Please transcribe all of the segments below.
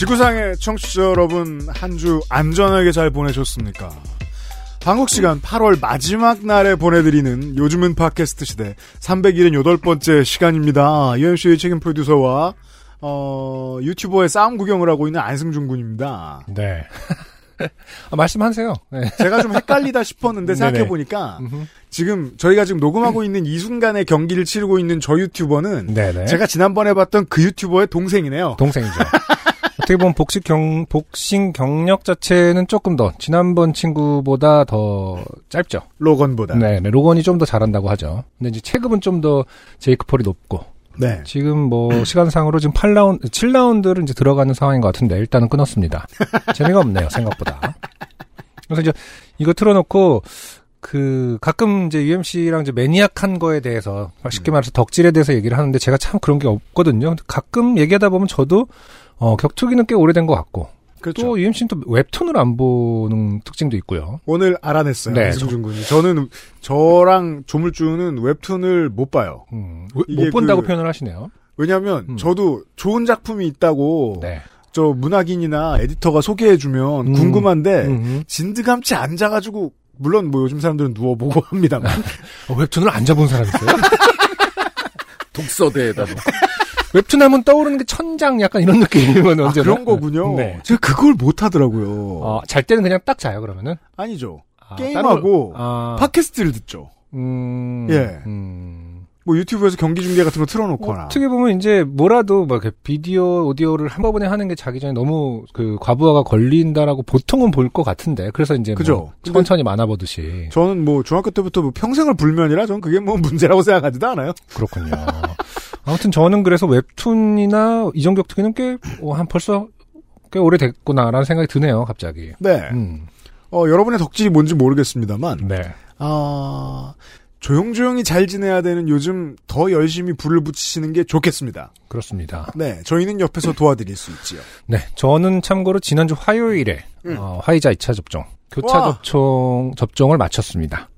지구상의 청취자 여러분 한 주 안전하게 잘 보내셨습니까? 한국 시간 8월 마지막 날에 보내드리는 요즘은 팟캐스트 시대 378번째 시간입니다. UMC의 책임 프로듀서와 어, 유튜버의 싸움 구경을 하고 있는 안승준 군입니다. 네. 아, 말씀하세요. 네. 제가 좀 헷갈리다 싶었는데. 생각해보니까. 지금 저희가 지금 녹음하고 있는 이 순간에 경기를 치르고 있는 저 유튜버는 네네. 제가 지난번에 봤던 그 유튜버의 동생이네요. 동생이죠. 어떻게 보면 복식 경, 복싱 경력 자체는 조금 더, 지난번 친구보다 더 짧죠. 로건보다. 네, 네, 로건이 좀 더 잘한다고 하죠. 근데 이제 체급은 좀 더 제이크 폴이 높고, 네. 지금 뭐, 시간상으로 지금 8라운드, 7라운드를 이제 들어가는 상황인 것 같은데, 일단은 끊었습니다. 재미가 없네요, 생각보다. 그래서 이제, 이거 틀어놓고, 그, 가끔 이제 UMC랑 이제 매니악한 거에 대해서, 쉽게 말해서 덕질에 대해서 얘기를 하는데, 제가 참 그런 게 없거든요. 가끔 얘기하다 보면 저도, 어, 격투기는 꽤 오래된 것 같고, 그렇죠. 또 UMC는 또 웹툰을 안 보는 특징도 있고요. 오늘 알아냈어요. 네, 안승준 군이. 저는 저랑 조물주는 웹툰을 못 봐요. 음, 못 본다고 그- 표현을 하시네요. 왜냐하면 음. 저도 좋은 작품이 있다고 네. 저 문학인이나 에디터가 소개해주면 음. 궁금한데 음. 진드감치 앉아가지고 물론 뭐 요즘 사람들은 누워보고 합니다만 어, 웹툰을 안 잡은 사람 있어요? 독서대에다 뭐. 웹툰 하면 떠오르는 게 천장 약간 이런 느낌이면 아, 언제나. 그런 거군요. 네. 제가 그걸 못 하더라고요. 어, 잘 때는 그냥 딱 자요, 그러면은? 아니죠. 아, 게임하고 아, 팟캐스트를 듣죠. 음, 예. 음. 뭐 유튜브에서 경기 중계 같은 거 틀어놓거나. 어떻게 보면 이제 뭐라도 뭐 이렇게 비디오, 오디오를 한꺼번에 하는 게 자기 전에 너무 그 과부하가 걸린다라고 보통은 볼 것 같은데. 그래서 이제 그죠. 뭐 천천히 만화 보듯이. 저는 뭐 중학교 때부터 뭐 평생을 불면이라 전 그게 뭐 문제라고 생각하지도 않아요. 그렇군요. 아무튼 저는 그래서 웹툰이나 이정격투기는 꽤, 어, 한 벌써 꽤 오래됐구나라는 생각이 드네요, 갑자기. 네. 음, 어, 여러분의 덕질이 뭔지 모르겠습니다만, 네. 아, 조용조용히 잘 지내야 되는 요즘 더 열심히 불을 붙이시는 게 좋겠습니다. 그렇습니다. 네, 저희는 옆에서 도와드릴 수 있지요. 네, 저는 참고로 지난주 화요일에 음. 어, 화이자 2차 접종, 교차 와. 접종 접종을 마쳤습니다.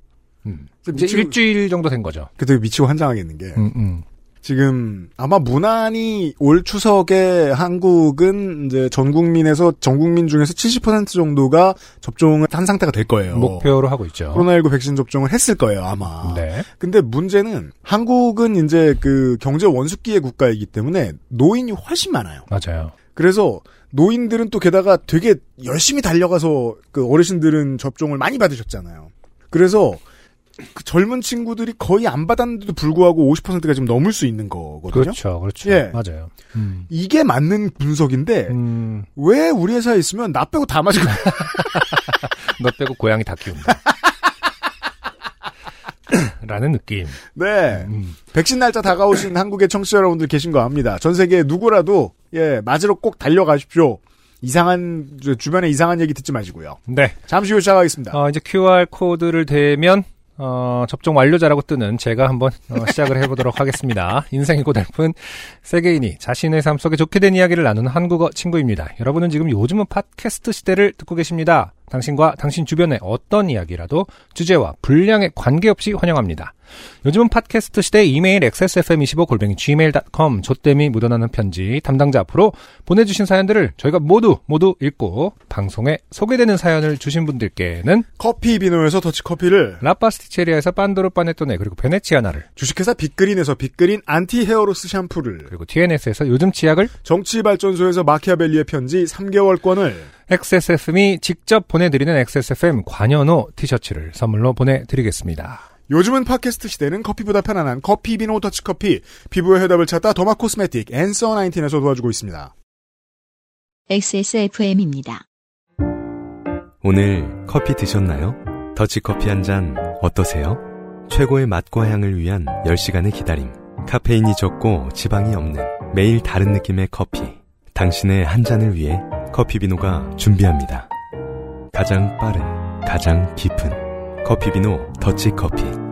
음. 이제 미치고- 일주일 정도 된 거죠. 그때 미치고 환장하겠는 게, 음, 음. 지금 아마 무난히 올 추석에 한국은 이제 전 국민에서 전 국민 중에서 70% 정도가 접종을 한 상태가 될 거예요. 목표로 하고 있죠. 코로나19 백신 접종을 했을 거예요, 아마. 네, 근데 문제는 한국은 이제 그 경제 원숙기의 국가이기 때문에 노인이 훨씬 많아요. 맞아요. 그래서 노인들은 또 게다가 되게 열심히 달려가서 그 어르신들은 접종을 많이 받으셨잖아요. 그래서 그 젊은 친구들이 거의 안 받았는데도 불구하고 50%가 지금 넘을 수 있는 거거든요. 그렇죠, 그렇죠. 예. 맞아요. 음. 이게 맞는 분석인데 음, 왜 우리 회사에 있으면 나 빼고 다 맞을 거야? 너 빼고 고양이 다 키운다. 라는 느낌. 네. 음. 백신 날짜 다가오신 한국의 청취자 여러분들 계신 거 압니다. 전 세계 누구라도 예 맞으러 꼭 달려가십시오. 이상한 저 주변에 이상한 얘기 듣지 마시고요. 네. 잠시 후 시작하겠습니다. 어, 이제 QR 코드를 대면 어, 접종 완료자라고 뜨는 제가 한번 어, 시작을 해보도록 하겠습니다. 인생이 고달픈 세계인이 자신의 삶 속에 좋게 된 이야기를 나누는 한국어 친구입니다. 여러분은 지금 요즘은 팟캐스트 시대를 듣고 계십니다. 당신과 당신 주변의 어떤 이야기라도 주제와 분량에 관계없이 환영합니다. 요즘은 팟캐스트 시대 이메일 xsfm25 골뱅이 gmail.com 조땜이 묻어나는 편지 담당자 앞으로 보내주신 사연들을 저희가 모두 모두 읽고 방송에 소개되는 사연을 주신 분들께는 커피 비노에서 더치 커피를 라파스티체리아에서 빤도르 빠네토네 그리고 베네치아나를 주식회사 빅그린에서 빅그린 anti hair loss 샴푸를 그리고 TNS에서 요즘 치약을 정치발전소에서 마키아벨리의 편지 3개월권을 XSFM이 직접 보내드리는 XSFM 관여노 티셔츠를 선물로 보내드리겠습니다. 요즘은 팟캐스트 시대는 커피보다 편안한 커피 비노 더치 커피 피부의 해답을 찾다 더마 코스메틱 앤서 19에서 도와주고 있습니다. XSFM입니다. 오늘 커피 드셨나요? 더치커피 한 잔 어떠세요? 최고의 맛과 향을 위한 10시간의 기다림. 카페인이 적고 지방이 없는 매일 다른 느낌의 커피. 당신의 한 잔을 위해 커피비노가 준비합니다. 가장 빠른, 가장 깊은 커피 비노 더치 커피.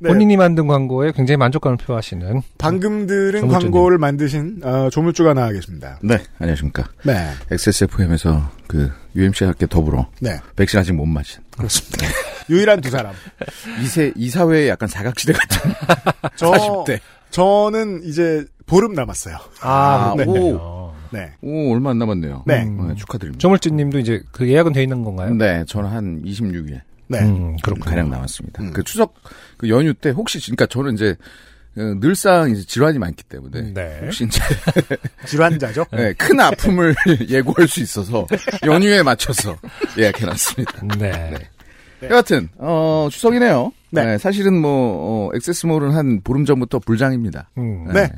네. 본인이 만든 광고에 굉장히 만족감을 표하시는 방금 들은 조물주님. 광고를 만드신 어, 조물주가 나와 계십니다. 네, 안녕하십니까. 네, XSFM에서 그 UMC와 함께 더불어 네, 백신 아직 못 맞은 그렇습니다. 유일한 두 사람. 이세 이사회의 약간 사각지대 같은 저 40대. 저는 이제 보름 남았어요. 아, 네. 그렇군요. 네, 오 얼마 안 남았네요. 네. 네, 축하드립니다. 조물주님도 이제 그 예약은 돼 있는 건가요? 네, 저는 한 26일 네. 음, 그렇군요. 가량 남았습니다. 음. 그 추석 그 연휴 때 혹시 그러니까 저는 이제 어, 늘상 이제 질환이 많기 때문에 네. 혹시 이제 질환자죠. 네, 큰 아픔을 예고할 수 있어서 연휴에 맞춰서 예약해놨습니다. 네. 여하튼 어 추석이네요. 네. 네. 사실은 뭐 어, 액세스몰은 한 보름 전부터 불장입니다. 음. 네.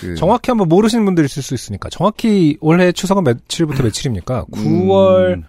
그 정확히 한번 모르시는 분들이 있을 수 있으니까 정확히 올해 추석은 며칠부터 며칠입니까? 9월 음,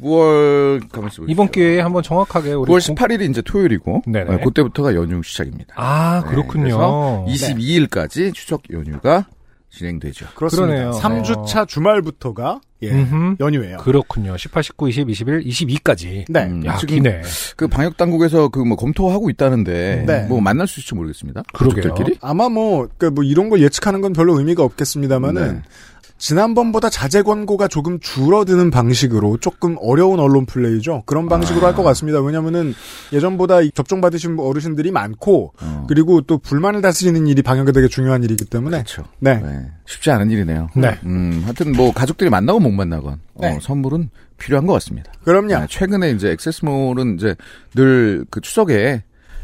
9월 가만있어 보십시오. 이번 기회에 한번 정확하게 우리 9월 공- 18일이 이제 토요일이고 네네. 네, 그때부터가 연휴 시작입니다. 아 네, 그렇군요. 그래서 22일까지 추석 연휴가 진행되죠. 그렇습니다. 그러네요. 3주차 주말부터가 예. 연휴예요. 그렇군요. 18, 19, 20, 21, 22까지. 네. 음, 야, 지금 기네. 그 방역 당국에서 그 뭐 검토하고 있다는데 네. 뭐 만날 수 있을지 모르겠습니다. 그러게요. 가족들끼리? 아마 뭐, 그뭐 이런 걸 예측하는 건 별로 의미가 없겠습니다만은 네. 지난번보다 자재 광고가 조금 줄어드는 방식으로 조금 어려운 언론 플레이죠. 그런 방식으로 아. 할것 같습니다. 왜냐면은 예전보다 이 접종 받으신 어르신들이 많고 어, 그리고 또 불만을 다스리는 일이 방역에 되게 중요한 일이기 때문에 그렇죠. 네. 네. 쉽지 않은 일이네요. 네. 음, 하여튼 뭐 가족들이 만나고 못 만나건 네. 어, 선물은 필요한 것 같습니다. 그럼요. 네, 최근에 이제 액세스몰은 이제 늘 그 추석에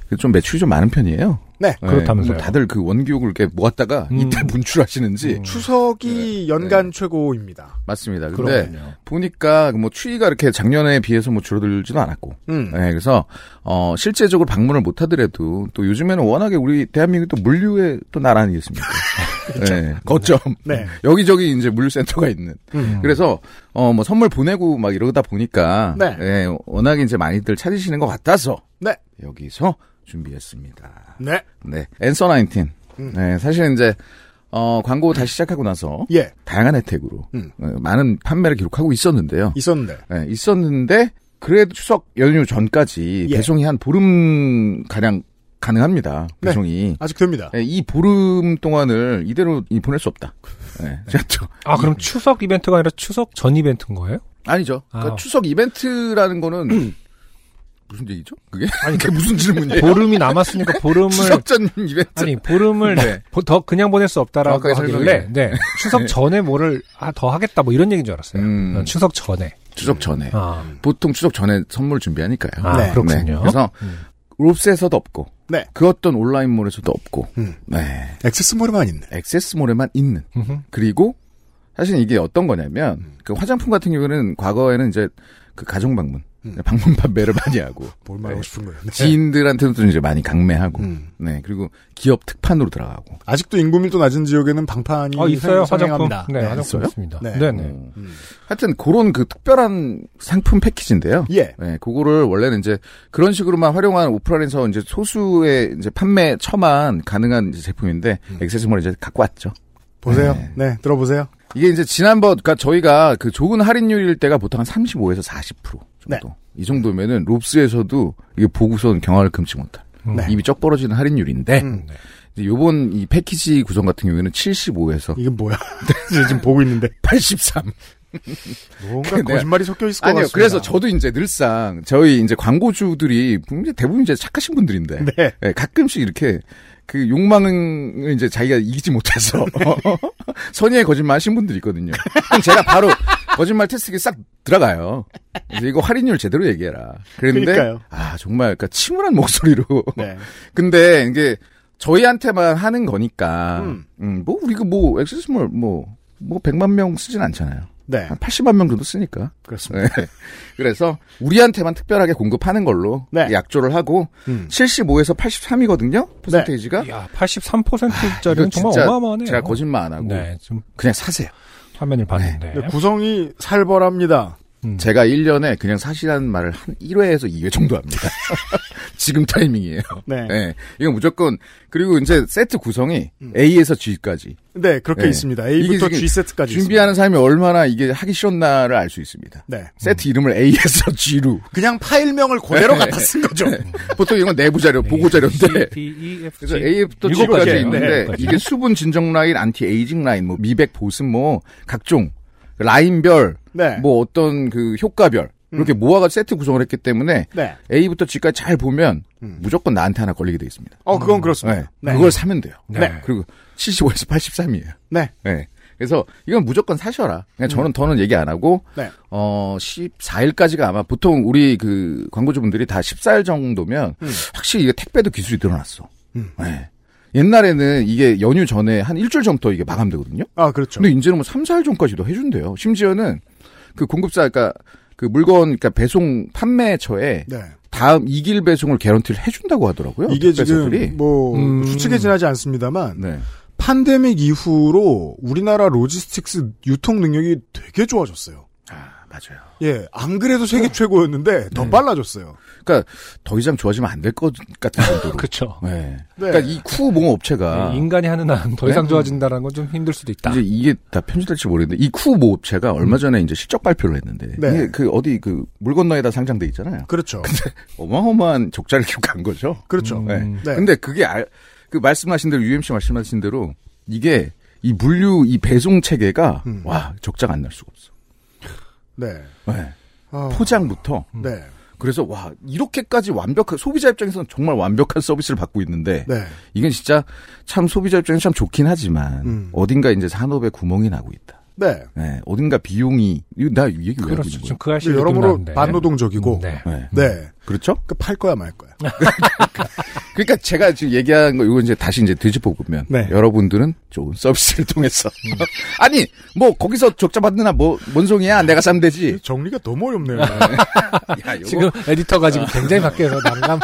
그좀 매출이 좀 많은 편이에요. 네. 그렇다면서요. 뭐 다들 그 원기옥을 이렇게 모았다가 음. 이때 분출하시는지 음. 추석이 연간 최고입니다. 맞습니다. 근데 그렇군요. 보니까 뭐 추위가 이렇게 작년에 비해서 뭐 줄어들지도 않았고, 음. 네, 그래서 어 실제적으로 방문을 못 하더라도 또 요즘에는 워낙에 우리 대한민국이 또 물류의 또 나라 아니겠습니까? 네, 거점. 네. 여기저기 이제 물류센터가 있는. 음. 그래서 어 뭐 선물 보내고 막 이러다 보니까 네. 예, 워낙에 이제 많이들 찾으시는 것 같아서 네. 여기서 준비했습니다. 네. 네, 앤서 19. 음. 네, 사실은 이제 어 광고 다시 시작하고 나서 예. 다양한 혜택으로 음. 어, 많은 판매를 기록하고 있었는데요. 있었는데. 네, 있었는데 그래도 추석 연휴 전까지 예. 배송이 한 보름 가량 가능합니다. 네. 배송이. 아직 됩니다. 네, 이 보름 동안을 이대로 이 보낼 수 없다. 네, 또 아, 그럼 추석 이벤트가 아니라 추석 전 이벤트인 거예요? 아니죠. 그러니까 아. 추석 이벤트라는 거는 무슨 얘기죠? 그게? 아니, 그게 무슨 질문이에요? 보름이 남았으니까 보름을 추석 전 이벤트. 아니 보름을 네. 보- 더 그냥 보낼 수 없다라고 하길래. 네 추석 전에 뭐를 아, 더 하겠다 뭐 이런 얘기인 줄 알았어요. 음. 어, 추석 전에. 추석 전에. 아, 보통 추석 전에 선물 준비하니까요. 아, 네. 그렇군요. 그래서 음. 롭스에서도 없고, 네. 그 어떤 온라인몰에서도 없고, 음. 네. 액세스몰에만 있네. 액세스몰에만 있는. 음흠. 그리고 사실 이게 어떤 거냐면 그 화장품 같은 경우는 과거에는 이제 그 가정 방문, 음. 방문 판매를 많이 하고 뭘 말하고 네. 싶은 거예요. 네. 지인들한테도 이제 많이 강매하고, 음. 네 그리고 기업 특판으로 들어가고. 아직도 인구 밀도 낮은 지역에는 방판이 아 있어요 선- 화장품. 네, 네. 화장품? 있습니다. 네. 네, 네. 어. 음. 하여튼 그런 그 특별한 상품 패키지인데요. 예. 네, 그거를 원래는 이제 그런 식으로만 활용한 오프라인에서 이제 소수의 이제 판매 처만 가능한 이제 제품인데 음. 액세스몰을 이제 갖고 왔죠. 보세요. 네. 네. 들어보세요. 이게 이제 지난번 그러니까 저희가 그 좋은 할인율일 때가 보통 한 35에서 40% 정도. 네. 이 정도면은 롭스에서도 이게 보고선 경화를 금치 못할 음. 네. 입이 쩍 벌어지는 할인율인데 음. 이제 요번 이 패키지 구성 같은 경우에는 75에서 이게 뭐야? 지금 보고 있는데 83. 뭔가 네. 거짓말이 섞여 있을 것 아니요. 같습니다. 그래서 저도 이제 늘상 저희 이제 광고주들이 대부분 이제 착하신 분들인데 네. 네, 가끔씩 이렇게 그 욕망을 이제 자기가 이기지 못해서 선의의 거짓말 하신 분들이 있거든요. 그럼 제가 바로 거짓말 테스트기 싹 들어가요. 그래서 이거 할인율 제대로 얘기해라. 그런데 그러니까요. 아 정말 그러니까 침울한 목소리로. 네. 근데 이게 저희한테만 하는 거니까 음. 음, 뭐 우리가 뭐 액세스몰 뭐뭐 100만 명 쓰진 않잖아요. 네. 한 80만 명 정도 쓰니까. 그렇습니다. 네. 그래서 우리한테만 특별하게 공급하는 걸로 네. 약조를 하고 음. 75에서 83이거든요. 퍼센테이지가. 야 83%짜리는 이거 정말 어마어마하네요. 제가 거짓말 안 하고 네, 좀 그냥 사세요. 화면을 봤는데. 네, 구성이 살벌합니다. 음. 제가 1년에 그냥 사실한 말을 한 1회에서 2회 정도 합니다. 지금 타이밍이에요. 네. 네. 이건 무조건, 그리고 이제 세트 구성이 음. A에서 G까지. 네, 그렇게 네. 있습니다. A부터 G 세트까지 준비하는 사람이 얼마나 이게 하기 싫었나를 알수 있습니다. 있습니다. 네. 세트 이름을 A에서 G로. 그냥 파일명을 그대로 네. 갖다 쓴 거죠. 보통 이건 내부 자료, 보고 자료인데. E, F, 그래서. A부터 G까지. 있는데 네. 이게 수분 진정 라인, 안티 에이징 라인, 뭐 미백 보습 뭐 각종 라인별 네. 뭐 어떤 그 효과별 이렇게 모아가 세트 구성을 했기 때문에 네. A부터 G까지 잘 보면 음. 무조건 나한테 하나 걸리게 돼 있습니다. 어, 그건 네. 그렇습니다. 네. 그걸 사면 돼요. 네. 그리고 75에서 83이에요. 네. 네. 그래서 이건 무조건 사셔라. 그냥 저는 더는 얘기 안 하고 네. 어 14일까지가 아마 보통 우리 그 광고주분들이 다 14일 정도면 음. 확실히 이게 택배도 기술이 늘어났어. 음. 네. 옛날에는 이게 연휴 전에 한 일주일 전부터 이게 마감되거든요. 아, 그렇죠. 근데 이제는 뭐 3, 4일 전까지도 해준대요. 심지어는 그 공급사, 그러니까 그 물건, 그러니까 배송 판매처에 네. 다음 2길 배송을 개런티를 해준다고 하더라고요. 이게 택배사들이. 지금 뭐 음. 추측해지나지 않습니다만 네. 팬데믹 이후로 우리나라 logistics 유통 능력이 되게 좋아졌어요. 아, 맞아요. 예, 안 그래도 세계 최고였는데 더 네. 빨라졌어요. 그러니까 더 이상 좋아지면 안 될 것 같은 정도로. 그쵸. 네. 그러니까 이 쿠모 업체가 네, 인간이 하는 한 더 이상 네. 좋아진다는 건 좀 힘들 수도 있다. 이제 이게 다 편집될지 모르겠는데 이 쿠모 업체가 얼마 전에 이제 실적 발표를 했는데 네. 이게 그 어디 그 물 건너에다 상장돼 있잖아요. 그렇죠. 어마어마한 적자를 간 거죠. 그렇죠. 음. 네. 네. 근데 그게 알, 그 말씀하신 대로 UMC 말씀하신 대로 이게 이 물류 이 배송 체계가 음. 와 적자가 안 날 수가 없어. 네. 네. 아, 포장부터 네. 그래서 와 이렇게까지 완벽한 소비자 입장에서는 정말 완벽한 서비스를 받고 있는데 네. 이건 진짜 참 소비자 입장에서 참 좋긴 하지만 음. 어딘가 이제 산업에 구멍이 나고 있다. 네. 네, 어딘가 비용이 이거 나이 얘기 왜 하고 그렇죠. 있는 거야? 그 여러모로 나는데. 반노동적이고. 음, 네. 네. 네. 그렇죠? 그 팔 거야 말 거야. 그러니까 제가 지금 얘기한 거 이거 이제 다시 이제 뒤집어 보면 네. 여러분들은 좋은 서비스를 통해서 아니 뭐 거기서 적자 받느나 뭐뭔 소리야 내가 싸면 되지. 정리가 너무 어렵네요. 야, 지금 에디터가 지금 굉장히 밖에서 난감,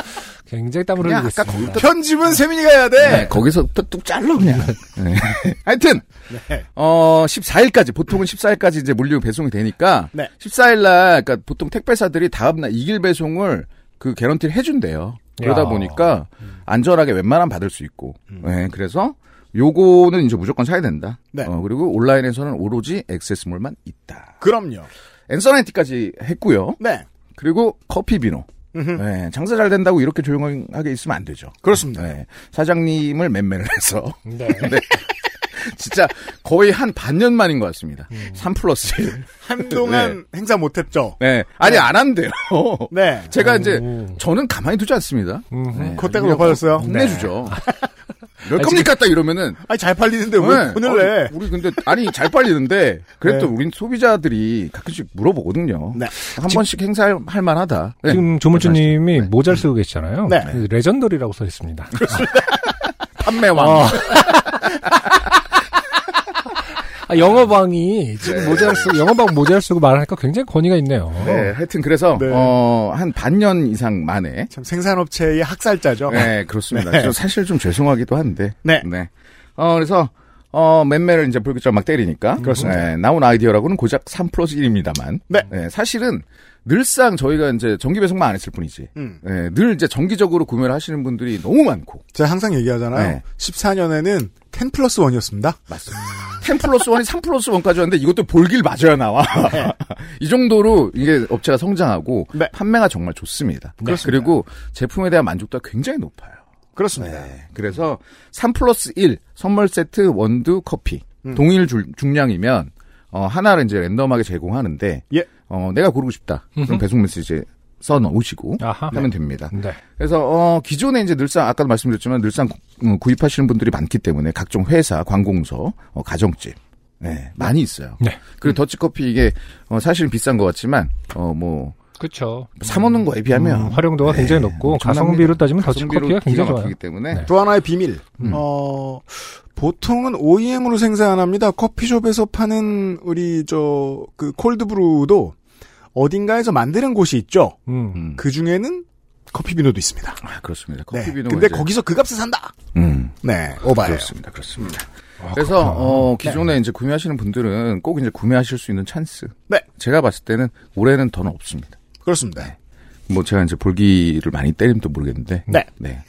굉장히 땀을 흘리고 아까 있습니다. 편집은 세민이가 해야 돼. 네, 거기서부터 뚝 잘라 그냥. 네. 하여튼 네. 어 14일까지 보통은 14일까지 이제 물류 배송이 되니까 네. 14일 날 그러니까 보통 택배사들이 다음 날 2길 배송을 그 개런티를 해준대요. 그러다 야. 보니까 안전하게 웬만하면 받을 수 있고. 음. 네, 그래서 요거는 이제 무조건 사야 된다. 네. 어, 그리고 온라인에서는 오로지 액세스몰만 있다. 그럼요. 엔서나이티까지 했고요. 네. 그리고 커피 비노. 네, 장사 잘 된다고 이렇게 조용하게 있으면 안 되죠. 그렇습니다. 네, 사장님을 맨맨을 해서 네. 진짜 거의 한 반년 만인 것 같습니다. 음. 3 플러스 1. 한동안 행사 못했죠. 네. 아니, 안 한대요. 네. 제가 이제, 오. 저는 가만히 두지 않습니다. 음흠. 네. 콧대가 높아졌어요. 혼내주죠. 몇 겁니까? 딱 이러면은. 아니 잘 팔리는데 왜 네. 돈을 아니, 내? 우리 근데, 아니, 잘 팔리는데, 그래도 네. 우린 소비자들이 가끔씩 물어보거든요. 네. 한 번씩 행사할 만하다. 네. 지금 조물주님이 네. 모자를 쓰고 계시잖아요. 네. 그 레전더리라고 써 있습니다. 판매왕. 어. 아, 영어방이 지금 모자를 쓰고, 영어방 모자를 쓰고 말을 하니까 굉장히 권위가 있네요. 네, 하여튼 그래서, 네. 어, 한 반년 이상 만에, 참 생산업체의 학살자죠. 네, 그렇습니다. 네. 저 사실 좀 죄송하기도 한데. 네. 어, 그래서, 어, 맨매를 이제 불규정 막 때리니까. 그렇습니다. 네, 나온 아이디어라고는 고작 3 플러스 1입니다만. 네. 사실은 늘상 저희가 이제 정기 배송만 안 했을 뿐이지. 음. 네, 늘 이제 정기적으로 구매를 하시는 분들이 너무 많고. 제가 항상 얘기하잖아요. 네. 14년에는 10 플러스 1이었습니다. 맞습니다. 10 플러스 1이 3 플러스 1까지 왔는데 이것도 볼길 맞아야 나와. 이 정도로 이게 업체가 성장하고 네. 판매가 정말 좋습니다. 그렇습니다. 그리고 제품에 대한 만족도가 굉장히 높아요. 그렇습니다. 네. 그래서 3 플러스 1 선물 세트 원두 커피 음. 동일 줄- 중량이면 어, 하나를 이제 랜덤하게 제공하는데 예. 어, 내가 고르고 싶다. 그럼 음흠. 배송 메시지 써 넣으시고 아하. 하면 됩니다. 네. 그래서 어, 기존에 이제 늘상 아까도 말씀드렸지만 늘상 구- 음, 구입하시는 분들이 많기 때문에 각종 회사, 관공서, 어, 가정집 네, 많이 있어요. 네. 그리고 더치커피 이게 어, 사실은 비싼 것 같지만 어뭐 그쵸. 사먹는 거에 비하면 음, 활용도가 네, 굉장히 높고. 가성비로 따지면 가성비로 더치커피가 굉장히 좋아요. 때문에 네. 또 하나의 비밀. 음. 어, 보통은 OEM으로 생산합니다. 커피숍에서 파는 우리 저 그 콜드브루도 어딘가에서 만드는 곳이 있죠. 음. 음. 그 중에는 커피 비노도 있습니다. 아, 그렇습니다. 네. 커피 비노 근데 거기서 그 값을 산다. 음. 네, 오바예요. 그렇습니다. 그렇습니다. 그래서 그렇구나. 어 기존에 이제 구매하시는 분들은 꼭 이제 구매하실 수 있는 찬스. 네. 제가 봤을 때는 올해는 더는 없습니다. 그렇습니다. 뭐 제가 이제 볼기를 많이 때리면 또 모르겠는데. 네. 네.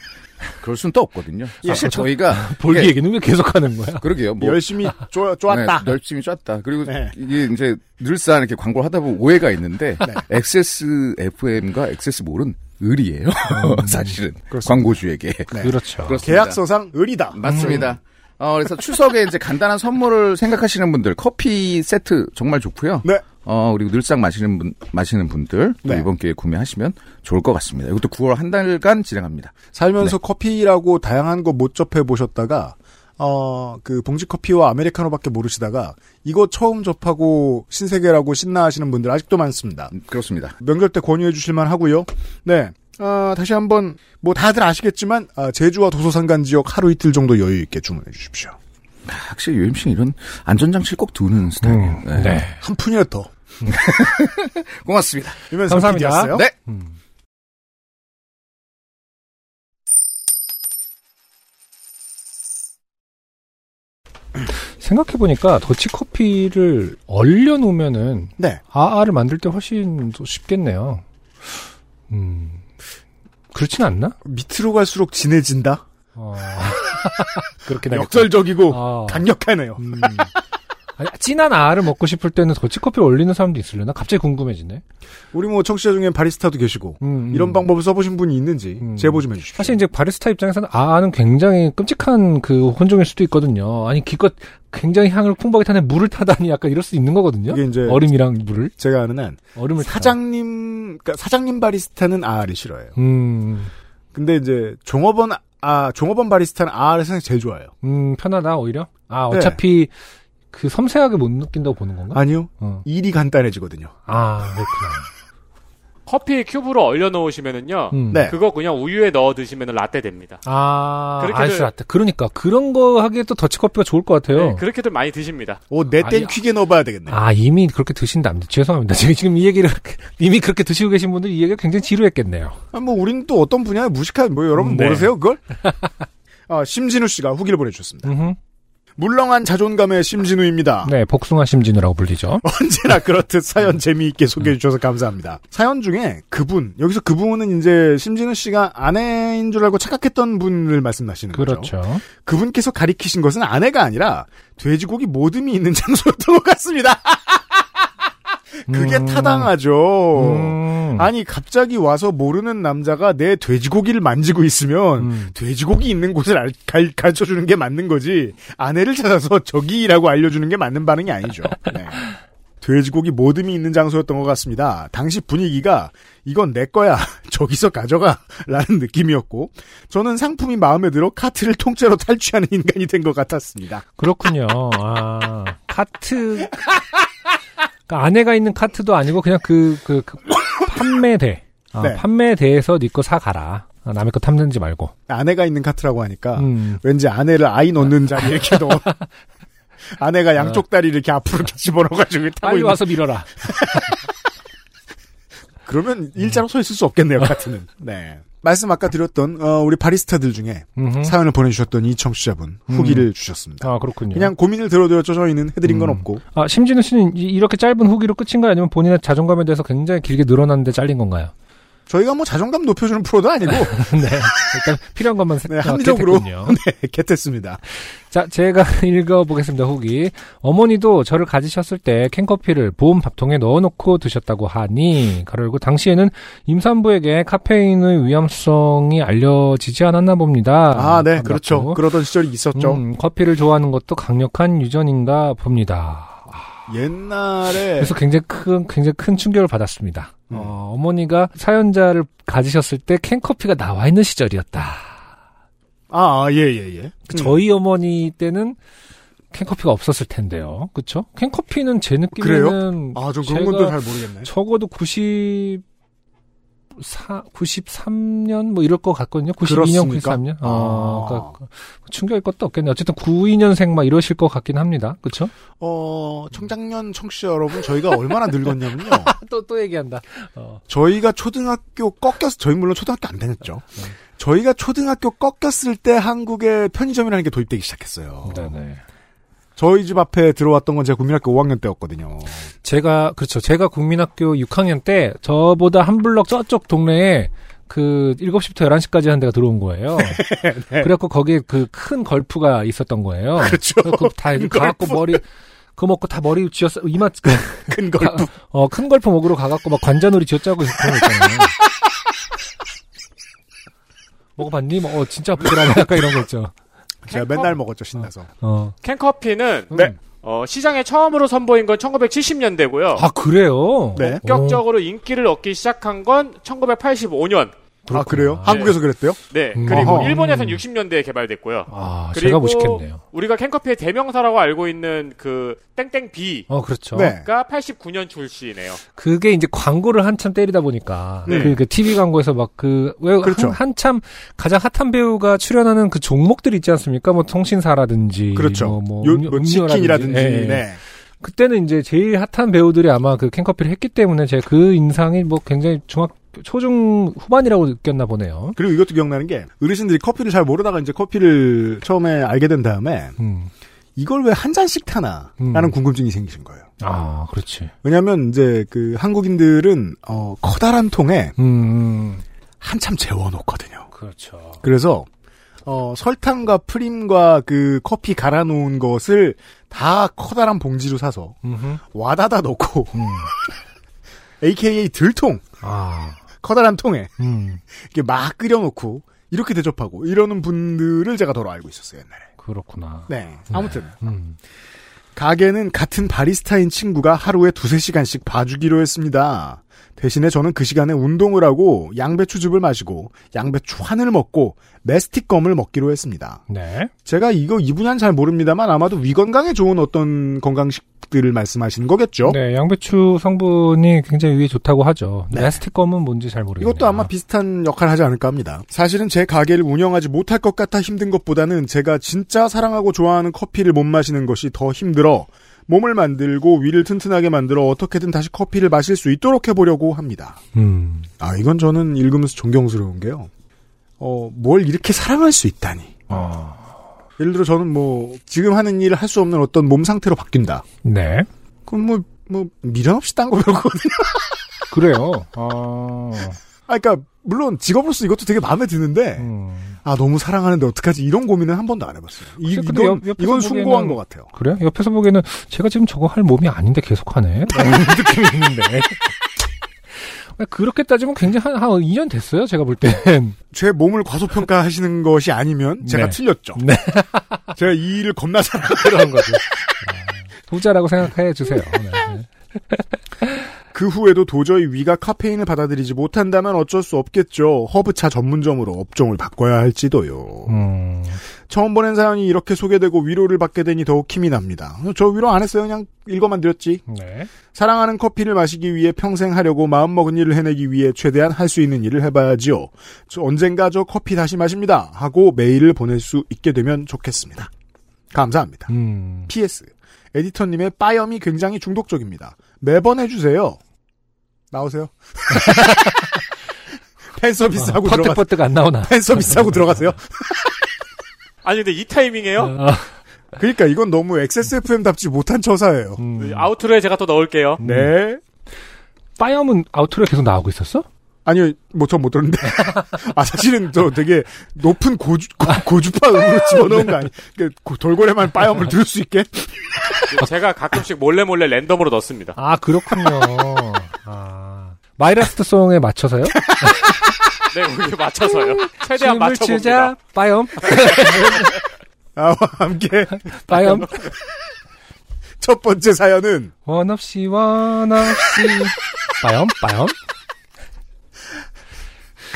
그럴 수는 또 없거든요. 예. 사실 저희가 볼기 이게- 얘기는 왜 계속하는 거야? 그러게요. 뭐 열심히 쪼, 쪼았다. 네, 열심히 쐈다. 그리고 네. 이게 이제 늘상 이렇게 광고를 하다 보면 오해가 있는데 네. XSFM과 XS몰은 을이에요. 사실은 음. 그렇습니다. 광고주에게. 네. 그렇죠. 그렇습니다. 계약서상 을이다. 맞습니다. 어, 그래서 추석에 이제 간단한 선물을 생각하시는 분들 커피 세트 정말 좋고요. 네. 어, 그리고 늘상 마시는 분, 마시는 분들 또 네. 이번 기회에 구매하시면 좋을 것 같습니다. 이것도 9월 한 달간 진행합니다. 살면서 커피라고 다양한 거 못 접해 보셨다가 어 그 봉지 커피와 아메리카노밖에 모르시다가 이거 처음 접하고 신세계라고 신나 하시는 분들 아직도 많습니다. 음, 그렇습니다. 명절 때 권유해 주실만 하고요. 네. 어, 다시 한번 뭐 다들 아시겠지만 아, 제주와 도서산간 지역 하루 이틀 정도 여유 있게 주문해 주십시오. 확실히 UMC는 이런 안전장치를 꼭 두는 스타일이에요. 음, 네. 한 푼이라도 더. 고맙습니다. 이면서 감사합니다. PD였어요. 네. 음. 생각해보니까 더치커피를 얼려놓으면은 네. 아아를 만들 때 훨씬 더 쉽겠네요. 음, 그렇진 않나? 밑으로 갈수록 진해진다. 어, 하겠다. 역설적이고 아, 강력하네요. 음. 아니, 진한 아를 먹고 싶을 때는 더치커피를 얼리는 사람도 있으려나? 갑자기 궁금해지네. 우리 뭐 청취자 중에 바리스타도 계시고 음, 이런 음. 방법을 써보신 분이 있는지 음. 제보 좀 해주십시오. 사실 이제 바리스타 입장에서는 아는 굉장히 끔찍한 그 혼종일 수도 있거든요. 아니 기껏 굉장히 향을 풍부하게 타는 물을 타다니 약간 이럴 수 있는 거거든요. 이게 이제 얼음이랑 물을 제가 아는 한 얼음을. 사장님 그러니까 사장님 바리스타는 아를 싫어해요. 음, 근데 이제 종업원 아 종업원 바리스타는 아를 생각 제일 좋아해요. 음 편하다 오히려. 아 네. 어차피 그 섬세하게 못 느낀다고 보는 건가? 아니요 어. 일이 간단해지거든요. 아 그렇구나. 커피 큐브로 얼려 놓으시면은요. 음. 네. 그거 그냥 우유에 넣어 드시면 라떼 됩니다. 아 그렇게들- 아이스 라떼. 그러니까 그런 거 하기에 또 더치커피가 좋을 것 같아요. 네, 그렇게들 많이 드십니다. 오 내땐 아니, 퀴게 넣어봐야 되겠네. 아 이미 그렇게 드신답니다. 죄송합니다. 지금 지금 이 얘기를 이미 그렇게 드시고 계신 분들이 이 얘기가 굉장히 지루했겠네요. 아, 뭐 우리는 또 어떤 분야에 무식한 뭐 여러분 네. 모르세요 그걸? 아 심진우 씨가 후기를 보내주셨습니다. 음흠. 물렁한 자존감의 심진우입니다. 네, 복숭아 심진우라고 불리죠. 언제나 그렇듯 사연 재미있게 소개해 주셔서 감사합니다. 사연 중에 그분 여기서 그분은 이제 심진우 씨가 아내인 줄 알고 착각했던 분을 말씀하시는 거죠. 그렇죠. 그분께서 가리키신 것은 아내가 아니라 돼지고기 모듬이 있는 장소였던 것 같습니다. 그게 음. 타당하죠. 음. 아니 갑자기 와서 모르는 남자가 내 돼지고기를 만지고 있으면 음. 돼지고기 있는 곳을 알, 갈, 가르쳐 주는 게 맞는 거지 아내를 찾아서 저기라고 알려주는 게 맞는 반응이 아니죠. 네. 돼지고기 모듬이 있는 장소였던 것 같습니다. 당시 분위기가 이건 내 거야 저기서 가져가 라는 느낌이었고 저는 상품이 마음에 들어 카트를 통째로 탈취하는 인간이 된 것 같았습니다. 그렇군요. 아, 카트. 그러니까 아내가 있는 카트도 아니고 그냥 그, 그, 그 판매대. 아, 네. 판매대에서 네거 사가라. 아, 남의 거 탐내지 말고. 아내가 있는 카트라고 하니까 음. 왠지 아내를 아이 놓는 자리에 이렇게 넣어 아내가 양쪽 다리 이렇게 앞으로 이렇게 집어넣어가지고 타고 빨리 있는 와서 밀어라. 그러면 일자로 서 있을 수 없겠네요, 카트는. 네. 말씀 아까 드렸던, 어, 우리 바리스타들 중에 음흠. 사연을 보내주셨던 이 청취자분, 후기를 주셨습니다. 아, 그렇군요. 그냥 고민을 들어드렸죠, 저희는 해드린 건 음. 없고. 아, 심진우 씨는 이- 이렇게 짧은 후기로 끝인가요? 아니면 본인의 자존감에 대해서 굉장히 길게 늘어났는데 잘린 건가요? 저희가 뭐 자존감 높여주는 프로도 아니고, 네. 일단 필요한 것만 네, 어, 합리적으로. 네, 겟했습니다. 자, 제가 읽어보겠습니다, 후기. 어머니도 저를 가지셨을 때 캔커피를 보온 밥통에 넣어놓고 드셨다고 하니, 열고, 당시에는 임산부에게 카페인의 위험성이 알려지지 않았나 봅니다. 아, 네, 반갑고. 그렇죠. 그러던 시절이 있었죠. 음, 커피를 좋아하는 것도 강력한 유전인가 봅니다. 옛날에, 그래서 굉장히 큰, 굉장히 큰 충격을 받았습니다. 음. 어, 어머니가 사연자를 가지셨을 때 캔커피가 나와 있는 시절이었다. 아, 아, 예, 예, 예. 음. 저희 어머니 때는 캔커피가 없었을 텐데요. 그쵸? 캔커피는 제 느낌에는 아, 저 그런 제가 건도 잘 모르겠네. 적어도 90 사, 93년 뭐 이럴 것 같거든요. 92년, 그렇습니까? 93년. 아. 어, 그러니까 충격일 것도 없겠네요. 어쨌든 92년생 막 이러실 것 같긴 합니다. 그쵸? 어, 청장년 청취자 여러분, 저희가 얼마나 늙었냐면요. 또, 또 얘기한다. 어. 저희가 초등학교 꺾였, 저희 물론 초등학교 안 다녔죠. 네. 저희가 초등학교 꺾였을 때 한국에 편의점이라는 게 도입되기 시작했어요. 네네. 저희 집 앞에 들어왔던 건 제가 국민학교 5학년 때였거든요. 제가 그렇죠. 제가 국민학교 6학년 때 저보다 한 블럭 저쪽 동네에 그 7시부터 11시까지 한 데가 들어온 거예요. 그래갖고 거기에 그 큰 Gulp가 있었던 거예요. 그렇죠. 그다 가갖고 Gulp. 머리 그거 먹고 다 머리 쥐었어 이마 큰 Gulp. 어 큰 Gulp 먹으러 가갖고 막 관자놀이 쥐어짜고 그런 거 있잖아요. 먹어봤니? 뭐, 어, 진짜 아프더라. 약간 이런 거 있죠. 제가 맨날 먹었죠, 신나서. 어. 캔커피는 네. 어, 시장에 처음으로 선보인 건 1970년대고요. 아, 그래요? 네. 본격적으로 인기를 얻기 시작한 건 1985년. 아, 그래요? 네. 한국에서 그랬대요? 네. 음. 그리고. 일본에서는 60년대에 개발됐고요. 아, 그리고 제가 못 시켰네요. 우리가 캔커피의 대명사라고 알고 있는 그 땡땡비가 어, 그렇죠. 네. 89년 출시네요. 그게 이제 광고를 한참 때리다 보니까 네. 그, 그 TV 광고에서 막 그왜 그렇죠. 한 참 가장 핫한 배우가 출연하는 그 종목들 있지 않습니까? 뭐 통신사라든지 그렇죠. 뭐, 뭐 요, 음료- 뭐. 치킨이라든지. 예, 예. 네. 그때는 이제 제일 핫한 배우들이 아마 그 캔커피를 했기 때문에 제가 그 인상이 뭐 굉장히 중학 초중 후반이라고 느꼈나 보네요. 그리고 이것도 기억나는 게 어르신들이 커피를 잘 모르다가 이제 커피를 처음에 알게 된 다음에 음. 이걸 왜 한 잔씩 타나? 라는 음. 궁금증이 생기신 거예요. 아, 그렇지. 왜냐하면 이제 그 한국인들은 어 커다란 통에 음, 음. 한참 재워놓거든요. 그렇죠. 그래서 어 설탕과 프림과 그 커피 갈아 놓은 것을 다 커다란 봉지로 사서 음흠. 와다다 넣고 음. AKA 들통 아, 커다란 통에 음. 이렇게 막 끓여놓고 이렇게 대접하고 이러는 분들을 제가 덜어 알고 있었어요 옛날에. 그렇구나. 네. 아무튼 음. 가게는 같은 바리스타인 친구가 하루에 두세 시간씩 봐주기로 했습니다. 대신에 저는 그 시간에 운동을 하고 양배추즙을 마시고 양배추 환을 먹고 메스틱검을 먹기로 했습니다. 네. 제가 이거 이 분야는 잘 모릅니다만 아마도 위 건강에 좋은 어떤 건강식들을 말씀하시는 거겠죠? 네, 양배추 성분이 굉장히 위에 좋다고 하죠. 네. 네스티껌은 뭔지 잘 모르겠네요. 이것도 아마 비슷한 역할을 하지 않을까 합니다. 사실은 제 가게를 운영하지 못할 것 같아 힘든 것보다는 제가 진짜 사랑하고 좋아하는 커피를 못 마시는 것이 더 힘들어 몸을 만들고 위를 튼튼하게 만들어 어떻게든 다시 커피를 마실 수 있도록 해보려고 합니다. 음. 아, 이건 저는 읽으면서 존경스러운 게요. 어, 뭘 이렇게 사랑할 수 있다니. 어. 예를 들어 저는 뭐 지금 하는 일을 할 수 없는 어떤 몸 상태로 바뀐다. 네. 그럼 뭐, 뭐 미련 없이 딴 거 배우거든요. 그래요. 아. 아, 그러니까 물론 직업으로서 이것도 되게 마음에 드는데 음. 아 너무 사랑하는데 어떡하지 이런 고민은 한 번도 안 해봤어요. 이, 이건 옆- 이건 숭고한 것 같아요. 그래? 옆에서 보기에는 제가 지금 저거 할 몸이 아닌데 계속하네. 느낌이 있는데. 그렇게 따지면 굉장히 한, 한 2년 됐어요, 제가 볼 땐. 제 몸을 과소평가하시는 것이 아니면 제가 네. 틀렸죠. 네. 제가 이 일을 겁나 잘 그런 거죠. 부자라고 생각해 주세요. 네. 그 후에도 도저히 위가 카페인을 받아들이지 못한다면 어쩔 수 없겠죠. 허브차 전문점으로 업종을 바꿔야 할지도요. 음. 처음 보낸 사연이 이렇게 소개되고 위로를 받게 되니 더욱 힘이 납니다. 저 위로 안 했어요. 그냥 읽어만 드렸지. 네. 사랑하는 커피를 마시기 위해 평생 하려고 마음먹은 일을 해내기 위해 최대한 할 수 있는 일을 해봐야지요. 저 언젠가 저 커피 다시 마십니다. 하고 메일을 보낼 수 있게 되면 좋겠습니다. 감사합니다. 음. PS. 에디터님의 빠염이 굉장히 중독적입니다. 매번 해주세요. 나오세요. 팬 서비스 하고 들어가. 퍼뜩퍼뜩 안 나오나. 팬 서비스 하고 들어가세요. 아니 근데 이 타이밍에요? 어, 그러니까 이건 너무 XSFM답지 못한 처사예요. 음. outro에 제가 또 넣을게요. 네. 빠염은 outro에 계속 나오고 있었어? 아니요, 뭐, 전 못 들었는데. 아, 사실은 저 되게 높은 고주, 고, 주파 음으로 집어넣은 거 아니, 그, 고- 돌고래만 빠염을 들을 수 있게? 제가 가끔씩 몰래 몰래 랜덤으로 넣습니다. 아, 그렇군요. 아. My Last Song에 맞춰서요? 네, 그렇게 맞춰서요. 최대한 맞춰봅니다. 추자, 빠염, 아와 함께 빠염. 첫 번째 사연은, 원 없이, 원 없이. 빠염, 빠염.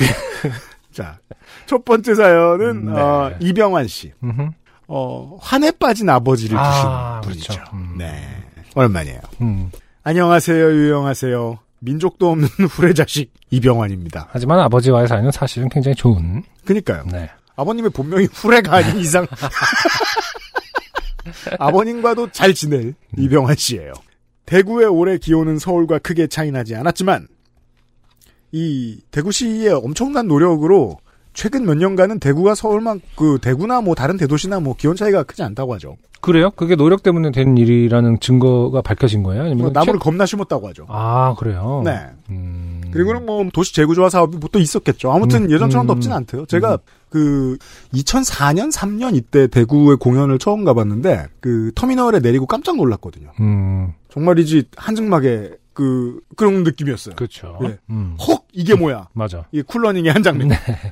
자, 첫 번째 사연은, 음, 네. 어, 이병환 씨. 음흠. 어, 환에 빠진 아버지를 아, 두신 분이죠. 그렇죠. 음. 네. 얼마이에요 음. 안녕하세요, 유영하세요. 민족도 없는 후레 자식, 이병환입니다. 하지만 아버지와의 사이는 사실은 굉장히 좋은. 그니까요. 네. 아버님의 본명이 후레가 아닌 이상 아버님과도 잘 지낼 이병환 씨예요. 대구의 올해 기온은 서울과 크게 차이 나지 않았지만 이 대구시의 엄청난 노력으로 최근 몇 년간은 대구가 서울만 그 대구나 뭐 다른 대도시나 뭐 기온 차이가 크지 않다고 하죠. 그래요? 그게 노력 때문에 된 일이라는 증거가 밝혀진 거예요? 아니면 뭐 나무를 최- 겁나 심었다고 하죠. 아 그래요? 네. 음... 그리고는 뭐 도시 재구조화 사업이 뭐 또 있었겠죠. 아무튼 음, 예전처럼 음, 덥진 않대요. 제가 그 2004년 3년 이때 대구에 공연을 처음 가봤는데 그 터미널에 내리고 깜짝 놀랐거든요. 음, 정말이지 한증막에 그 그런 느낌이었어요. 그렇죠. 예. 음, 헉 이게 뭐야? 맞아. 이게 쿨러닝의 한 장면.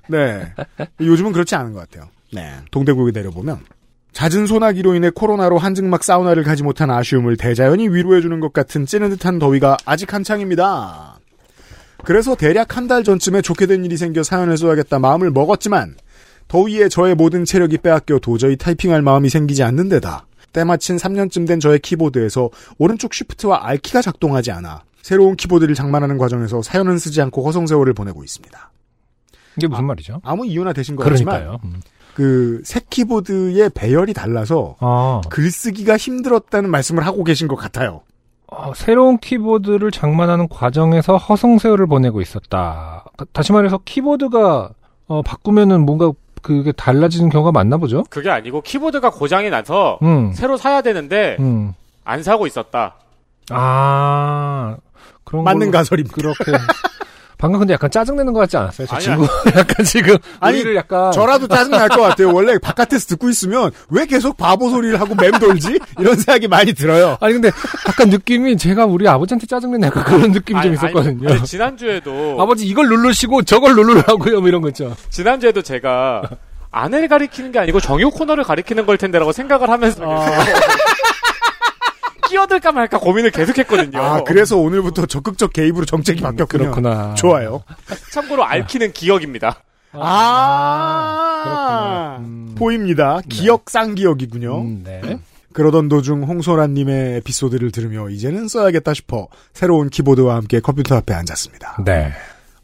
네. 요즘은 그렇지 않은 것 같아요. 네. 동대구에 내려보면 잦은 소나기로 인해 코로나로 한증막 사우나를 가지 못한 아쉬움을 대자연이 위로해주는 것 같은 찌는 듯한 더위가 아직 한창입니다. 그래서 대략 한 달 전쯤에 좋게 된 일이 생겨 사연을 써야겠다 마음을 먹었지만 더위에 저의 모든 체력이 빼앗겨 도저히 타이핑할 마음이 생기지 않는 데다 때마침 3년쯤 된 저의 키보드에서 오른쪽 쉬프트와 R키가 작동하지 않아 새로운 키보드를 장만하는 과정에서 사연은 쓰지 않고 허송세월을 보내고 있습니다. 이게 무슨 말이죠? 아무 이유나 되신 그러니까요. 음. 그새 키보드의 배열이 달라서 아, 글쓰기가 힘들었다는 말씀을 하고 계신 것 같아요. 어, 새로운 키보드를 장만하는 과정에서 허송세월을 보내고 있었다. 다시 말해서 키보드가 어, 바꾸면은 뭔가 그게 달라지는 경우가 많나 보죠? 그게 아니고 키보드가 고장이 나서 음, 새로 사야 되는데 음. 안 사고 있었다. 아, 그런 맞는 걸로 가설입니다. 그렇게. 방금 근데 약간 짜증내는 것 같지 않았어요? 저 아니야. 친구 약간 지금 아니, 우리를 약간 저라도 짜증 날 것 같아요. 원래 바깥에서 듣고 있으면 왜 계속 바보 소리를 하고 맴돌지? 이런 생각이 많이 들어요. 아니 근데 약간 느낌이 제가 우리 아버지한테 짜증내는 약간 그런 느낌이 좀 있었거든요. 아니, 지난주에도 아버지 이걸 누르시고 저걸 누르라고요, 뭐 이런 거 있죠. 지난주에도 제가 아내를 가리키는 게 아니고 정유 코너를 가리키는 걸 텐데라고 생각을 하면서 끼어들까 말까 고민을 계속했거든요. 아, 그래서 오늘부터 적극적 개입으로 정책이 바뀌었군요. 그렇구나. 좋아요. 참고로 앓기는 기억입니다. 아, 그렇구나. 음. 보입니다. 기억 쌍기억이군요. 음, 네. 그러던 도중 홍소라님의 에피소드를 들으며 이제는 써야겠다 싶어 새로운 키보드와 함께 컴퓨터 앞에 앉았습니다. 네.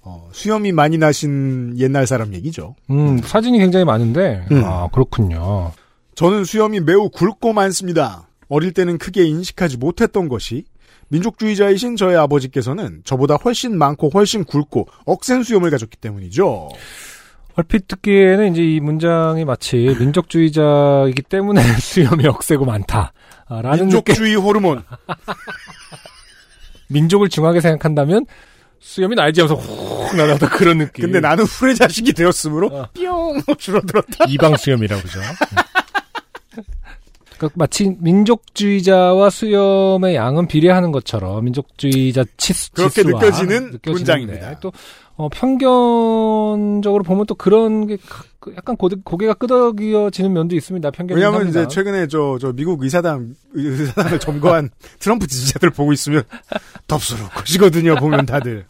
어, 수염이 많이 나신 옛날 사람 얘기죠. 음, 사진이 굉장히 많은데, 음. 아, 그렇군요. 저는 수염이 매우 굵고 많습니다. 어릴 때는 크게 인식하지 못했던 것이 민족주의자이신 저의 아버지께서는 저보다 훨씬 많고 훨씬 굵고 억센 수염을 가졌기 때문이죠. 얼핏 듣기에는 이제 이 문장이 마치 민족주의자이기 때문에 수염이 억세고 많다. 아, 라는 느낌. 민족주의 호르몬. 민족을 중하게 생각한다면 수염이 날지 않아서 훅 날아다 그런 느낌. 근데 나는 후레 자식이 되었으므로 어. 뿅 줄어들었다. 이방 수염이라고 그죠. 그러니까 마치 민족주의자와 수염의 양은 비례하는 것처럼 민족주의자 치수 그렇게 느껴지는 느껴지는데 문장입니다. 또 어, 편견적으로 보면 또 그런 게 가- 그 약간 고개, 고개가 끄덕여지는 면도 있습니다. 편견이 왜냐하면 이제. 최근에 저, 저 미국 의사당, 의사당을 점거한 트럼프 지지자들 보고 있으면 덥수룩하시거든요, 보면 다들.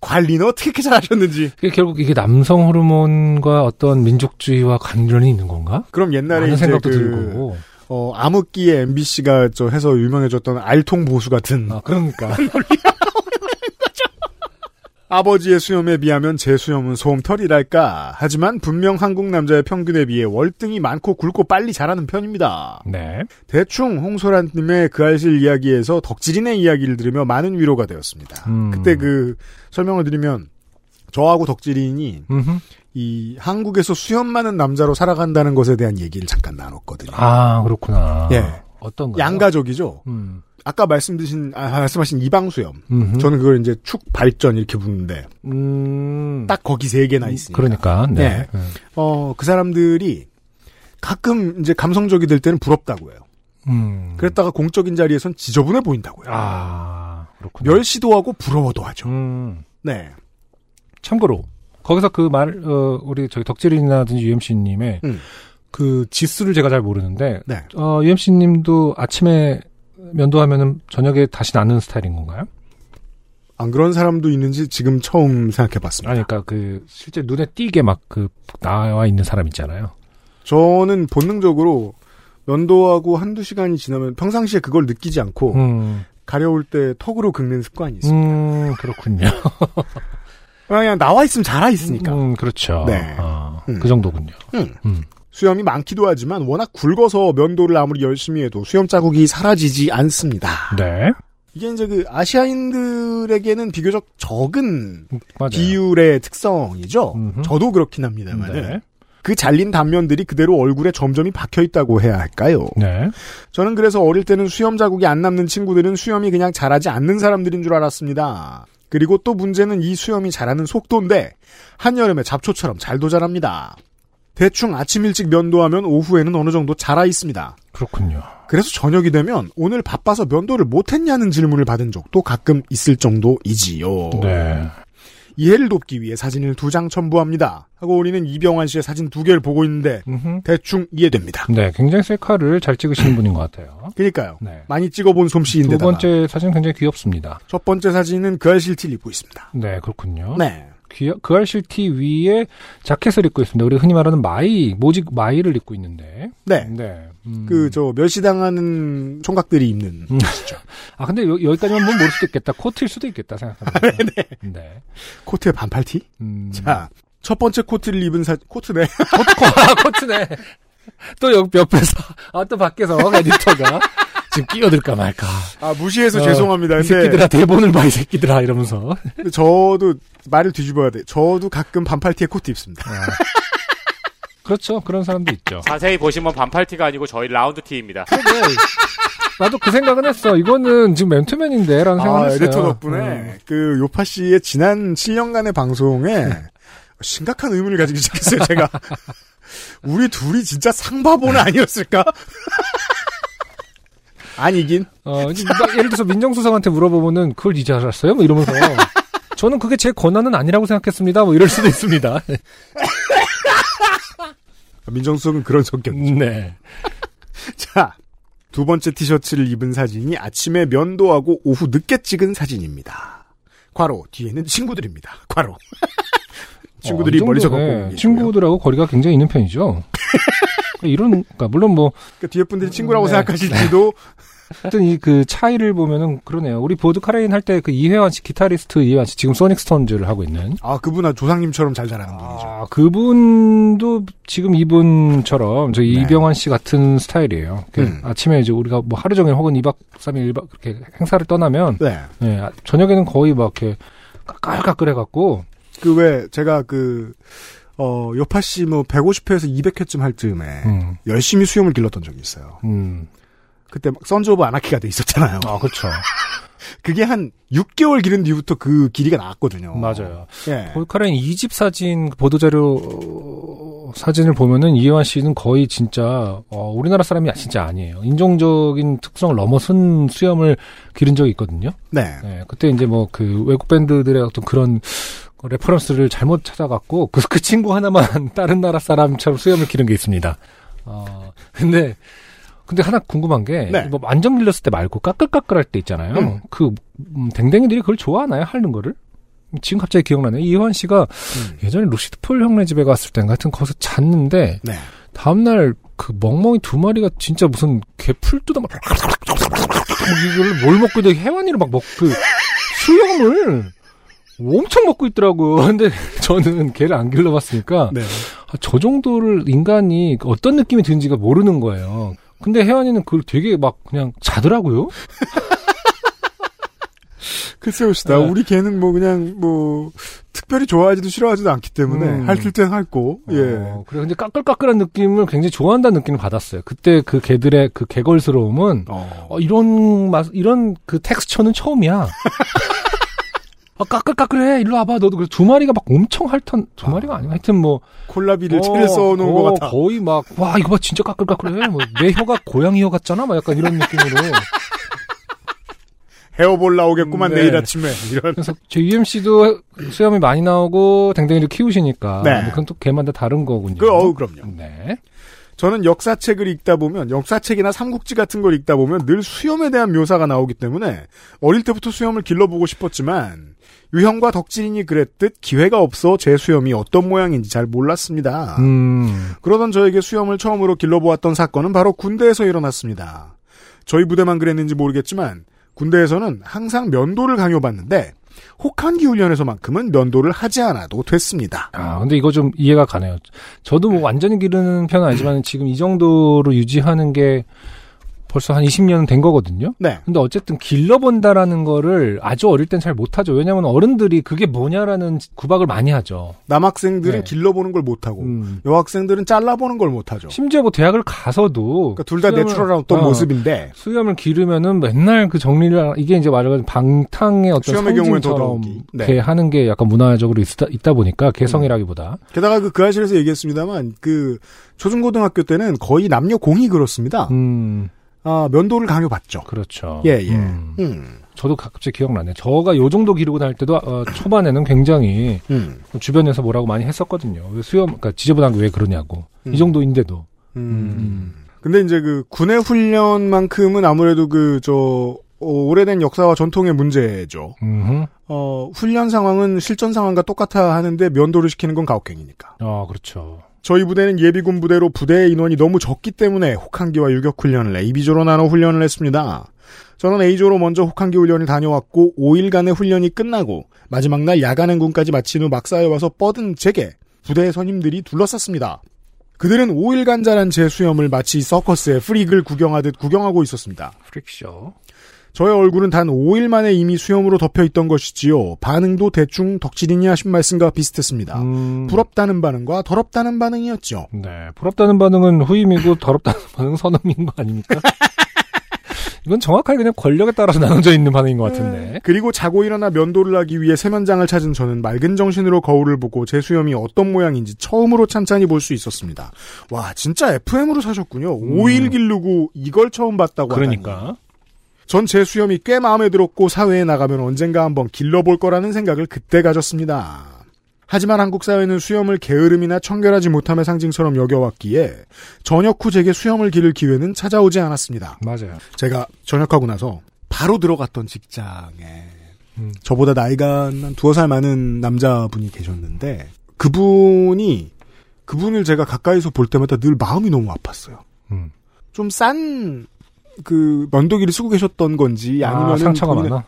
관리는 어떻게 이렇게 잘하셨는지. 결국 이게 남성 호르몬과 어떤 민족주의와 관련이 있는 건가? 그럼 옛날에 이제 생각도 그, 들고. 어, 암흑기에 MBC가 저 해서 유명해졌던 알통 보수 같은 아, 그러니까. 아버지의 수염에 비하면 제 수염은 솜털이랄까. 하지만 분명 한국 남자의 평균에 비해 월등히 많고 굵고 빨리 자라는 편입니다. 네. 대충 홍소란님의 그 알실 이야기에서 덕질인의 이야기를 들으며 많은 위로가 되었습니다. 음. 그때 그 설명을 드리면 저하고 덕질인이 음흠. 이 한국에서 수염 많은 남자로 살아간다는 것에 대한 얘기를 잠깐 나눴거든요. 아, 그렇구나. 예. 어떤 거? 양가적이죠. 음. 아까 말씀드신 아, 말씀하신 이방수염. 음흠. 저는 그걸 이제 축 발전 이렇게 부르는데 음. 딱 거기 세 개나 있으니까. 그러니까. 네. 네. 어, 그 사람들이 가끔 이제 감성적이 될 때는 부럽다고 해요. 음. 그랬다가 공적인 자리에선 지저분해 보인다고요. 아, 그렇군요. 멸시도 하고 부러워도 하죠. 음. 네. 참고로 거기서 그 말, 어, 우리 저희 덕질인이라든지 UMC님의 음. 그 지수를 제가 잘 모르는데, 네. 어, UMC님도 아침에 면도하면은 저녁에 다시 나는 스타일인 건가요? 안 그런 사람도 있는지 지금 처음 생각해 봤습니다. 아니, 그러니까 그 실제 눈에 띄게 막 그 나와 있는 사람 있잖아요. 저는 본능적으로 면도하고 한두 시간이 지나면 평상시에 그걸 느끼지 않고 음, 가려울 때 턱으로 긁는 습관이 있습니다. 음, 그렇군요. 그냥 나와 있으면 자라 있으니까. 음, 그렇죠. 네. 어, 음. 그 정도군요. 음. 음. 수염이 많기도 하지만 워낙 굵어서 면도를 아무리 열심히 해도 수염 자국이 사라지지 않습니다. 네. 이게 이제 그 아시아인들에게는 비교적 적은 맞아요. 비율의 특성이죠. 음흠. 저도 그렇긴 합니다만 네. 그 잘린 단면들이 그대로 얼굴에 점점이 박혀 있다고 해야 할까요? 네. 저는 그래서 어릴 때는 수염 자국이 안 남는 친구들은 수염이 그냥 자라지 않는 사람들인 줄 알았습니다. 그리고 또 문제는 이 수염이 자라는 속도인데 한여름에 잡초처럼 잘도 자랍니다. 대충 아침 일찍 면도하면 오후에는 어느 정도 자라 있습니다. 그렇군요. 그래서 저녁이 되면 오늘 바빠서 면도를 못했냐는 질문을 받은 적도 가끔 있을 정도이지요. 네. 이해를 돕기 위해 사진을 두 장 첨부합니다. 하고 우리는 이병환 씨의 사진 두 개를 보고 있는데 음흠. 대충 이해됩니다. 네, 굉장히 셀카를 잘 찍으시는 분인 것 같아요. 그러니까요. 네. 많이 찍어본 두 솜씨인데다가 번째 사진 굉장히 귀엽습니다. 첫 번째 사진은 그 알실 티를 입고 있습니다. 네, 그렇군요. 네. 귀, 그 알실 티 위에 자켓을 입고 있습니다. 우리 흔히 말하는 마이, 모직 마이를 입고 있는데. 네. 네. 음. 그, 저, 멸시당하는 총각들이 입는 음. 아, 근데 여, 여기까지만 보면 모를 수도 있겠다. 코트일 수도 있겠다, 생각하면. 네. 네. 코트에 반팔티? 음. 자, 첫 번째 코트를 입은 사, 코트네. 아, 코트네. 또 옆, 옆에서, 아, 또 밖에서 에디터가 지금 끼어들까 말까. 아, 무시해서 어, 죄송합니다. 이 근데 새끼들아, 대본을 봐, 이 새끼들아, 이러면서. 저도 말을 뒤집어야 돼. 저도 가끔 반팔티에 코트 입습니다. 그렇죠. 그런 사람도 있죠. 자세히 보시면 반팔티가 아니고 저희 라운드 티입니다. 그래. 나도 그 생각은 했어. 이거는 지금 맨투맨인데, 라는 생각을 아, 했어요. 에디터 덕분에 음. 그 요파 씨의 지난 7년간의 방송에 심각한 의문을 가지기 시작했어요, 제가. 우리 둘이 진짜 상바보는 아니었을까? 아니긴. 어, 막 예를 들어서 민정수석한테 물어보면은 그걸 이제 알았어요? 뭐 이러면서. 저는 그게 제 권한은 아니라고 생각했습니다. 뭐 이럴 수도 있습니다. 민정수석은 그런 성격. 네. 자, 두 번째 티셔츠를 입은 사진이 아침에 면도하고 오후 늦게 찍은 사진입니다. 괄호, 뒤에는 친구들입니다. 친구들이 어, 이 정도, 멀리서 걷고 네, 계시고요. 친구들하고 거리가 굉장히 있는 편이죠. 이런, 그러니까 물론 뭐, 그러니까 뒤에 분들이 친구라고 네. 생각하실지도 어떤 이그 차이를 보면은 그러네요. 우리 보드카레인 할 때 그 이해완 씨, 기타리스트 이해완 씨, 지금 소닉 스톤즈를 하고 있는. 아 그분아 조상님처럼 잘 자라는 분이죠. 아, 그분도 지금 이분처럼 저 네. 이병환 씨 같은 스타일이에요. 이렇게 음. 아침에 이제 우리가 뭐 하루 종일 혹은 2박 3일 1박 그렇게 행사를 떠나면 네. 예, 아, 저녁에는 거의 막 이렇게 까끌까끌해 갖고 그 왜 제가 그 어, 요팟시 뭐 150회에서 200회쯤 할 즈음에 음, 열심히 수염을 길렀던 적이 있어요. 음. 그때 막 Sons of Anarchy가 돼 있었잖아요. 아, 그렇죠. 그게 한 6개월 기른 뒤부터 그 길이가 나왔거든요. 맞아요. 예. 보드카레인 2집 사진, 그 보도자료 어, 사진을 보면은 이해완 씨는 거의 진짜, 어, 우리나라 사람이 진짜 아니에요. 인종적인 특성을 넘어선 수염을 기른 적이 있거든요. 네. 네, 그때 이제 뭐 그 외국 밴드들의 어떤 그런 레퍼런스를 잘못 찾아갖고 그, 그 친구 하나만 다른 나라 사람처럼 수염을 기른 게 있습니다. 어, 근데, 근데 하나 궁금한 게, 네. 뭐 완전 길렀을 때 말고 까끌까끌할 때 있잖아요. 음. 그, 음, 댕댕이들이 그걸 좋아하나요? 하는 거를? 지금 갑자기 기억나네요. 이해완 씨가 음. 예전에 루시드 폴 형네 집에 갔을 땐 같은 거기서 잤는데, 네. 다음날 그 멍멍이 두 마리가 진짜 무슨 개풀 뜯어 막 이걸 뭘 먹고 있는데 해완이를 막 먹고 그 수염을 엄청 먹고 있더라고요. 근데 저는 개를 안 길러봤으니까 네. 아, 저 정도를 인간이 어떤 느낌이 드는지가 모르는 거예요. 근데 혜환이는 그걸 되게 막 그냥 자더라고요. 글쎄요, 시다. 네. 우리 개는 뭐 그냥 뭐 특별히 좋아하지도 싫어하지도 않기 때문에 음. 핥을 땐 핥고 예. 어, 그래 근데 까끌까끌한 느낌을 굉장히 좋아한다는 느낌을 받았어요. 그때 그 개들의 그 개걸스러움은 어. 어, 이런 맛, 이런 그 텍스처는 처음이야. 아, 까끌까끌해. 일로 와봐. 너도 그래. 두 마리가 막 엄청 핥던, 두 마리가 아 니고 하여튼 뭐. 콜라비를 어, 채를 써놓은 어, 것 같아. 거의 막, 와, 이거 봐. 진짜 까끌까끌해. 뭐, 내 혀가 고양이 혀 같잖아. 막 약간 이런 느낌으로. 헤어볼 나오겠구만 네. 내일 아침에 이런. 그래서 제 UMC도 수염이 많이 나오고 댕댕이를 키우시니까. 네. 그건 또 개마다 다른 거군요. 그 어우 그럼요. 네. 저는 역사책을 읽다 보면 역사책이나 삼국지 같은 걸 읽다 보면 늘 수염에 대한 묘사가 나오기 때문에 어릴 때부터 수염을 길러보고 싶었지만 유형과 덕질인이 그랬듯 기회가 없어 제 수염이 어떤 모양인지 잘 몰랐습니다. 음. 그러던 저에게 수염을 처음으로 길러보았던 사건은 바로 군대에서 일어났습니다. 저희 부대만 그랬는지 모르겠지만 군대에서는 항상 면도를 강요받는데 혹한기 훈련에서만큼은 면도를 하지 않아도 됐습니다. 아, 근데 이거 좀 이해가 가네요. 저도 뭐 완전히 기르는 편은 아니지만 지금 이 정도로 유지하는 게 벌써 한 20년은 된 거거든요. 네. 근데 어쨌든 길러본다라는 거를 아주 어릴 땐 잘 못하죠. 왜냐하면 어른들이 그게 뭐냐라는 구박을 많이 하죠. 남학생들은 네. 길러보는 걸 못하고 음. 여학생들은 잘라보는 걸 못하죠. 심지어 뭐 대학을 가서도 그러니까 둘다 수염을- 내추럴한 어, 모습인데 수염을 기르면은 맨날 그 정리를 이게 이제 말하자면 방탕의 어떤 수염의 더더욱이. 네. 이렇게 하는 게 약간 문화적으로 있다, 있다 보니까 개성이라기보다 게다가 그, 그 아실에서 얘기했습니다만 그 초중고등학교 때는 거의 남녀 공이 그렇습니다. 음 아, 면도를 강요받죠. 그렇죠. 예, 예. 음. 음. 저도 갑자기 기억나네. 저가 요 정도 기르고 다닐 때도 어, 초반에는 굉장히 음. 주변에서 뭐라고 많이 했었거든요. 왜 수염, 그러니까 지저분한 게 왜 그러냐고. 음. 이 정도인데도. 음. 근데 이제 그 군의 훈련만큼은 아무래도 그저 어, 오래된 역사와 전통의 문제죠. 음, 어, 훈련 상황은 실전 상황과 똑같아 하는데 면도를 시키는 건 가혹행위니까. 아 그렇죠. 저희 부대는 예비군 부대로 부대 인원이 너무 적기 때문에 혹한기와 유격 훈련을 A비조로 나눠 훈련을 했습니다. 저는 A조로 먼저 혹한기 훈련을 다녀왔고 5일간의 훈련이 끝나고 마지막 날 야간 행군까지 마친 후 막사에 와서 뻗은 제게 부대 선임들이 둘러쌌습니다. 그들은 5일간 자란 제 수염을 마치 서커스의 프릭을 구경하듯 구경하고 있었습니다. 프릭쇼. 저의 얼굴은 단 5일 만에 이미 수염으로 덮여 있던 것이지요. 반응도 대충 덕질이니 하신 말씀과 비슷했습니다. 음, 부럽다는 반응과 더럽다는 반응이었죠. 네, 부럽다는 반응은 후임이고 더럽다는 반응은 선음인 거 아닙니까? 이건 정확하게 그냥 권력에 따라서 나눠져 있는 반응인 것 같은데. 그리고 자고 일어나 면도를 하기 위해 세면장을 찾은 저는 맑은 정신으로 거울을 보고 제 수염이 어떤 모양인지 처음으로 찬찬히 볼 수 있었습니다. 와, 진짜 FM으로 사셨군요. 5일 기르고 이걸 처음 봤다고. 음. 그러니까. 전 제 수염이 꽤 마음에 들었고 사회에 나가면 언젠가 한번 길러볼 거라는 생각을 그때 가졌습니다. 하지만 한국 사회는 수염을 게으름이나 청결하지 못함의 상징처럼 여겨왔기에 전역 후 제게 수염을 기를 기회는 찾아오지 않았습니다. 맞아요. 제가 전역하고 나서 바로 들어갔던 직장에 음. 저보다 나이가 한 두어 살 많은 남자분이 계셨는데 그분이 그분을 제가 가까이서 볼 때마다 늘 마음이 너무 아팠어요. 음. 좀싼 그 면도기를 쓰고 계셨던 건지 아니면 아, 상처가 많아.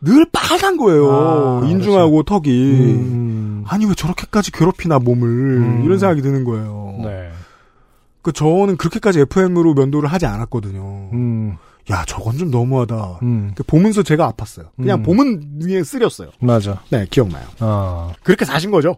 늘 빨간 거예요. 아, 인중하고 턱이. 음, 아니 왜 저렇게까지 괴롭히나 몸을 음. 이런 생각이 드는 거예요. 네. 그 저는 그렇게까지 FM으로 면도를 하지 않았거든요. 음, 야 저건 좀 너무하다. 음, 그 보면서 제가 아팠어요. 그냥 음. 보면 위에 쓰렸어요. 맞아. 네, 기억나요. 아, 그렇게 사신 거죠.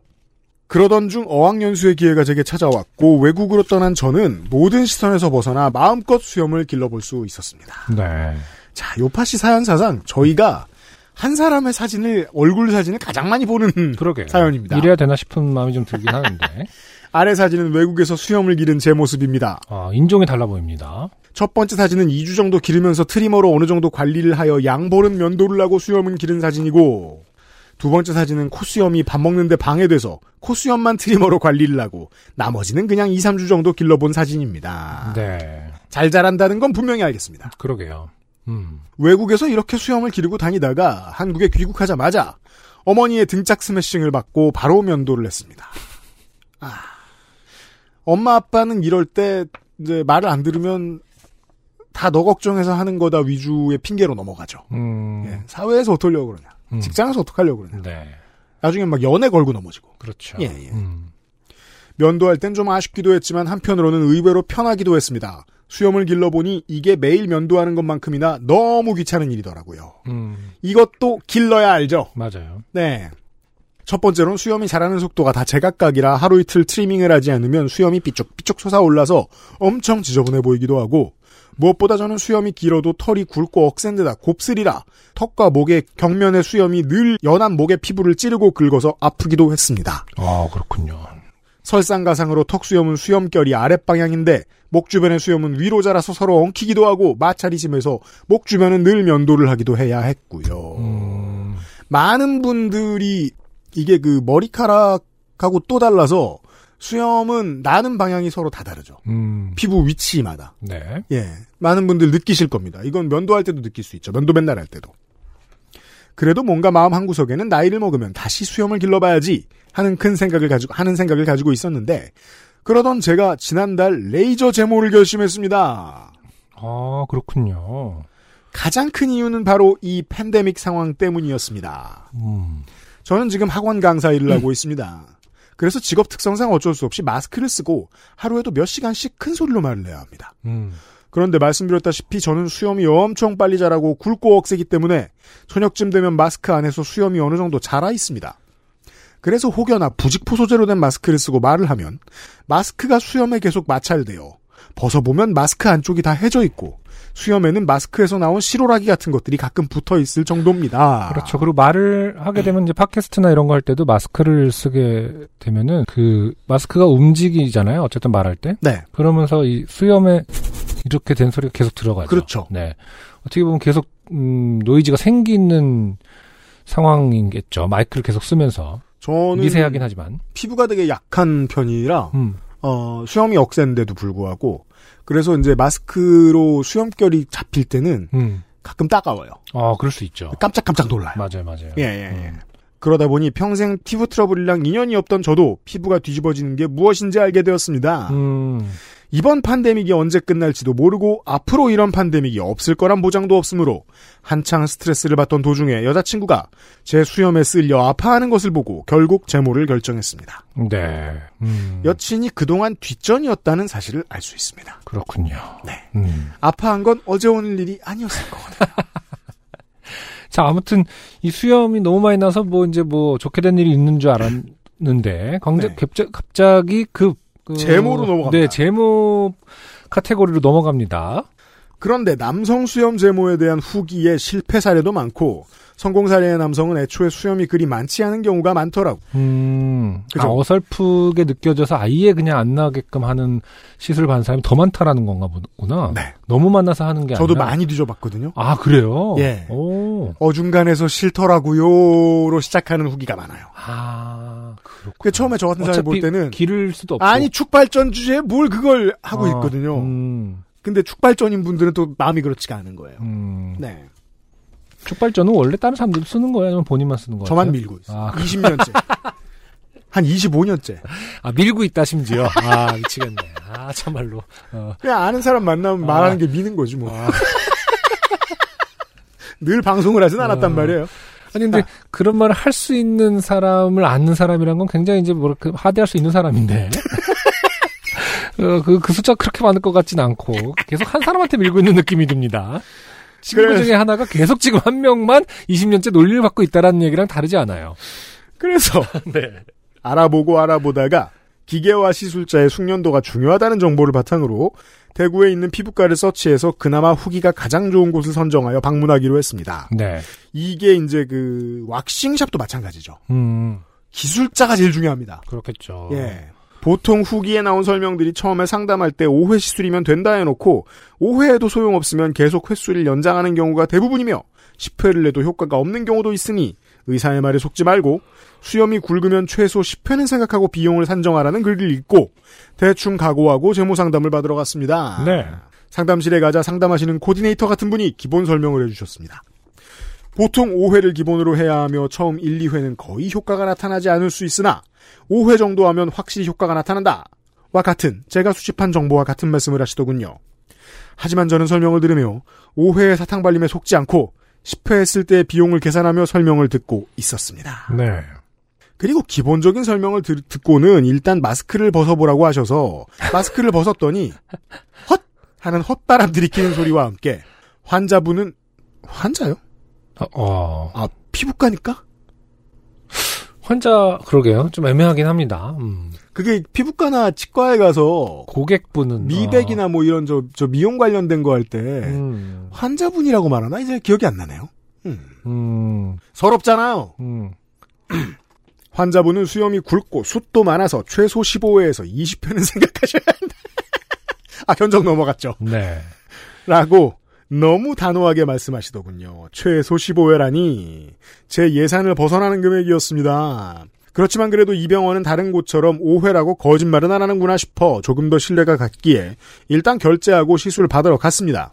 그러던 중 어학연수의 기회가 제게 찾아왔고 외국으로 떠난 저는 모든 시선에서 벗어나 마음껏 수염을 길러볼 수 있었습니다. 네. 자, 요파시 사연사상 저희가 한 사람의 사진을 얼굴 사진을 가장 많이 보는 그러게. 사연입니다. 이래야 되나 싶은 마음이 좀 들긴 하는데. 아래 사진은 외국에서 수염을 기른 제 모습입니다. 아, 인종이 달라 보입니다. 첫 번째 사진은 2주 정도 기르면서 트리머로 어느 정도 관리를 하여 양보는 면도를 하고 수염은 기른 사진이고 두 번째 사진은 코수염이 밥 먹는데 방해돼서 코수염만 트리머로 관리를 하고 나머지는 그냥 2, 3주 정도 길러본 사진입니다. 네. 잘 자란다는 건 분명히 알겠습니다. 그러게요. 음. 외국에서 이렇게 수염을 기르고 다니다가 한국에 귀국하자마자 어머니의 등짝 스매싱을 받고 바로 면도를 했습니다. 아. 엄마 아빠는 이럴 때 이제 말을 안 들으면 다 너 걱정해서 하는 거다 위주의 핑계로 넘어가죠. 음. 예, 사회에서 어떡하려고 그러냐. 음. 직장에서 어떡하려고 그러냐. 네. 나중에 막 연애 걸고 넘어지고. 그렇죠. 예, 예. 음. 면도할 땐 좀 아쉽기도 했지만 한편으로는 의외로 편하기도 했습니다. 수염을 길러보니 이게 매일 면도하는 것만큼이나 너무 귀찮은 일이더라고요. 음. 이것도 길러야 알죠. 맞아요. 네. 첫 번째로는 수염이 자라는 속도가 다 제각각이라 하루 이틀 트리밍을 하지 않으면 수염이 삐쭉삐쭉 솟아올라서 엄청 지저분해 보이기도 하고 무엇보다 저는 수염이 길어도 털이 굵고 억센 데다 곱슬이라 턱과 목의 경면의 수염이 늘 연한 목의 피부를 찌르고 긁어서 아프기도 했습니다. 아, 그렇군요. 설상가상으로 턱 수염은 수염결이 아랫방향인데 목 주변의 수염은 위로 자라서 서로 엉키기도 하고 마찰이 심해서 목 주변은 늘 면도를 하기도 해야 했고요. 음. 많은 분들이 이게 그 머리카락하고 또 달라서 수염은 나는 방향이 서로 다 다르죠. 음. 피부 위치마다. 네. 예. 많은 분들 느끼실 겁니다. 이건 면도할 때도 느낄 수 있죠. 면도 맨날 할 때도. 그래도 뭔가 마음 한 구석에는 나이를 먹으면 다시 수염을 길러봐야지 하는 큰 생각을 가지고, 하는 생각을 가지고 있었는데, 그러던 제가 지난달 레이저 제모를 결심했습니다. 아, 그렇군요. 가장 큰 이유는 바로 이 팬데믹 상황 때문이었습니다. 음. 저는 지금 학원 강사 일을 하고 있습니다. 그래서 직업 특성상 어쩔 수 없이 마스크를 쓰고 하루에도 몇 시간씩 큰 소리로 말을 해야 합니다. 음. 그런데 말씀드렸다시피 저는 수염이 엄청 빨리 자라고 굵고 억세기 때문에 저녁쯤 되면 마스크 안에서 수염이 어느 정도 자라 있습니다. 그래서 혹여나 부직포 소재로 된 마스크를 쓰고 말을 하면 마스크가 수염에 계속 마찰되어 벗어보면 마스크 안쪽이 다 해져 있고 수염에는 마스크에서 나온 시로라기 같은 것들이 가끔 붙어 있을 정도입니다. 그렇죠. 그리고 말을 하게 되면 이제 팟캐스트나 이런 거 할 때도 마스크를 쓰게 되면은 그 마스크가 움직이잖아요. 어쨌든 말할 때. 네. 그러면서 이 수염에 이렇게 된 소리가 계속 들어가죠. 그렇죠. 네. 어떻게 보면 계속 음, 노이즈가 생기는 상황이겠죠. 마이크를 계속 쓰면서 저는 미세하긴 하지만. 피부가 되게 약한 편이라 음. 어, 수염이 억센데도 불구하고 그래서 이제 마스크로 수염결이 잡힐 때는 음. 가끔 따가워요. 아, 그럴 수 있죠. 깜짝깜짝 놀라요. 맞아요, 맞아요. 예, 예, 예. 음. 그러다 보니 평생 피부 트러블이랑 인연이 없던 저도 피부가 뒤집어지는 게 무엇인지 알게 되었습니다. 음. 이번 팬데믹이 언제 끝날지도 모르고 앞으로 이런 팬데믹이 없을 거란 보장도 없으므로 한창 스트레스를 받던 도중에 여자친구가 제 수염에 쓸려 아파하는 것을 보고 결국 제모를 결정했습니다. 네. 음. 여친이 그동안 뒷전이었다는 사실을 알 수 있습니다. 그렇군요. 네. 음. 아파한 건 어제 오늘 일이 아니었을 것 같아요. 자, 아무튼 이 수염이 너무 많이 나서 뭐 이제 뭐 좋게 된 일이 있는 줄 알았는데 네. 갑자- 갑자기 그, 그 제모로 넘어갑니다. 네, 제모 카테고리로 넘어갑니다. 그런데 남성 수염 제모에 대한 후기에 실패 사례도 많고 성공 사례의 남성은 애초에 수염이 그리 많지 않은 경우가 많더라고. 음, 그죠? 아, 어설프게 느껴져서 아예 그냥 안 나게끔 하는 시술 받는 사람이 더 많다라는 건가 보구나. 네. 너무 만나서 하는 게 저도 아니라. 많이 뒤져봤거든요. 아, 그래요? 예. 오. 어중간해서 싫더라고요로 시작하는 후기가 많아요. 아, 그렇군. 그 처음에 저 같은 사람이 볼 때는 기를 수도 없고. 아니 축발전 주제에 뭘 그걸 하고 아, 있거든요. 음, 근데 축발전인 분들은 또 마음이 그렇지가 않은 거예요. 음. 네. 촉발전은 원래 다른 사람들이 쓰는 거예요? 아니면 본인만 쓰는 거예요? 저만 밀고 있어요. 아, 20년째. 한 25년째. 아, 밀고 있다, 심지어. 아, 미치겠네. 아, 참말로. 어. 그냥 아는 사람 만나면 아. 말하는 게 미는 거지 뭐. 늘 방송을 하진 않았단 어. 말이에요. 아니, 근데 그런 말을 할 수 있는 사람을 아는 사람이란 건 굉장히 이제 뭐랄까, 하대할 수 있는 사람인데. 어, 그, 그 숫자 그렇게 많을 것 같진 않고, 계속 한 사람한테 밀고 있는 느낌이 듭니다. 친구 그래. 중에 하나가 계속 지금 한 명만 20년째 논리를 받고 있다라는 얘기랑 다르지 않아요. 그래서 알아보고 알아보다가 기계와 시술자의 숙련도가 중요하다는 정보를 바탕으로 대구에 있는 피부과를 서치해서 그나마 후기가 가장 좋은 곳을 선정하여 방문하기로 했습니다. 네. 이게 이제 그 왁싱샵도 마찬가지죠. 음, 기술자가 제일 중요합니다. 그렇겠죠. 예. 보통 후기에 나온 설명들이 처음에 상담할 때 5회 시술이면 된다 해놓고 5회에도 소용없으면 계속 횟수를 연장하는 경우가 대부분이며 10회를 내도 효과가 없는 경우도 있으니 의사의 말에 속지 말고 수염이 굵으면 최소 10회는 생각하고 비용을 산정하라는 글을 읽고 대충 각오하고 제모 상담을 받으러 갔습니다. 네. 상담실에 가자 상담하시는 코디네이터 같은 분이 기본 설명을 해주셨습니다. 보통 5회를 기본으로 해야 하며 처음 1, 2회는 거의 효과가 나타나지 않을 수 있으나 5회 정도 하면 확실히 효과가 나타난다. 와 같은 제가 수집한 정보와 같은 말씀을 하시더군요. 하지만 저는 설명을 들으며 5회의 사탕 발림에 속지 않고 10회 했을 때의 비용을 계산하며 설명을 듣고 있었습니다. 네. 그리고 기본적인 설명을 들- 듣고는 일단 마스크를 벗어보라고 하셔서 마스크를 벗었더니 헛 하는 헛바람 들이키는 소리와 함께 환자분은 환자요? 어, 어. 아 피부과니까? 환자, 그러게요. 좀 애매하긴 합니다. 음. 그게 피부과나 치과에 가서 고객분은. 미백이나 뭐 이런 저, 저 미용 관련된 거 할때 어, 음. 환자분이라고 말하나 이제 기억이 안 나네요. 음. 음. 서럽잖아요. 음. 환자분은 수염이 굵고 숱도 많아서 최소 15회에서 20회는 생각하셔야 한다. 아 견적 넘어갔죠. 네. 라고 너무 단호하게 말씀하시더군요. 최소 15회라니 제 예산을 벗어나는 금액이었습니다. 그렇지만 그래도 이 병원은 다른 곳처럼 5회라고 거짓말은 안 하는구나 싶어 조금 더 신뢰가 갔기에 일단 결제하고 시술을 받으러 갔습니다.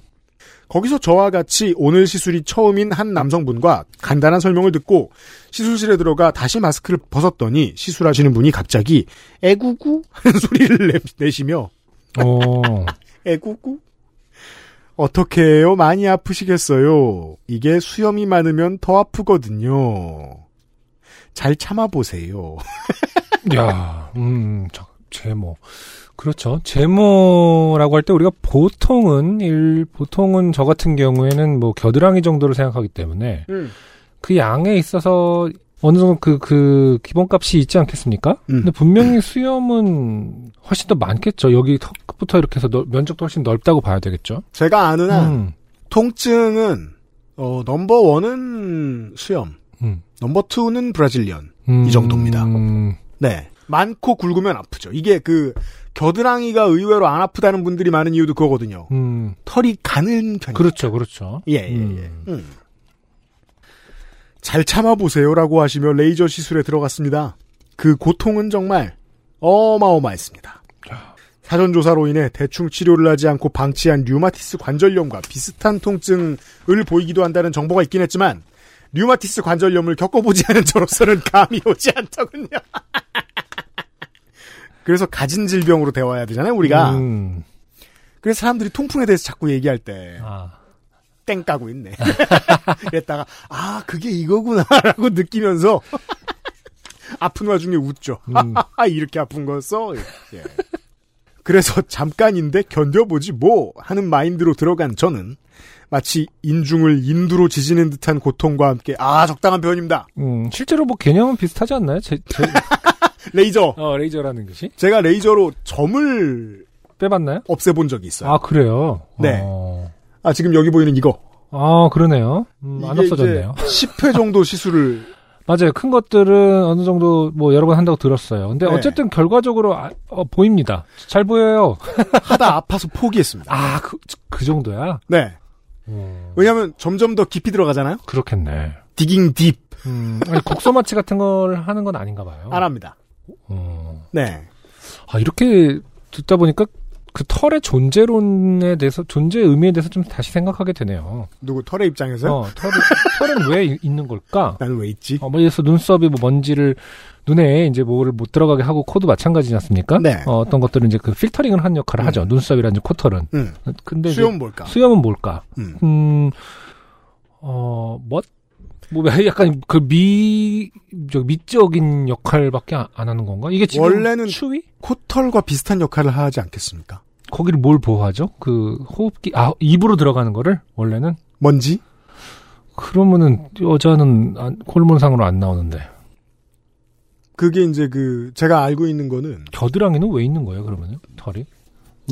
거기서 저와 같이 오늘 시술이 처음인 한 남성분과 간단한 설명을 듣고 시술실에 들어가 다시 마스크를 벗었더니 시술하시는 분이 갑자기 애구구 하는 소리를 내- 내시며 어. 애구구? 어떻게 해요? 많이 아프시겠어요? 이게 수염이 많으면 더 아프거든요. 잘 참아보세요. 야, 음, 저, 제모. 그렇죠. 제모라고 할 때 우리가 보통은 일 보통은 저 같은 경우에는 뭐 겨드랑이 정도를 생각하기 때문에 음. 그 양에 있어서 어느 정도 그, 그, 기본값이 있지 않겠습니까? 음. 근데 분명히 수염은 훨씬 더 많겠죠. 여기 턱부터 이렇게 해서 넓- 면적도 훨씬 넓다고 봐야 되겠죠. 제가 아는 한 음, 통증은 어, number one은 수염, 음, number two는 Brazilian. 음, 이 정도입니다. 음, 네. 많고 굵으면 아프죠. 이게 그 겨드랑이가 의외로 안 아프다는 분들이 많은 이유도 그거거든요. 음, 털이 가는 편이. 그렇죠, 그렇죠. 예, 예, 예. 음. 음. 잘 참아보세요라고 하시며 레이저 시술에 들어갔습니다. 그 고통은 정말 어마어마했습니다. 사전조사로 인해 대충 치료를 하지 않고 방치한 류마티스 관절염과 비슷한 통증을 보이기도 한다는 정보가 있긴 했지만 류마티스 관절염을 겪어보지 않은 저로서는 감이 오지 않더군요. 그래서 가진 질병으로 대화해야 되잖아요, 우리가. 음, 그래서 사람들이 통풍에 대해서 자꾸 얘기할 때 아, 땡 까고 있네. 그랬다가 아 그게 이거구나라고 느끼면서 아픈 와중에 웃죠. 음. 이렇게 아픈 거였어. 예. 그래서 잠깐인데 견뎌보지 뭐 하는 마인드로 들어간 저는 마치 인중을 인두로 지지는 듯한 고통과 함께 아 적당한 표현입니다. 음, 실제로 뭐 개념은 비슷하지 않나요? 제, 제, 레이저. 어, 레이저라는 것이? 제가 레이저로 점을 빼봤나요? 없애본 적이 있어요. 아, 그래요? 네. 어, 아 지금 여기 보이는 이거. 아, 그러네요. 음, 안 없어졌네요. 이제 10회 정도 시술을 맞아요. 큰 것들은 어느 정도 뭐 여러 번 한다고 들었어요. 근데 네. 어쨌든 결과적으로 아, 어, 보입니다. 잘 보여요. 하다 아파서 포기했습니다. 아, 그, 그 정도야? 네. 음, 왜냐하면 점점 더 깊이 들어가잖아요. 그렇겠네. 디깅 딥안 음, 아니, 국소마취 같은 걸 하는 건 아닌가 봐요. 합니다. 음. 네. 아, 이렇게 듣다 보니까 그 털의 존재론에 대해서, 존재 의미에 대해서 좀 다시 생각하게 되네요. 누구 털의 입장에서 어, 털이, 털은 왜 이- 있는 걸까? 나는 왜 있지? 어, 뭐, 들어서 눈썹이 뭐 먼지를, 눈에 이제 뭐를 못 들어가게 하고 코도 마찬가지지 않습니까? 네. 어, 떤 것들은 이제 그 필터링을 하는 역할을 음. 하죠. 눈썹이라든지 코털은. 음. 근데 수염 뭘까? 수염은 뭘까? 음. 음, 어, 뭐, 뭐, 약간 그 미, 저 미적인 역할밖에 안, 안 하는 건가? 이게 지금 원래는- 추위? 코털과 비슷한 역할을 하지 않겠습니까? 거기를 뭘 보호하죠? 그 호흡기, 아, 입으로 들어가는 거를? 원래는? 먼지? 그러면은 여자는 안- 호르몬상으로 안 나오는데. 그게 이제 그 제가 알고 있는 거는 겨드랑이는 왜 있는 거예요, 그러면은? 털이?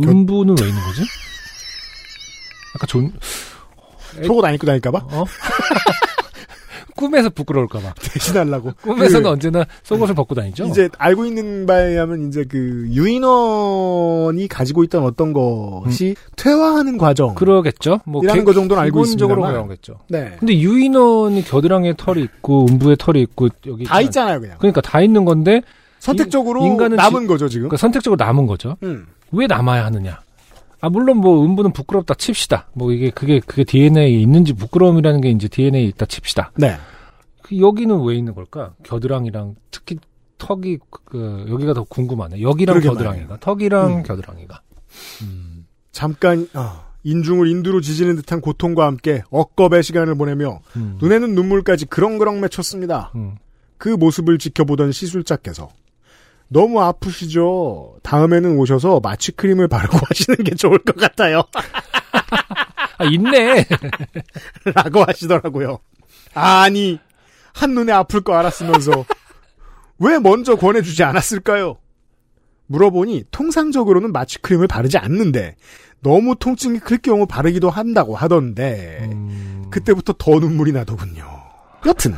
겨- 음부는 왜 있는 거지? 약간 존, 에- 속옷 안 입고 다닐까봐 어? 꿈에서 부끄러울까봐. 대신하려고. 꿈에서는 그 언제나 속옷을 벗고 다니죠? 이제 알고 있는 바에 의하면 이제 그 유인원이 가지고 있던 어떤 것이 퇴화하는 과정. 음. 그러겠죠. 뭐 이라는 개- 거 정도는 알고 기본적으로 있습니다만. 그러겠죠. 네. 근데 유인원이 겨드랑이에 털이 있고 음부에 털이 있고 여기 다 있잖아요. 그냥. 그러니까 다 있는 건데 선택적으로 인- 인간은 남은 거죠, 지금. 그러니까 선택적으로 남은 거죠. 음. 왜 남아야 하느냐? 아 물론 뭐 음부는 부끄럽다 칩시다. 뭐 이게 그게 그게 DNA에 있는지 부끄러움이라는 게 이제 DNA에 있다 칩시다. 네. 그 여기는 왜 있는 걸까? 겨드랑이랑 특히 턱이 그 여기가 더 궁금하네. 여기랑 겨드랑이가 턱이랑 음. 겨드랑이가. 음. 잠깐 아, 인중을 인두로 지지는 듯한 고통과 함께 억겁의 시간을 보내며 음. 눈에는 눈물까지 그렁그렁 맺혔습니다. 음. 그 모습을 지켜보던 시술자께서 너무 아프시죠? 다음에는 오셔서 마취 크림을 바르고 하시는 게 좋을 것 같아요. 아 있네. 라고 하시더라고요. 아니, 한눈에 아플 거 알았으면서 왜 먼저 권해주지 않았을까요? 물어보니 통상적으로는 마취 크림을 바르지 않는데 너무 통증이 클 경우 바르기도 한다고 하던데 음. 그때부터 더 눈물이 나더군요. 여튼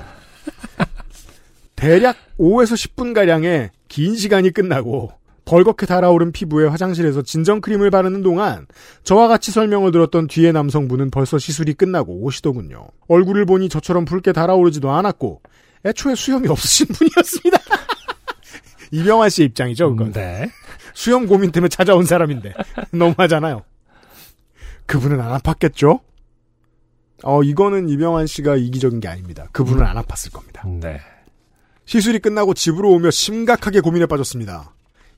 대략 5에서 10분가량의 긴 시간이 끝나고 벌겋게 달아오른 피부에 화장실에서 진정크림을 바르는 동안 저와 같이 설명을 들었던 뒤에 남성분은 벌써 시술이 끝나고 오시더군요. 얼굴을 보니 저처럼 붉게 달아오르지도 않았고 애초에 수염이 없으신 분이었습니다. 이병환 씨의 입장이죠, 그건. 네. 수염 고민 때문에 찾아온 사람인데 너무하잖아요. 그분은 안 아팠겠죠? 어 이거는 이병환 씨가 이기적인 게 아닙니다. 그분은 안 아팠을 겁니다. 네. 시술이 끝나고 집으로 오며 심각하게 고민에 빠졌습니다.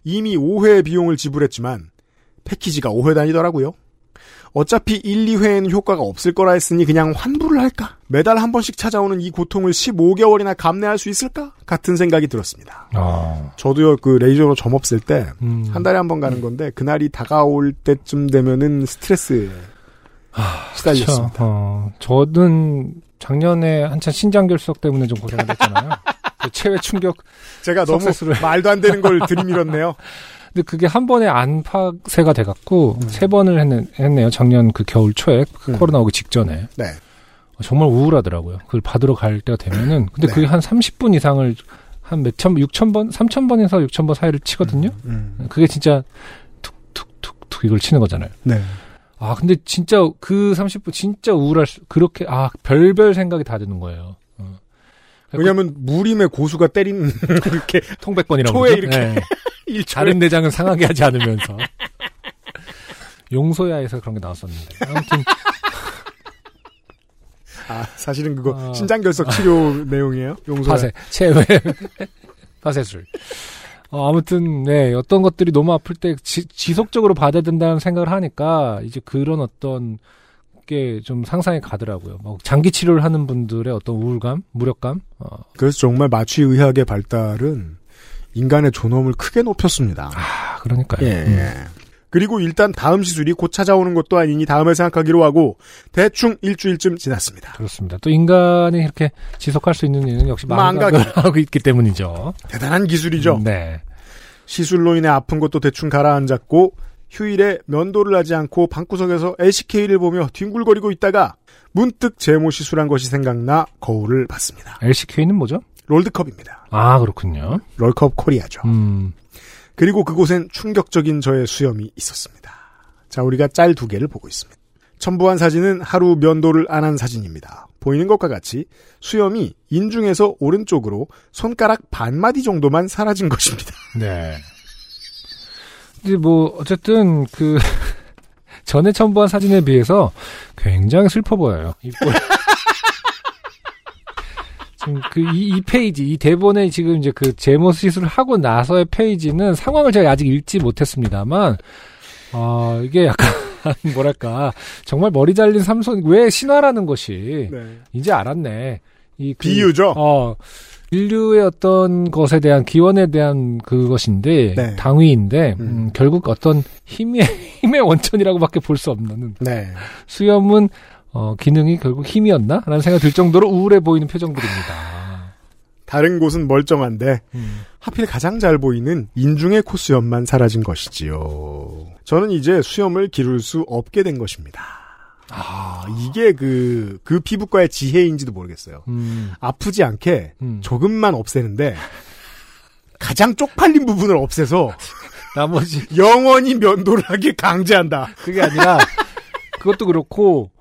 이미 5회 비용을 지불했지만 패키지가 5회 단위더라고요. 어차피 1, 2회에는 효과가 없을 거라 했으니 그냥 환불을 할까? 매달 한 번씩 찾아오는 이 고통을 15개월이나 감내할 수 있을까? 같은 생각이 들었습니다. 어, 저도요, 그 레이저로 점 없을 때, 음. 한 달에 한 번 가는 건데, 그날이 다가올 때쯤 되면은 스트레스에 시달렸습니다. 그쵸. 어, 저는 작년에 한참 신장 결석 때문에 좀 고생을 했잖아요. 그 체외 충격. 제가 너무 석세스를. 말도 안 되는 걸 들이밀었네요. 근데 그게 한 번에 안팎세가 돼갖고 세 번을 했네, 했네요. 작년 그 겨울 초에 음. 코로나 오기 직전에. 네. 어, 정말 우울하더라고요. 그걸 받으러 갈 때가 되면은. 근데 네. 그게 한 30분 이상을 한 몇천, 6천 번, 3천 번에서 6천 번 사이를 치거든요. 음. 그게 진짜 툭툭툭툭 이걸 치는 거잖아요. 네. 아, 근데 진짜 그 30분 진짜 우울할 수, 그렇게, 아, 별별 생각이 다 드는 거예요. 어. 왜냐면, 무림의 고수가 때리는, 그렇게, 통백번이라고. 초에 그러죠? 이렇게 네. 다른 내장은 상하게 하지 않으면서. 용소야에서 그런 게 나왔었는데. 아무튼, 아, 사실은 그거, 아. 신장결석 치료 내용이에요? 용서. 파세, 체외, 파세술. 어, 아무튼, 네, 어떤 것들이 너무 아플 때 지, 지속적으로 받아야 된다는 생각을 하니까, 이제 그런 어떤 게 좀 상상이 가더라고요. 뭐 장기 치료를 하는 분들의 어떤 우울감, 무력감, 어, 그래서 정말 마취 의학의 발달은 인간의 존엄을 크게 높였습니다. 아, 그러니까요. 예, 음. 예. 그리고 일단 다음 시술이 곧 찾아오는 것도 아니니 다음에 생각하기로 하고 대충 일주일쯤 지났습니다. 그렇습니다. 또 인간이 이렇게 지속할 수 있는 이유는 역시. 망각을 하고 있기 때문이죠. 대단한 기술이죠. 네. 시술로 인해 아픈 것도 대충 가라앉았고 휴일에 면도를 하지 않고 방구석에서 LCK를 보며 뒹굴거리고 있다가 문득 제모 시술한 것이 생각나 거울을 봤습니다. LCK는 뭐죠? 롤드컵입니다. 아, 그렇군요. 롤컵 코리아죠. 음, 그리고 그곳엔 충격적인 저의 수염이 있었습니다. 자, 우리가 짤 두 개를 보고 있습니다. 첨부한 사진은 하루 면도를 안 한 사진입니다. 보이는 것과 같이 수염이 인중에서 오른쪽으로 손가락 반마디 정도만 사라진 것입니다. 네. 뭐 어쨌든 그 전에 첨부한 사진에 비해서 굉장히 슬퍼 보여요. 지금 그이 이 페이지 이 대본에 지금 이제 그 제모 시술을 하고 나서의 페이지는 상황을 제가 아직 읽지 못했습니다만 어 이게 약간 뭐랄까 정말 머리 잘린 삼손 왜 신화라는 것이 이제 알았네. 이 그- 비유죠. 어, 인류의 어떤 것에 대한 기원에 대한 그것인데 네. 당위인데 음. 음, 결국 어떤 힘의 힘의 원천이라고밖에 볼 수 없는 네. 수염은 어, 기능이 결국 힘이었나 라는 생각이 들 정도로 우울해 보이는 표정들입니다. 다른 곳은 멀쩡한데 음. 하필 가장 잘 보이는 인중의 코수염만 사라진 것이지요. 저는 이제 수염을 기를 수 없게 된 것입니다. 아, 이게 그, 그 피부과의 지혜인지도 모르겠어요. 음, 아프지 않게 음. 조금만 없애는데 가장 쪽팔린 부분을 없애서 나머지 영원히 면도를 하게 강제한다. 그게 아니라 그것도 그렇고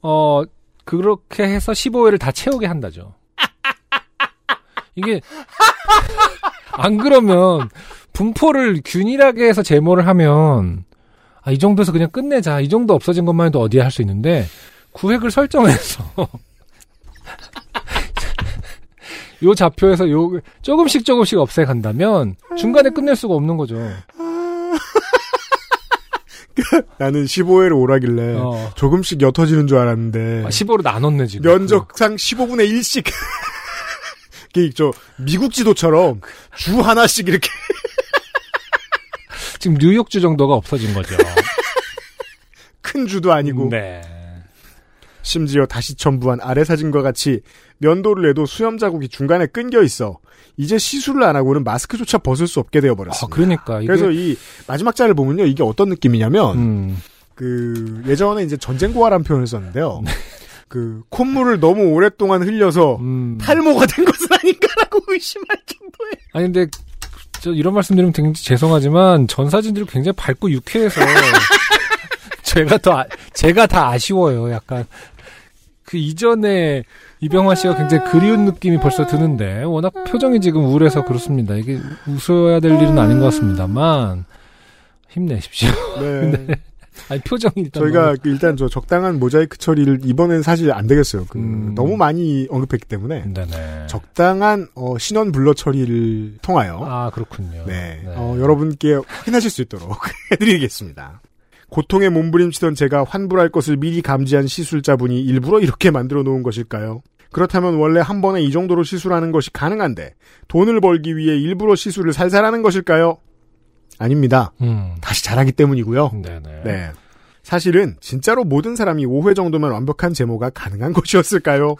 어 그렇게 해서 15회를 다 채우게 한다죠. 이게 안 그러면 분포를 균일하게 해서 제모를 하면 아, 이 정도에서 그냥 끝내자. 이 정도 없어진 것만 해도 어디에 할 수 있는데 구획을 설정해서 요 좌표에서 요 조금씩 조금씩 없애간다면 중간에 끝낼 수가 없는 거죠. 나는 15회를 오라길래 어. 조금씩 옅어지는 줄 알았는데 아, 15로 나눴네 지금. 면적상 15분의 1씩 이게 저 미국 지도처럼 주 하나씩 이렇게 지금 뉴욕주 정도가 없어진 거죠. 큰 주도 아니고 네. 심지어 다시 첨부한 아래 사진과 같이 면도를 해도 수염 자국이 중간에 끊겨 있어 이제 시술을 안 하고는 마스크조차 벗을 수 없게 되어 아, 버렸습니다. 그러니까 이게 그래서 이 마지막 자를 보면요 이게 어떤 느낌이냐면 음, 그 예전에 이제 전쟁고화란 표현을 썼는데요. 네. 그 콧물을 너무 오랫동안 흘려서 음. 탈모가 된 것은 아닌가라고 의심할 정도의 아니 근데 저 이런 말씀드리면 굉장히 죄송하지만 전 사진들이 굉장히 밝고 유쾌해서 제가 더 아- 제가 다 아쉬워요. 약간 그 이전에 이병화 씨가 굉장히 그리운 느낌이 벌써 드는데 워낙 표정이 지금 우울해서 그렇습니다. 이게 웃어야 될 일은 아닌 것 같습니다만 힘내십시오. 네. 아니 표정이 일단 저희가 너무- 그 일단 저 적당한 모자이크 처리를 이번엔 사실 안 되겠어요. 그 음. 너무 많이 언급했기 때문에 네네. 적당한 어, 신원 블러 처리를 통하여 아 그렇군요. 네, 네. 어, 여러분께 확인하실 수 있도록 해드리겠습니다. 고통에 몸부림치던 제가 환불할 것을 미리 감지한 시술자분이 일부러 이렇게 만들어 놓은 것일까요? 그렇다면 원래 한 번에 이 정도로 시술하는 것이 가능한데 돈을 벌기 위해 일부러 시술을 살살하는 것일까요? 아닙니다. 음. 다시 잘하기 때문이고요. 네네. 네. 사실은 진짜로 모든 사람이 5회 정도면 완벽한 제모가 가능한 것이었을까요?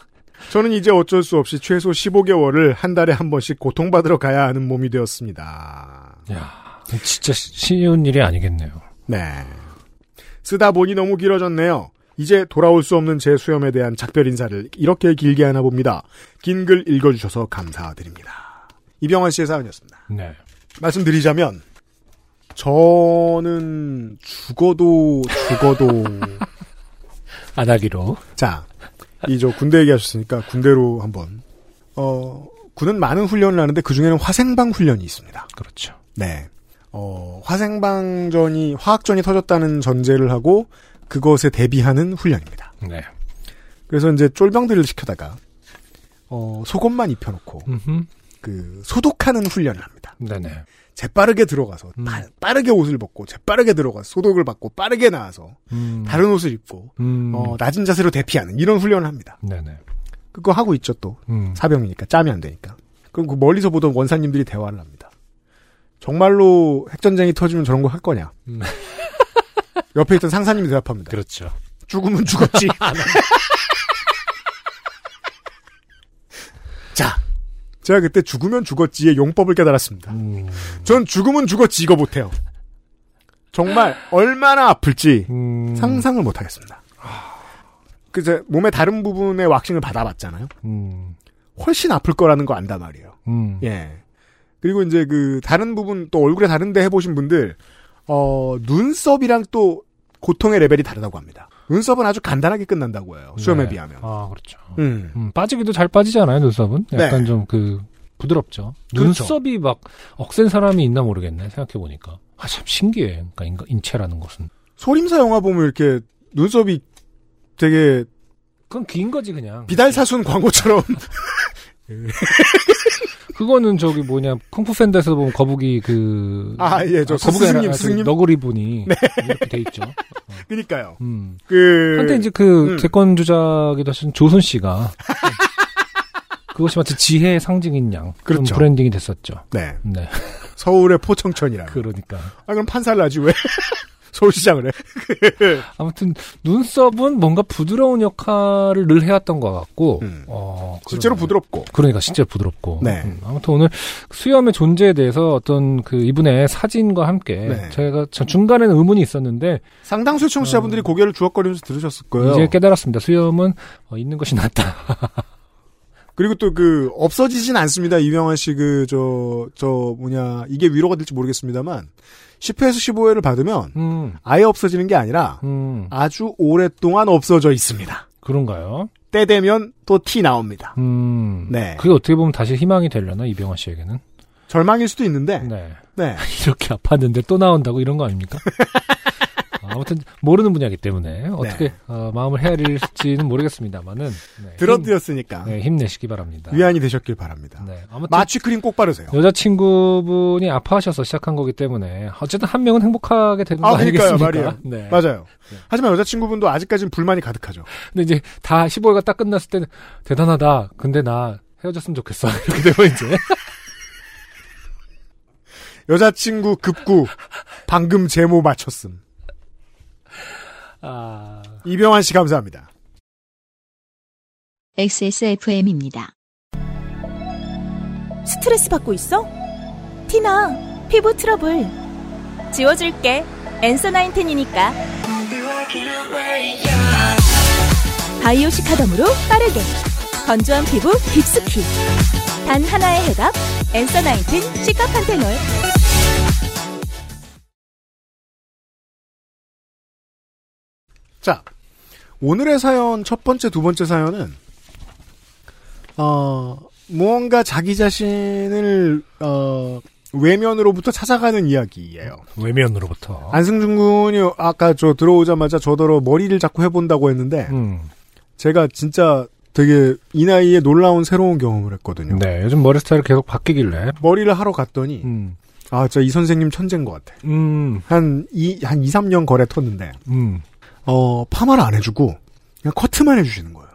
저는 이제 어쩔 수 없이 최소 15개월을 한 달에 한 번씩 고통받으러 가야 하는 몸이 되었습니다. 야, 진짜 쉬- 쉬운 일이 아니겠네요. 네. 쓰다 보니 너무 길어졌네요. 이제 돌아올 수 없는 제 수염에 대한 작별 인사를 이렇게 길게 하나 봅니다. 긴 글 읽어주셔서 감사드립니다. 이병헌 씨의 사연이었습니다. 네. 말씀드리자면 저는 죽어도 죽어도 안 하기로. 자, 이 저 군대 얘기하셨으니까 군대로 한번 어 군은 많은 훈련을 하는데 그 중에는 화생방 훈련이 있습니다. 그렇죠. 네. 어, 화생방전이, 화학전이 터졌다는 전제를 하고 그것에 대비하는 훈련입니다. 네. 그래서 이제 쫄병들을 시켜다가, 어, 속옷만 입혀놓고, 음흠. 그, 소독하는 훈련을 합니다. 네네. 재빠르게 들어가서, 음. 빠, 빠르게 옷을 벗고, 재빠르게 들어가서, 소독을 받고, 빠르게 나와서, 음. 다른 옷을 입고, 음. 어, 낮은 자세로 대피하는 이런 훈련을 합니다. 네네. 그거 하고 있죠, 또. 음. 사병이니까, 짜면 안 되니까. 그럼 그 멀리서 보던 원사님들이 대화를 합니다. 정말로 핵전쟁이 터지면 저런 거 할 거냐? 음. 옆에 있던 상사님이 대답합니다. 그렇죠. 죽으면 죽었지. 자, 제가 그때 죽으면 죽었지의 용법을 깨달았습니다. 음. 전 죽으면 죽었지 이거 못해요. 정말 얼마나 아플지 음. 상상을 못하겠습니다. 그제 몸의 다른 부분의 왁싱을 받아봤잖아요. 음. 훨씬 아플 거라는 거 안단 말이에요. 음. 예. 그리고 이제 그 다른 부분 또 얼굴에 다른데 해보신 분들 어 눈썹이랑 또 고통의 레벨이 다르다고 합니다. 눈썹은 아주 간단하게 끝난다고 해요. 수염에 네. 비하면. 아, 그렇죠. 음. 음, 빠지기도 잘 빠지잖아요, 눈썹은. 약간 네. 좀 그, 부드럽죠. 그렇죠. 눈썹이 막 억센 사람이 있나 모르겠네, 생각해보니까. 아, 참 신기해. 그러니까 인체라는 것은. 소림사 영화 보면 이렇게 눈썹이 되게 그건 긴 거지, 그냥. 비달사순 광고처럼 그거는 저기 뭐냐, 쿵푸 팬더에서 보면 거북이 그. 아, 예, 저 거북이 스승님, 그 스승님? 네. 너구리 분이. 이렇게 돼 있죠. 그니까요. 음. 그 한때 이제 그 음. 대권 주자기도 하신 조선 씨가. 그것이 마치 지혜의 상징인 양. 그런 그렇죠. 브랜딩이 됐었죠. 네 네. 서울의 포청천이라. 그러니까. 아 그럼 판사를 하지 왜 서울시장을 해? 아무튼 눈썹은 뭔가 부드러운 역할을 늘 해왔던 것 같고, 음. 어, 실제로. 부드럽고. 그러니까 실제로 부드럽고. 네. 음, 아무튼 오늘 수염의 존재에 대해서 어떤 그 이분의 사진과 함께 네. 제가 저 중간에는 의문이 있었는데 상당수 청취자분들이 고개를 주걱거리면서 들으셨을 거예요. 어. 이제 깨달았습니다. 수염은 어, 있는 것이 낫다. 그리고 또 그 없어지진 않습니다. 이명환 씨그저저 뭐냐 이게 위로가 될지 모르겠습니다만 10회에서 15회를 받으면 음, 아예 없어지는 게 아니라 음, 아주 오랫동안 없어져 있습니다. 그런가요? 때 되면 또 티 나옵니다. 음, 네. 그게 어떻게 보면 다시 희망이 되려나 이병헌 씨에게는. 절망일 수도 있는데 네. 네. 이렇게 아팠는데 또 나온다고 이런 거 아닙니까? 어, 아무튼 모르는 분야이기 때문에 어떻게 네. 어, 마음을 헤아릴지는 모르겠습니다만은 네, 들어드렸으니까 힘, 네, 힘내시기 바랍니다. 위안이 되셨길 바랍니다. 네, 아무튼 마취크림 꼭 바르세요. 여자친구분이 아파하셔서 시작한 거기 때문에 어쨌든 한 명은 행복하게 되는 거 아, 그러니까요, 아니겠습니까? 말이에요. 네. 맞아요. 하지만 여자친구분도 아직까지는 불만이 가득하죠. 근데 이제 다 15회가 딱 끝났을 때는 대단하다. 근데 나 헤어졌으면 좋겠어. 이렇게 되면 이제 여자친구 급구 방금 제모 맞췄음. 아 이병환 씨 감사합니다. XSFM입니다. 스트레스 받고 있어? 티나, 피부 트러블. 지워줄게. 엔서 나인텐이니까. 바이오 시카덤으로 빠르게. 건조한 피부 깊숙이. 단 하나의 해답. 엔서 나인텐 시카판테놀. 자, 오늘의 사연 첫 번째, 두 번째 사연은 어, 무언가 자기 자신을 어, 외면으로부터 찾아가는 이야기예요. 외면으로부터. 안승준 군이 아까 저 들어오자마자 저더러 머리를 자꾸 해본다고 했는데 음. 제가 진짜 되게 이 나이에 놀라운 새로운 경험을 했거든요. 네, 요즘 머리 스타일이 계속 바뀌길래. 머리를 하러 갔더니 음. 아, 저 이 선생님 천재인 것 같아. 음, 한, 이, 한 2, 3년 거래 텄는데, 음. 어, 파마를 안 해주고, 그냥 커트만 해주시는 거예요.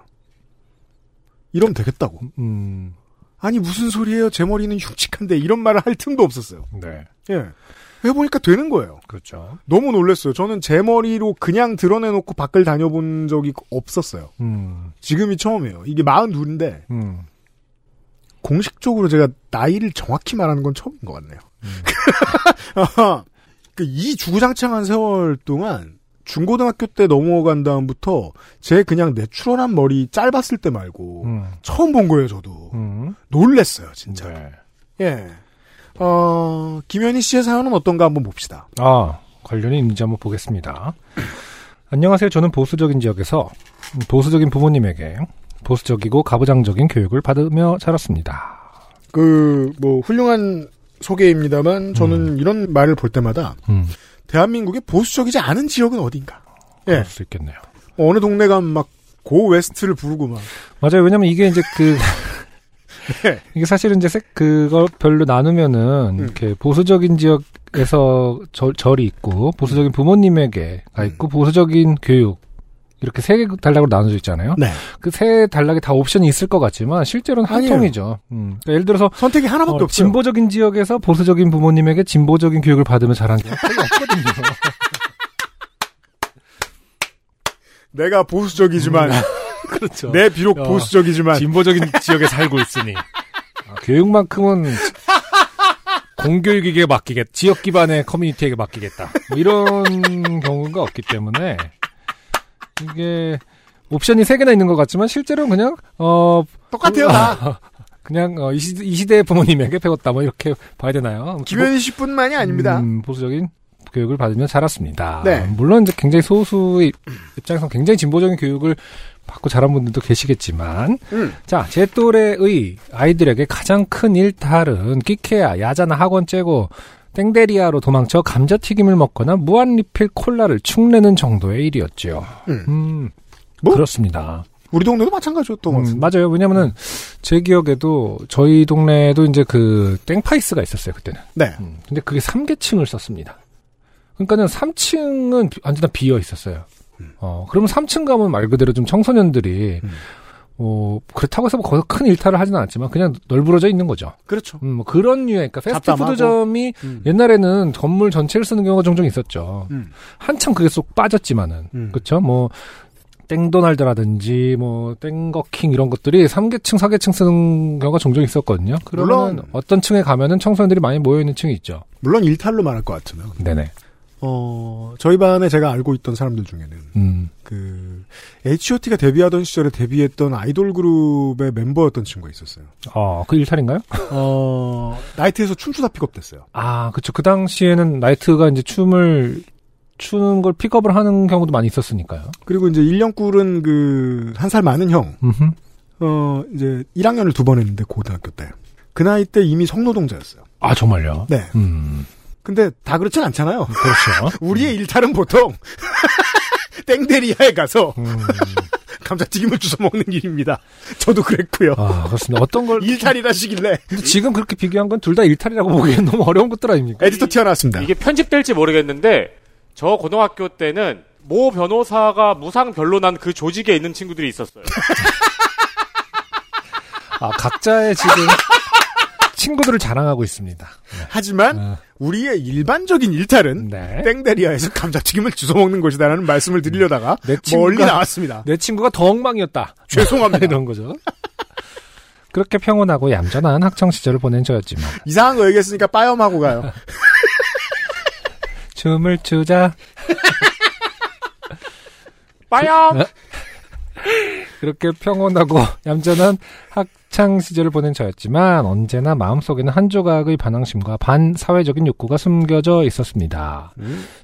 이러면 되겠다고. 음, 아니, 무슨 소리예요? 제 머리는 흉측한데, 이런 말을 할 틈도 없었어요. 네. 예. 해보니까 되는 거예요. 그렇죠. 너무 놀랐어요. 저는 제 머리로 그냥 드러내놓고 밖을 다녀본 적이 없었어요. 음, 지금이 처음이에요. 이게 42인데, 음. 공식적으로 제가 나이를 정확히 말하는 건 처음인 것 같네요. 그이 주구장창한 세월 동안 중고등학교 때 넘어간 다음부터 제 그냥 내추럴한 머리 짧았을 때 말고 음, 처음 본 거예요, 저도. 음. 놀랬어요, 진짜. 네. 예. 어, 김현희 씨의 사연은 어떤가 한번 봅시다. 아, 관련이 있는지 한번 보겠습니다. 안녕하세요. 저는 보수적인 지역에서 보수적인 부모님에게 보수적이고 가부장적인 교육을 받으며 자랐습니다. 그, 뭐, 훌륭한 소개입니다만, 저는 이런 말을 볼 때마다, 음, 대한민국의 보수적이지 않은 지역은 어딘가. 예. 수 있겠네요. 어느 동네 가면 막, 고 웨스트를 부르고 막. 맞아요. 왜냐면 이게 이제 그, 네. 이게 사실은 이제 색- 그걸 별로 나누면은, 음. 이렇게 보수적인 지역에서 절, 절이 있고, 보수적인 부모님에게 가 있고, 보수적인 교육, 이렇게 세 단락으로 나눠져 있잖아요. 네. 그 세 단락에 다 옵션이 있을 것 같지만, 실제로는 한 아니에요. 통이죠. 음. 그러니까 예를 들어서, 선택이 하나밖에 어, 없어요. 진보적인 지역에서 보수적인 부모님에게 진보적인 교육을 받으며 자란 게 없거든요. 내가 보수적이지만, 그렇죠. 내 비록 어, 보수적이지만, 진보적인 지역에 살고 있으니 아, 교육만큼은 공교육에게 맡기겠, 지역 기반의 커뮤니티에게 맡기겠다. 뭐 이런 경우가 없기 때문에 이게 옵션이 세 개나 있는 것 같지만 실제로는 그냥 어 똑같아요, 다. 그냥 어, 이, 시, 이 시대 의 부모님에게 배웠다 뭐 이렇게 봐야 되나요? 김현희 씨뿐만이 아닙니다. 음, 보수적인 교육을 받으며 자랐습니다. 네. 물론 이제 굉장히 소수의 입장에서 굉장히 진보적인 교육을 받고 자란 분들도 계시겠지만, 음. 자, 제 또래의 아이들에게 가장 큰 일탈은 끼케야, 야자나 학원 째고, 땡데리아로 도망쳐 감자튀김을 먹거나 무한리필 콜라를 축내는 정도의 일이었죠. 음. 음, 뭐? 그렇습니다. 우리 동네도 마찬가지였던 것 음. 맞아요. 왜냐면은, 제 기억에도 저희 동네에도 이제 그 땡파이스가 있었어요, 그때는. 네. 음, 근데 그게 3개 층을 썼습니다. 그러니까는 3층은 완전 다 비어 있었어요. 어, 그러면 3층 가면 말 그대로 좀 청소년들이, 음. 어, 그렇다고 해서 뭐 거기서 큰 일탈을 하진 않았지만 그냥 널브러져 있는 거죠. 그렇죠. 음, 뭐 그런 류의, 그러니까. 패스트푸드점이 음. 옛날에는 건물 전체를 쓰는 경우가 종종 있었죠. 음. 한참 그게 쏙 빠졌지만은, 음. 그쵸? 뭐, 땡도날드라든지, 뭐, 땡거킹 이런 것들이 3계층, 4계층 쓰는 경우가 종종 있었거든요. 그러면 물론. 어떤 층에 가면은 청소년들이 많이 모여 있는 층이 있죠. 물론 일탈로 말할 것 같으면, 네네. 어, 저희 반에 제가 알고 있던 사람들 중에는, 음. 그, H.O.T가 데뷔하던 시절에 데뷔했던 아이돌 그룹의 멤버였던 친구가 있었어요. 어, 그 일탈인가요? 어, 나이트에서 춤추다 픽업됐어요. 아, 그쵸. 그 당시에는 나이트가 이제 춤을 추는 걸 픽업을 하는 경우도 많이 있었으니까요. 그리고 이제 1년 꿀은 그, 한 살 많은 형, 음흠. 어, 이제 1학년을 두 번 했는데, 고등학교 때. 그 나이 때 이미 성노동자였어요. 아, 정말요? 네. 음, 근데 다 그렇진 않잖아요. 그렇죠. 우리의 일탈은 보통, 땡데리아에 가서 음, 감자튀김을 주워 먹는 일입니다. 저도 그랬고요. 아, 그렇습니다. 어떤 걸. 일탈이라시길래 근데 지금 그렇게 비교한 건 둘 다 일탈이라고 보기엔 너무 어려운 것들 아닙니까? 에디터 튀어나왔습니다. 이게 편집될지 모르겠는데 저 고등학교 때는 모 변호사가 무상 변론한 그 조직에 있는 친구들이 있었어요. 아, 각자의 지금 친구들을 자랑하고 있습니다. 하지만 어, 우리의 일반적인 일탈은 네. 땡데리아에서 감자튀김을 주워 먹는 것이다라는 말씀을 드리려다가 내 멀리 친구가- 나왔습니다. 내 친구가 더 엉망이었다. 죄송합니다. 이런 거죠. 그렇게 평온하고 얌전한 학창 시절을 보낸 저였지만 이상한 거 얘기했으니까 빠염하고 가요. 춤을 추자 빠염! 그렇게 평온하고 얌전한 학 창 시절을 보낸 저였지만 언제나 마음속에는 한 조각의 반항심과 반사회적인 욕구가 숨겨져 있었습니다.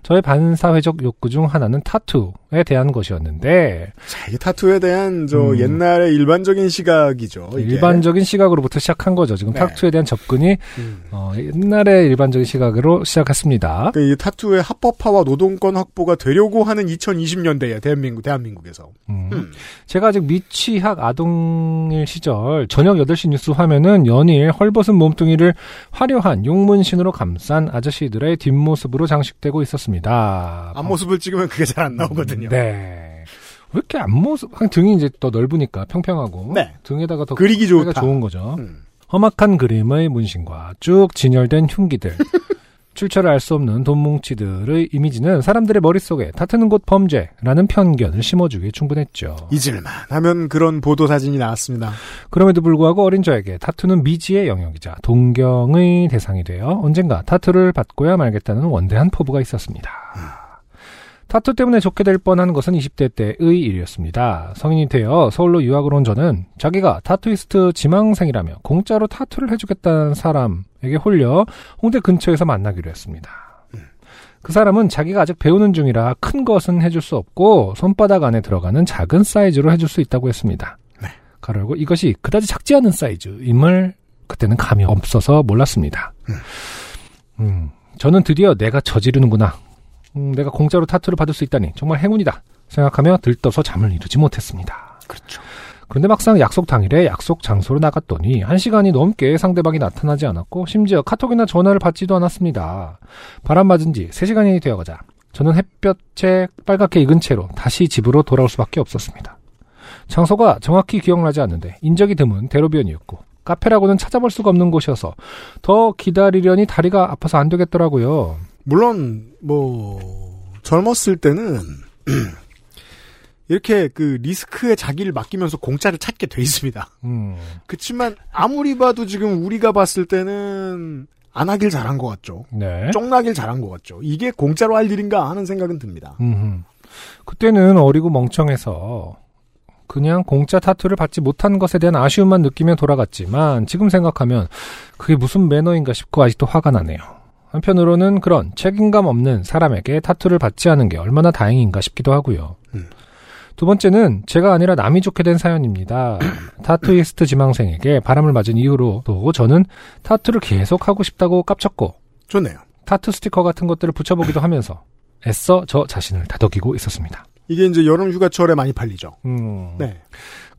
저의 반사회적 욕구 중 하나는 타투에 대한 것이었는데 자, 이게 타투에 대한 저 음. 옛날의 일반적인 시각이죠. 이게. 일반적인 시각으로부터 시작한 거죠. 지금 네. 타투에 대한 접근이 음. 어, 옛날의 일반적인 시각으로 시작했습니다. 그러니까 이 타투의 합법화와 노동권 확보가 되려고 하는 2020년대에 대한민국 대한민국에서. 음. 음. 제가 아직 미취학 아동일 시절 저녁 8시 뉴스 화면은 연일 헐벗은 몸뚱이를 화려한 용문신으로 감싼 아저씨들의 뒷모습으로 장식되고 있었습니다. 앞모습을 찍으면 그게 잘 안 나오거든요. 네. 왜 이렇게 앞모습, 한 등이 이제 더 넓으니까 평평하고 네. 등에다가 더 그리기 좋다. 좋은 거죠. 음. 험악한 그림의 문신과 쭉 진열된 흉기들, 출처를 알 수 없는 돈뭉치들의 이미지는 사람들의 머릿속에 타투는 곧 범죄라는 편견을 심어주기에 충분했죠. 잊을만 하면 그런 보도 사진이 나왔습니다. 그럼에도 불구하고 어린 저에게 타투는 미지의 영역이자 동경의 대상이 되어 언젠가 타투를 받고야 말겠다는 원대한 포부가 있었습니다. 타투 때문에 좆될 뻔한 것은 20대 때의 일이었습니다. 성인이 되어 서울로 유학을 온 저는 자기가 타투이스트 지망생이라며 공짜로 타투를 해주겠다는 사람에게 홀려 홍대 근처에서 만나기로 했습니다. 그 사람은 자기가 아직 배우는 중이라 큰 것은 해줄 수 없고 손바닥 안에 들어가는 작은 사이즈로 해줄 수 있다고 했습니다. 가로 열고 이것이 그다지 작지 않은 사이즈임을 그때는 감이 없어서 몰랐습니다. 음, 저는 드디어 내가 저지르는구나. 음, 내가 공짜로 타투를 받을 수 있다니 정말 행운이다. 생각하며 들떠서 잠을 이루지 못했습니다. 그렇죠. 그런데 막상 약속 당일에 약속 장소로 나갔더니 한 시간이 넘게 상대방이 나타나지 않았고 심지어 카톡이나 전화를 받지도 않았습니다. 바람 맞은 지 3시간이 되어가자 저는 햇볕에 빨갛게 익은 채로 다시 집으로 돌아올 수밖에 없었습니다. 장소가 정확히 기억나지 않는데 인적이 드문 대로변이었고 카페라고는 찾아볼 수가 없는 곳이어서 더 기다리려니 다리가 아파서 안 되겠더라고요. 물론 뭐 젊었을 때는 이렇게 그 리스크에 자기를 맡기면서 공짜를 찾게 돼 있습니다. 음, 그치만 아무리 봐도 지금 우리가 봤을 때는 안 하길 잘한 것 같죠. 네. 쫑나길 잘한 것 같죠. 이게 공짜로 할 일인가 하는 생각은 듭니다. 음흠. 그때는 어리고 멍청해서 그냥 공짜 타투를 받지 못한 것에 대한 아쉬움만 느끼며 돌아갔지만 지금 생각하면 그게 무슨 매너인가 싶고 아직도 화가 나네요. 한편으로는 그런 책임감 없는 사람에게 타투를 받지 않은 게 얼마나 다행인가 싶기도 하고요. 음. 두 번째는 제가 아니라 남이 좋게 된 사연입니다. 타투이스트 지망생에게 바람을 맞은 이후로도 저는 타투를 계속 하고 싶다고 깝쳤고 좋네요. 타투 스티커 같은 것들을 붙여보기도 하면서 애써 저 자신을 다독이고 있었습니다. 이게 이제 여름 휴가철에 많이 팔리죠. 음. 네.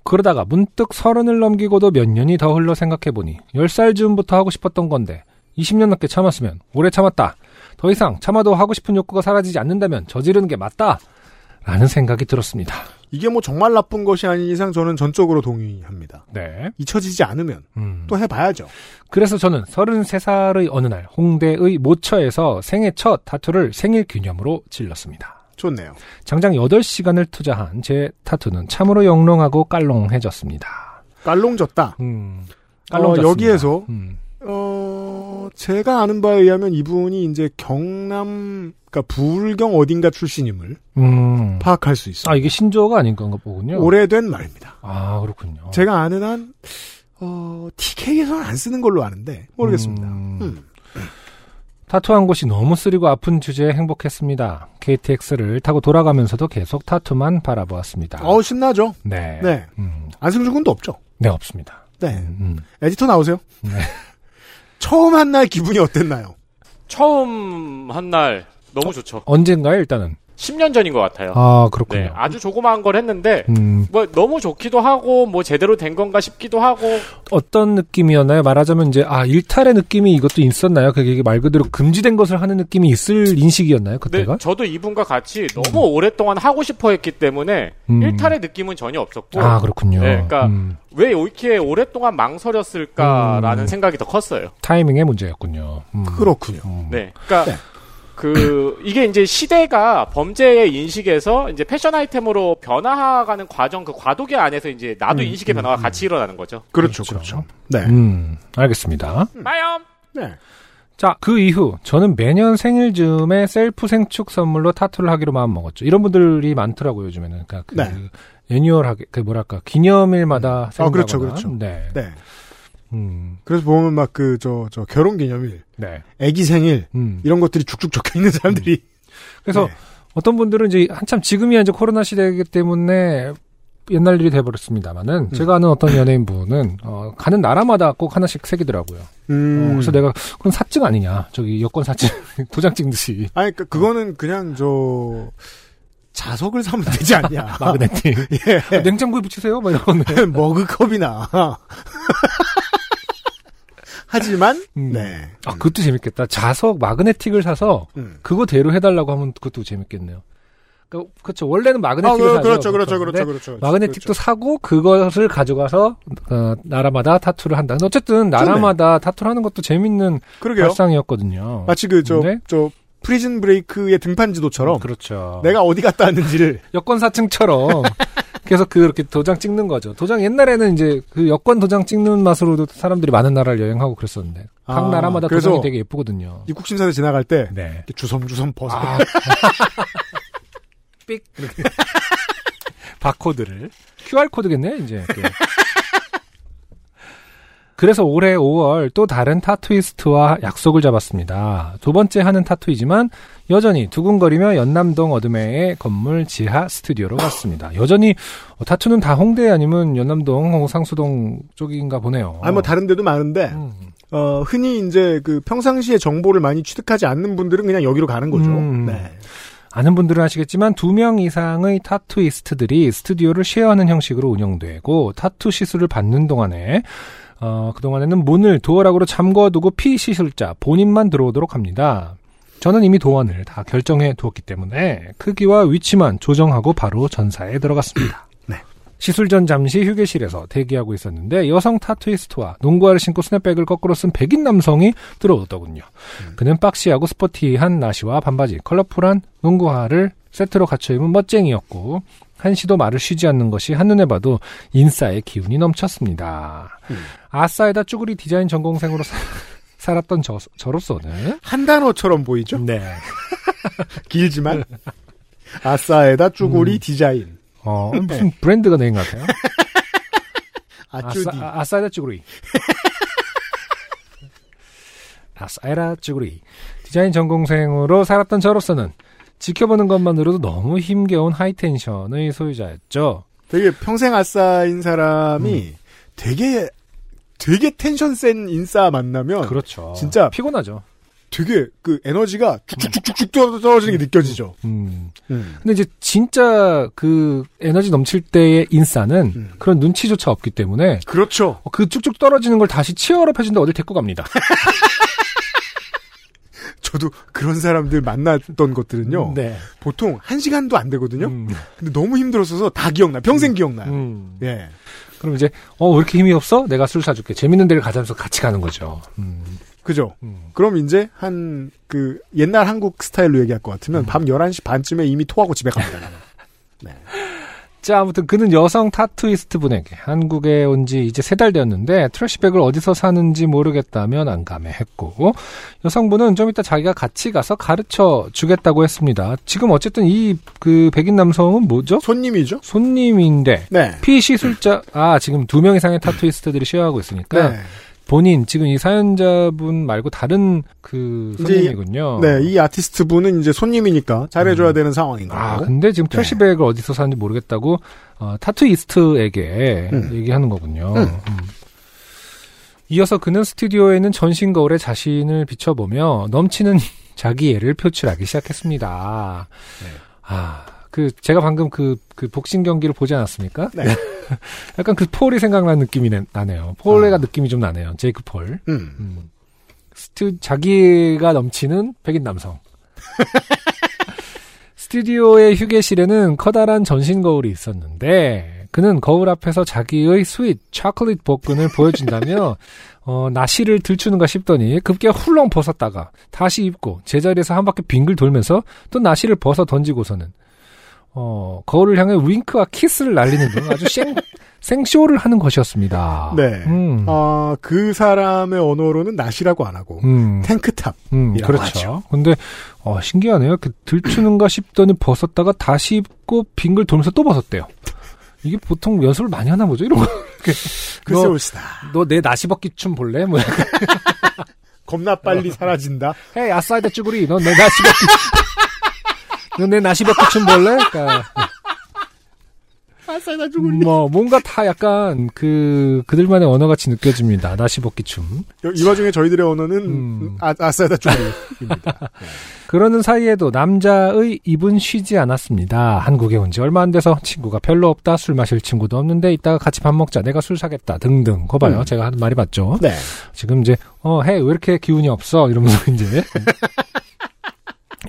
그러다가 문득 서른을 넘기고도 몇 년이 더 흘러 생각해보니 10살 즈음부터 하고 싶었던 건데 20년 넘게 참았으면 오래 참았다. 더 이상 참아도 하고 싶은 욕구가 사라지지 않는다면 저지르는 게 맞다. 라는 생각이 들었습니다. 이게 뭐 정말 나쁜 것이 아닌 이상 저는 전적으로 동의합니다. 네. 잊혀지지 않으면 음. 또 해봐야죠. 그래서 저는 33살의 어느 날 홍대의 모처에서 생애 첫 타투를 생일 기념으로 질렀습니다. 좋네요. 장장 8시간을 투자한 제 타투는 참으로 영롱하고 깔롱해졌습니다. 깔롱졌다. 음. 어, 깔롱졌습니다. 여기에서 음. 어, 제가 아는 바에 의하면 이분이 이제 경남, 그러니까 불경 어딘가 출신임을 음. 파악할 수 있어요. 아, 이게 신조어가 아닌 건가 보군요. 오래된 말입니다. 아, 그렇군요. 제가 아는 한, 어, TK에서는 안 쓰는 걸로 아는데, 모르겠습니다. 음. 음. 타투한 곳이 너무 쓰리고 아픈 주제에 행복했습니다. KTX를 타고 돌아가면서도 계속 타투만 바라보았습니다. 어, 신나죠? 네. 네. 음, 안승준 군도 없죠? 네, 없습니다. 네. 음, 에디터 나오세요. 네. 처음 한 날 기분이 어땠나요? 처음 한 날 너무 좋죠. 언젠가요, 일단은? 10년 전인 것 같아요. 아, 그렇군요. 네, 아주 조그마한 걸 했는데 음, 뭐 너무 좋기도 하고 뭐 제대로 된 건가 싶기도 하고 어떤 느낌이었나요? 말하자면 이제, 아, 일탈의 느낌이 이것도 있었나요? 그게 말 그대로 금지된 것을 하는 느낌이 있을 인식이었나요, 그때가? 저도 이분과 같이 너무 오랫동안 하고 싶어 했기 때문에 음. 일탈의 느낌은 전혀 없었고 아, 그렇군요. 네, 그러니까 음, 왜 이렇게 오랫동안 망설였을까라는 음. 생각이 더 컸어요. 타이밍의 문제였군요. 음. 그렇군요. 음. 네. 그러니까 네. 그 이게 이제 시대가 범죄의 인식에서 이제 패션 아이템으로 변화가는 과정 그 과도기 안에서 이제 나도 음, 인식의 음, 변화가 음. 같이 일어나는 거죠. 그렇죠, 그렇죠. 그렇죠. 네. 음, 알겠습니다. 마염. 네. 자, 그 이후 저는 매년 생일 즈음에 셀프 생축 선물로 타투를 하기로 마음 먹었죠. 이런 분들이 많더라고요, 요즘에는. 그러니까 그 네. 애니얼하게 그 뭐랄까 기념일마다 생각하거나. 그렇죠, 그렇죠. 네. 네. 음. 그래서 보면 막 그, 저, 저, 결혼 기념일, 네. 애기 생일, 음. 이런 것들이 쭉쭉 적혀 있는 사람들이. 그래서 네. 어떤 분들은 이제 한참 지금이야 이제 코로나 시대이기 때문에 옛날 일이 돼버렸습니다만은 제가 아는 어떤 연예인분은 어, 가는 나라마다 꼭 하나씩 새기더라고요. 음. 어, 그래서 내가 그건 사증 아니냐? 저기 여권 사증 도장 찍듯이. 아니, 그, 그거는 그냥 저, 자석을 사면 되지 않냐. 마그네틱. 예. 냉장고에 붙이세요? 막 이러면. 머그컵이나. 하지만, 음. 네. 아, 그것도 재밌겠다. 자석 마그네틱을 사서 음. 그거대로 해달라고 하면 그것도 재밌겠네요. 그, 그렇죠. 원래는 아, 마그네틱을 그, 사죠. 그렇죠, 그렇죠. 그렇죠, 그렇죠. 마그네틱도 그렇죠. 사고 그것을 가져가서 어, 나라마다 타투를 한다. 근데 어쨌든 나라마다 타투를 하는 것도 재밌는 그러게요. 발상이었거든요. 마치 그, 저, 근데? 저, 프리즌 브레이크의 등판 지도처럼 그렇죠. 내가 어디 갔다 왔는지를 여권 사증처럼 계속 그렇게 도장 찍는 거죠. 도장 옛날에는 이제 그 여권 도장 찍는 맛으로도 사람들이 많은 나라를 여행하고 그랬었는데 각 아, 나라마다 그래서 도장이 되게 예쁘거든요. 입국 심사대 지나갈 때 네. 주섬주섬 벗어. 아. 삑 이렇게 바코드를 QR 코드겠네 이제. 그래서 올해 5월 또 다른 타투이스트와 약속을 잡았습니다. 두 번째 하는 타투이지만 여전히 두근거리며 연남동 어둠의 건물 지하 스튜디오로 갔습니다. 여전히 어, 타투는 다 홍대 아니면 연남동 상수동 쪽인가 보네요. 아니 뭐 다른 데도 많은데 음. 어, 흔히 이제 그 평상시에 정보를 많이 취득하지 않는 분들은 그냥 여기로 가는 거죠. 음. 네. 아는 분들은 아시겠지만 두 명 이상의 타투이스트들이 스튜디오를 share하는 형식으로 운영되고 타투 시술을 받는 동안에 어, 그동안에는 문을 도어락으로 잠궈두고 피시술자 본인만 들어오도록 합니다. 저는 이미 도안을 다 결정해 두었기 때문에 크기와 위치만 조정하고 바로 전사에 들어갔습니다. 네. 시술 전 잠시 휴게실에서 대기하고 있었는데 여성 타투이스트와 농구화를 신고 스냅백을 거꾸로 쓴 백인 남성이 들어오더군요. 그는 박시하고 스포티한 나시와 반바지, 컬러풀한 농구화를 세트로 갖춰 입은 멋쟁이였고 한시도 말을 쉬지 않는 것이 한눈에 봐도 인싸의 기운이 넘쳤습니다. 아싸에다 쭈구리 디자인 전공생으로 사- 살았던 저, 저로서는 한 단어처럼 보이죠? 네. 길지만 아싸에다 쭈구리 디자인. 어, 무슨 브랜드가 낸 것 같아요. 아싸, 아, 아싸에다 쭈구리. 아싸에라 쭈구리. 디자인 전공생으로 살았던 저로서는 지켜보는 것만으로도 너무 힘겨운 high tension의 소유자였죠. 되게 평생 아싸인 사람이 음. 되게 되게 텐션 센 인싸 만나면 그렇죠. 진짜 피곤하죠. 되게 그 에너지가 쭉쭉쭉쭉 떨어지는 게 느껴지죠. 음. 음. 근데 이제 진짜 그 에너지 넘칠 때의 인싸는 음. 그런 눈치조차 없기 때문에 그렇죠. 그 쭉쭉 떨어지는 걸 다시 치열업 해준다 어딜 데리고 갑니다. 저도 그런 사람들 만났던 것들은요. 네. 보통 한 시간도 안 되거든요. 음. 근데 너무 힘들었어서 다 기억나. 평생 기억나요. 음. 예. 그럼 이제 어 왜 이렇게 힘이 없어? 내가 술 사줄게. 재밌는 데를 가자면서 같이 가는 거죠. 음. 그죠? 음. 그럼 이제 한 그 옛날 한국 스타일로 얘기할 것 같으면 음. 밤 11시 반쯤에 이미 토하고 집에 갑니다. 자, 아무튼 그는 여성 타투이스트 분에게 한국에 온 지 이제 세 달 되었는데 trash bag을 어디서 사는지 모르겠다며 난감해했고 여성분은 좀 이따 자기가 같이 가서 가르쳐 주겠다고 했습니다. 지금 어쨌든 이 그 백인 남성은 뭐죠? 손님이죠? 손님인데 네. 피시술자 아 지금 두 명 이상의 타투이스트들이 share하고 있으니까 네. 본인 지금 이 사연자분 말고 다른 그 손님이군요. 네, 이 아티스트 분은 이제 손님이니까 잘해줘야 되는 상황인 거고. 아, 근데 지금 네. 트래시백을 어디서 사는지 모르겠다고 어, 타투이스트에게 음. 얘기하는 거군요. 음. 음. 이어서 그는 스튜디오에 있는 전신 거울에 자신을 비춰보며 넘치는 자기애를 표출하기 시작했습니다. 네. 아, 그 제가 방금 그, 그 복싱 경기를 보지 않았습니까? 네. 약간 그 폴이 생각나는 느낌이 나- 나네요. 폴레가 아. 느낌이 좀 나네요. 제이크 폴. 음. 음. 스튜, 자기애가 넘치는 백인 남성. 스튜디오의 휴게실에는 커다란 전신 거울이 있었는데 그는 거울 앞에서 자기의 sweet 초콜릿 복근을 보여준다며 어, 나시를 들추는가 싶더니 급기야 훌렁 벗었다가 다시 입고 제자리에서 한 바퀴 빙글 돌면서 또 나시를 벗어 던지고서는 어, 거울을 향해 윙크와 키스를 날리는 등 아주 생, 생쇼를 하는 것이었습니다. 네. 음. 아, 그 사람의 언어로는 낫이라고 안 하고 음. 탱크탑. 음, 그렇죠. 하죠. 근데 어, 신기하네요. 이렇게 들추는가 싶더니 벗었다가 다시 입고 빙글 돌면서 또 벗었대요. 이게 보통 연습을 많이 하나 보죠. 이런 거. 글쎄 너- 올시다. 너내 나시 벗기 춤 볼래? 뭐 겁나 빨리 사라진다. 헤이 아싸이다 쭈구리. 너내 나시 벗기 너 내 나시 벗기 춤 볼래? 그러니까 아싸다 죽을리. 뭐 뭔가 다 약간 그 그들만의 언어 같이 느껴집니다. 나시복기 춤. 이 와중에 저희들의 언어는 음. 아, 아싸다 죽을리입니다. 그러는 사이에도 남자의 입은 쉬지 않았습니다. 한국에 온 지 얼마 안 돼서 친구가 별로 없다. 술 마실 친구도 없는데 이따가 같이 밥 먹자. 내가 술 사겠다. 등등. 거 봐요. 음. 제가 하는 말이 맞죠? 네. 지금 이제 어, 해. 왜 이렇게 기운이 없어? 이러면서 이제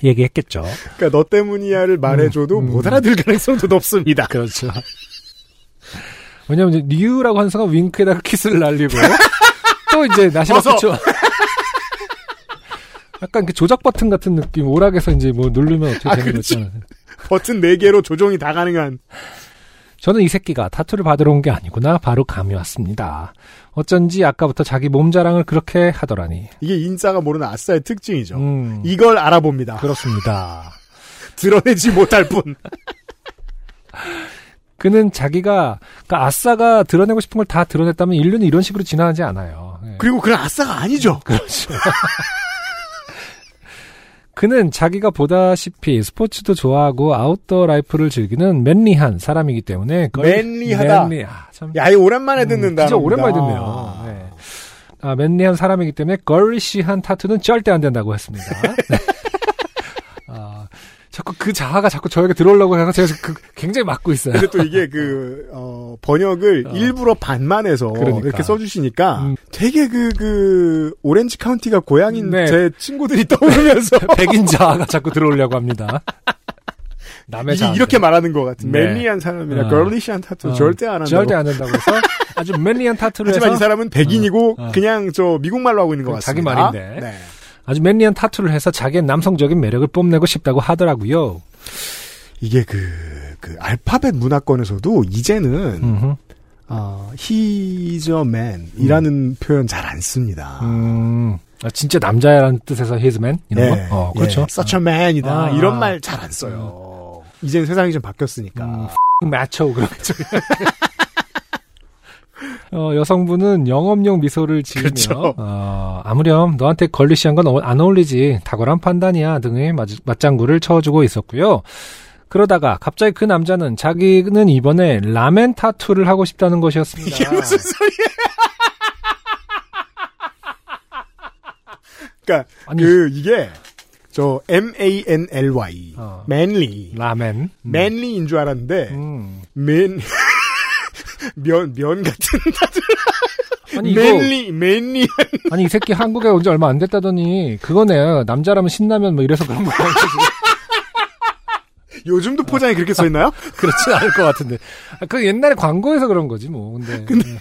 얘기했겠죠. 그러니까 너 때문이야를 말해줘도 음, 음. 못 알아들 가능성도 높습니다. 그렇죠. 왜냐면 뉴라고 하는 순간 윙크에다가 키스를 날리고 또 이제 나시바쿠초 약간 그 조작 버튼 같은 느낌 오락에서 이제 뭐 누르면 어떻게 아, 되는. 거죠. 버튼 4개로 조정이 다 가능한. 저는 이 새끼가 타투를 받으러 온 게 아니구나 바로 감이 왔습니다. 어쩐지 아까부터 자기 몸 자랑을 그렇게 하더라니. 이게 인싸가 모르는 아싸의 특징이죠. 음, 이걸 알아봅니다. 그렇습니다. 드러내지 못할 뿐. 그는 자기가 그러니까 아싸가 드러내고 싶은 걸 다 드러냈다면 인류는 이런 식으로 진화하지 않아요. 예. 그리고 그런 아싸가 아니죠. 그렇죠. 그는 자기가 보다시피 스포츠도 좋아하고 아웃도어 라이프를 즐기는 맨리한 사람이기 때문에 걸- 맨리하다. 맨리, 아, 참. 야, 이 오랜만에 음, 듣는다. 진짜 오랜만에 듣네요. 네. 아, manly한 사람이기 때문에 girlish한 타투는 절대 안 된다고 했습니다. 네. 아, 자꾸 그 자아가 자꾸 저에게 들어오려고 해서 제가 그 굉장히 막고 있어요. 근데 또 이게 그, 어, 번역을 어. 일부러 반만해서 그러니까. 이렇게 써주시니까 음. 되게 그, 그, 오렌지 카운티가 고향인 네. 제 친구들이 떠오르면서 백인 자아가 자꾸 들어오려고 합니다. 남의 자아. 이렇게 말하는 것 같은 네. manly한 사람이나 어. girlish한 타투 어, 절대 안 한다고. 절대 안 된다고 해서 아주 맨리한 타투를 하지만 해서 이 사람은 백인이고 어, 어. 그냥 저 미국말로 하고 있는 것그 자기 같습니다. 말인데. 네. 아주 맨리한 타투를 해서 자기의 남성적인 매력을 뽐내고 싶다고 하더라고요. 이게 그, 그 알파벳 문화권에서도 이제는 음흠. 어, he's a man이라는 표현 잘 안 씁니다. 음, 아, 진짜 남자라는 뜻에서 히즈맨 이런 네. 거. 어, 그렇죠. 예, such a man이다. 아, 이런 아. 말잘 안 써요. 이젠 세상이 좀 바뀌었으니까. 음, 마초 그러겠죠. 어, 여성분은 영업용 미소를 지으며 그렇죠. 어, 아무렴 너한테 걸리시한 건 안 어울리지 탁월한 판단이야 등의 맞, 맞장구를 쳐주고 있었고요. 그러다가 갑자기 그 남자는 자기는 이번에 라멘 타투를 하고 싶다는 것이었습니다. 이게 무슨 소리야? 그러니까 아니, 그 이게 저 M A N L Y 어. manly 라멘. 음. manly인 줄 알았는데 음. 맨 면, 면 같은 아니 이거 맨리, 맨리. 아니 이 새끼 한국에 온 지 얼마 안 됐다더니 그거네 남자라면 신라면 뭐 이래서 그런 거야. 요즘도 포장에 그렇게 써 있나요? 그렇진 않을 것 같은데. 아, 그 옛날에 광고에서 그런 거지 뭐. 근데,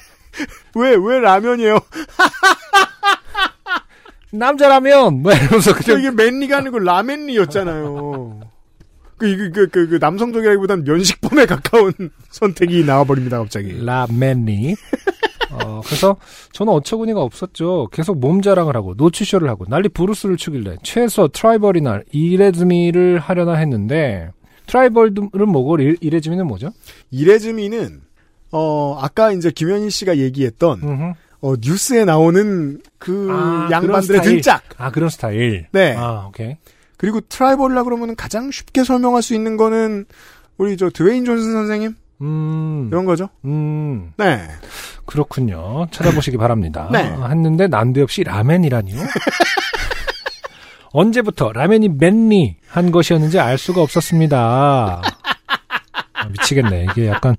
왜, 왜 라면이에요? 남자라면 뭐 이러면서 저 그냥 이게 맨리가 아니고 라멘리였잖아요. 그, 그, 그, 그, 그 남성적이라기보단 면식범에 가까운 선택이 나와버립니다, 갑자기. 라맨니. 어, 그래서 저는 어처구니가 없었죠. 계속 몸 자랑을 하고 노출쇼를 하고 난리 부르스를 추길래 최소 tribal이나 이레즈미를 하려나 했는데 tribal은 뭐고 이- 이레즈미는 뭐죠? 이레즈미는, 어, 아까 이제 김현희 씨가 얘기했던, 음흠. 어, 뉴스에 나오는 그 아, 양반들의. 등짝. 아 그런 스타일. 네. 아 오케이. 그리고 tribal이라 그러면 가장 쉽게 설명할 수 있는 거는, 우리 저 드웨인 존슨 선생님? 음. 이런 거죠? 음. 네. 그렇군요. 찾아보시기 바랍니다. 네. 아, 했는데 난데없이 라멘이라니요? 언제부터 라멘이 manly 한 것이었는지 알 수가 없었습니다. 아, 미치겠네. 이게 약간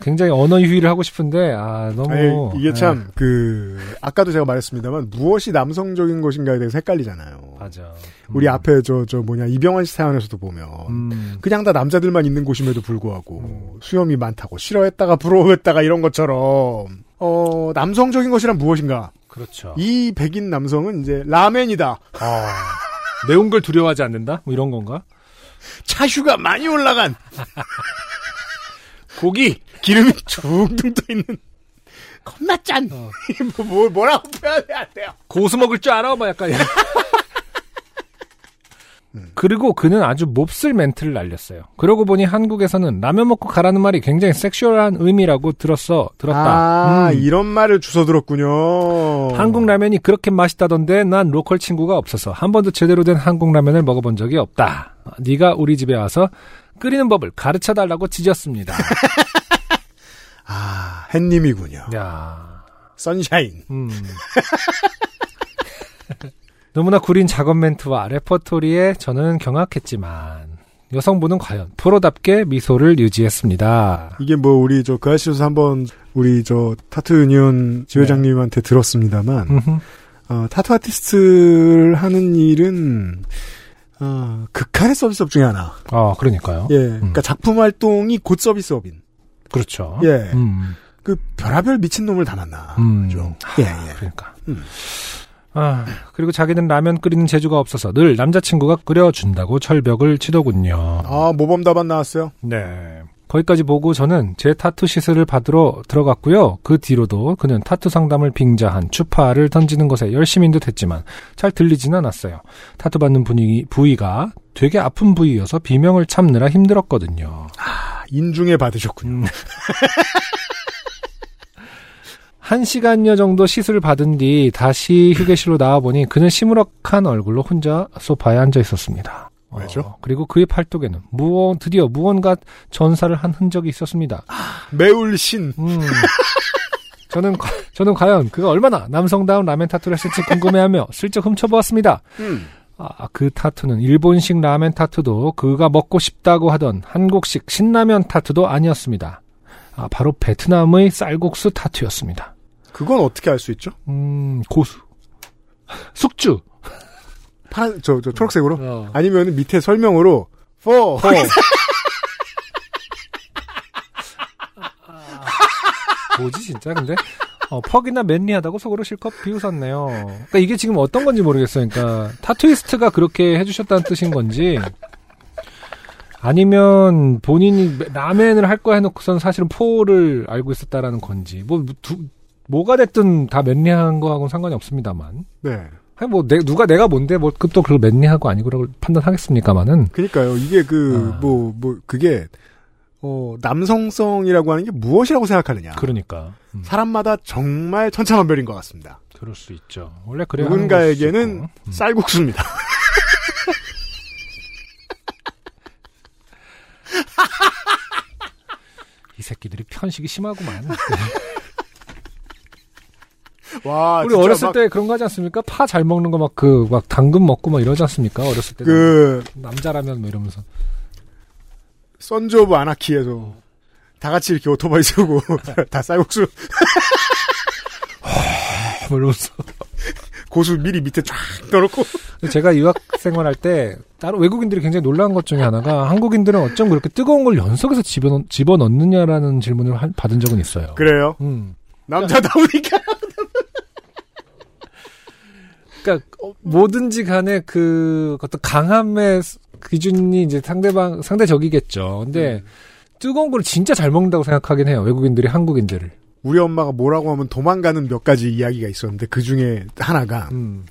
굉장히 언어 유희를 하고 싶은데 아 너무 아니, 이게 네, 참, 그, 아까도 제가 말했습니다만, 무엇이 남성적인 것인가에 대해서 헷갈리잖아요. 맞아. 우리 음. 앞에 저, 저 뭐냐, 이병헌 씨 사연에서도 보면, 음. 그냥 다 남자들만 있는 곳임에도 불구하고, 수염이 많다고, 싫어했다가 부러워했다가 이런 것처럼, 어, 남성적인 것이란 무엇인가? 그렇죠. 이 백인 남성은 이제 라멘이다. 아, 매운 걸 두려워하지 않는다? 뭐 이런 건가? 차슈가 많이 올라간, 고기. 기름이 둥둥 떠 있는, 겁나 짠! 어. 뭐, 뭐, 뭐라고 표현해야 돼요? 고수 먹을 줄 알아? 뭐 약간. 이런. 그리고 그는 아주 몹쓸 멘트를 날렸어요. 그러고 보니 한국에서는 라면 먹고 가라는 말이 굉장히 섹슈얼한 의미라고 들었어. 들었다. 아, 음. 이런 말을 주워 들었군요. 한국 라면이 그렇게 맛있다던데 난 로컬 친구가 없어서 한 번도 제대로 된 한국 라면을 먹어본 적이 없다. 네가 우리 집에 와서 끓이는 법을 가르쳐 달라고 지졌습니다. 아, 햇님이군요. 야, sunshine. 음. 너무나 구린 작업 멘트와 레퍼토리에 저는 경악했지만 여성분은 과연 프로답게 미소를 유지했습니다. 이게 뭐 우리 저 그 아시에서 한번 우리 저 타투 유니온 지회장님한테 들었습니다만 음흠. 어, 타투 아티스트를 하는 일은 어, 극한의 서비스업 중에 하나. 아, 그러니까요. 예, 그러니까 작품 활동이 곧 서비스업인. 그렇죠. 예, 음. 그 별하별 미친 놈을 다 만나. 음. 죠 예, 예. 그러니까. 음. 아, 그리고 자기는 라면 끓이는 재주가 없어서 늘 남자친구가 끓여준다고 철벽을 치더군요. 아 모범 답안 나왔어요. 네. 거기까지 보고 저는 제 타투 시술을 받으러 들어갔고요. 그 뒤로도 그는 타투 상담을 빙자한 추파를 던지는 것에 열심인 듯 했지만 잘 들리진 않았어요. 타투 받는 분위기, 부위가 되게 아픈 부위여서 비명을 참느라 힘들었거든요. 아, 인중에 받으셨군요. 음. 한 시간여 정도 시술을 받은 뒤 다시 휴게실로 나와보니 그는 시무룩한 얼굴로 혼자 소파에 앉아 있었습니다. 왜죠? 어, 그리고 그의 팔뚝에는 무언, 드디어 무언가 전사를 한 흔적이 있었습니다. 매울 신. 음. 저는, 과- 저는 과연 그가 얼마나 남성다운 라멘 타투를 했을지 궁금해하며 슬쩍 훔쳐보았습니다. 음. 아, 그 타투는 일본식 라멘 타투도 그가 먹고 싶다고 하던 한국식 신라면 타투도 아니었습니다. 아, 바로 베트남의 쌀국수 타투였습니다. 그건 어떻게 알 수 있죠? 음, 고수. 숙주. 파란 저, 저 초록색으로? 어. 아니면 밑에 설명으로 for 뭐지 진짜 근데 어, 퍽이나 맨리하다고 속으로 실컷 비웃었네요. 그러니까 이게 지금 어떤 건지 모르겠어요. 그러니까 타투이스트가 그렇게 해주셨다는 뜻인 건지 아니면 본인이 라멘을 할 거 해놓고선 사실은 포를 알고 있었다라는 건지 뭐 두, 뭐가 됐든 다 맨리한 거하고는 상관이 없습니다만. 네. 아니 뭐 내, 누가 내가 뭔데 뭐또 그걸 맨리하고 아니고라고 판단하겠습니까마는 그니까요. 이게 그, 아. 뭐, 뭐, 그게, 어, 남성성이라고 하는 게 무엇이라고 생각하느냐. 그러니까 음, 사람마다 정말 천차만별인 것 같습니다. 그럴 수 있죠. 원래 수 누군가에게는 있고. 음. 쌀국수입니다. 이 새끼들이 편식이 심하구만. 와, 우리 어렸을 막 때 그런 거 하지 않습니까? 파 잘 먹는 거막그 막 당근 먹고 막 이러지 않습니까? 어렸을 때 그, 남자라면 뭐 이러면서 Sons of Anarchy에서 다 같이 이렇게 오토바이 세우고 다 쌀국수 뭐 이러면서 고수 미리 밑에 쫙 넣어놓고 제가 유학 생활할 때 따로 외국인들이 굉장히 놀란 것 중에 하나가 한국인들은 어쩜 그렇게 뜨거운 걸 연속해서 집어 집어 넣느냐라는 질문을 하- 받은 적은 있어요. 그래요. 음. 남자다우니까 그러니까 어, 뭐든지 간에 그 어떤 강함의 스- 기준이 이제 상대방 상대적이겠죠. 근데 뜨거운 걸 진짜 잘 먹는다고 생각하긴 해요. 외국인들이 한국인들을. 우리 엄마가 뭐라고 하면 도망가는 몇 가지 이야기가 있었는데 그 중에 하나가 음.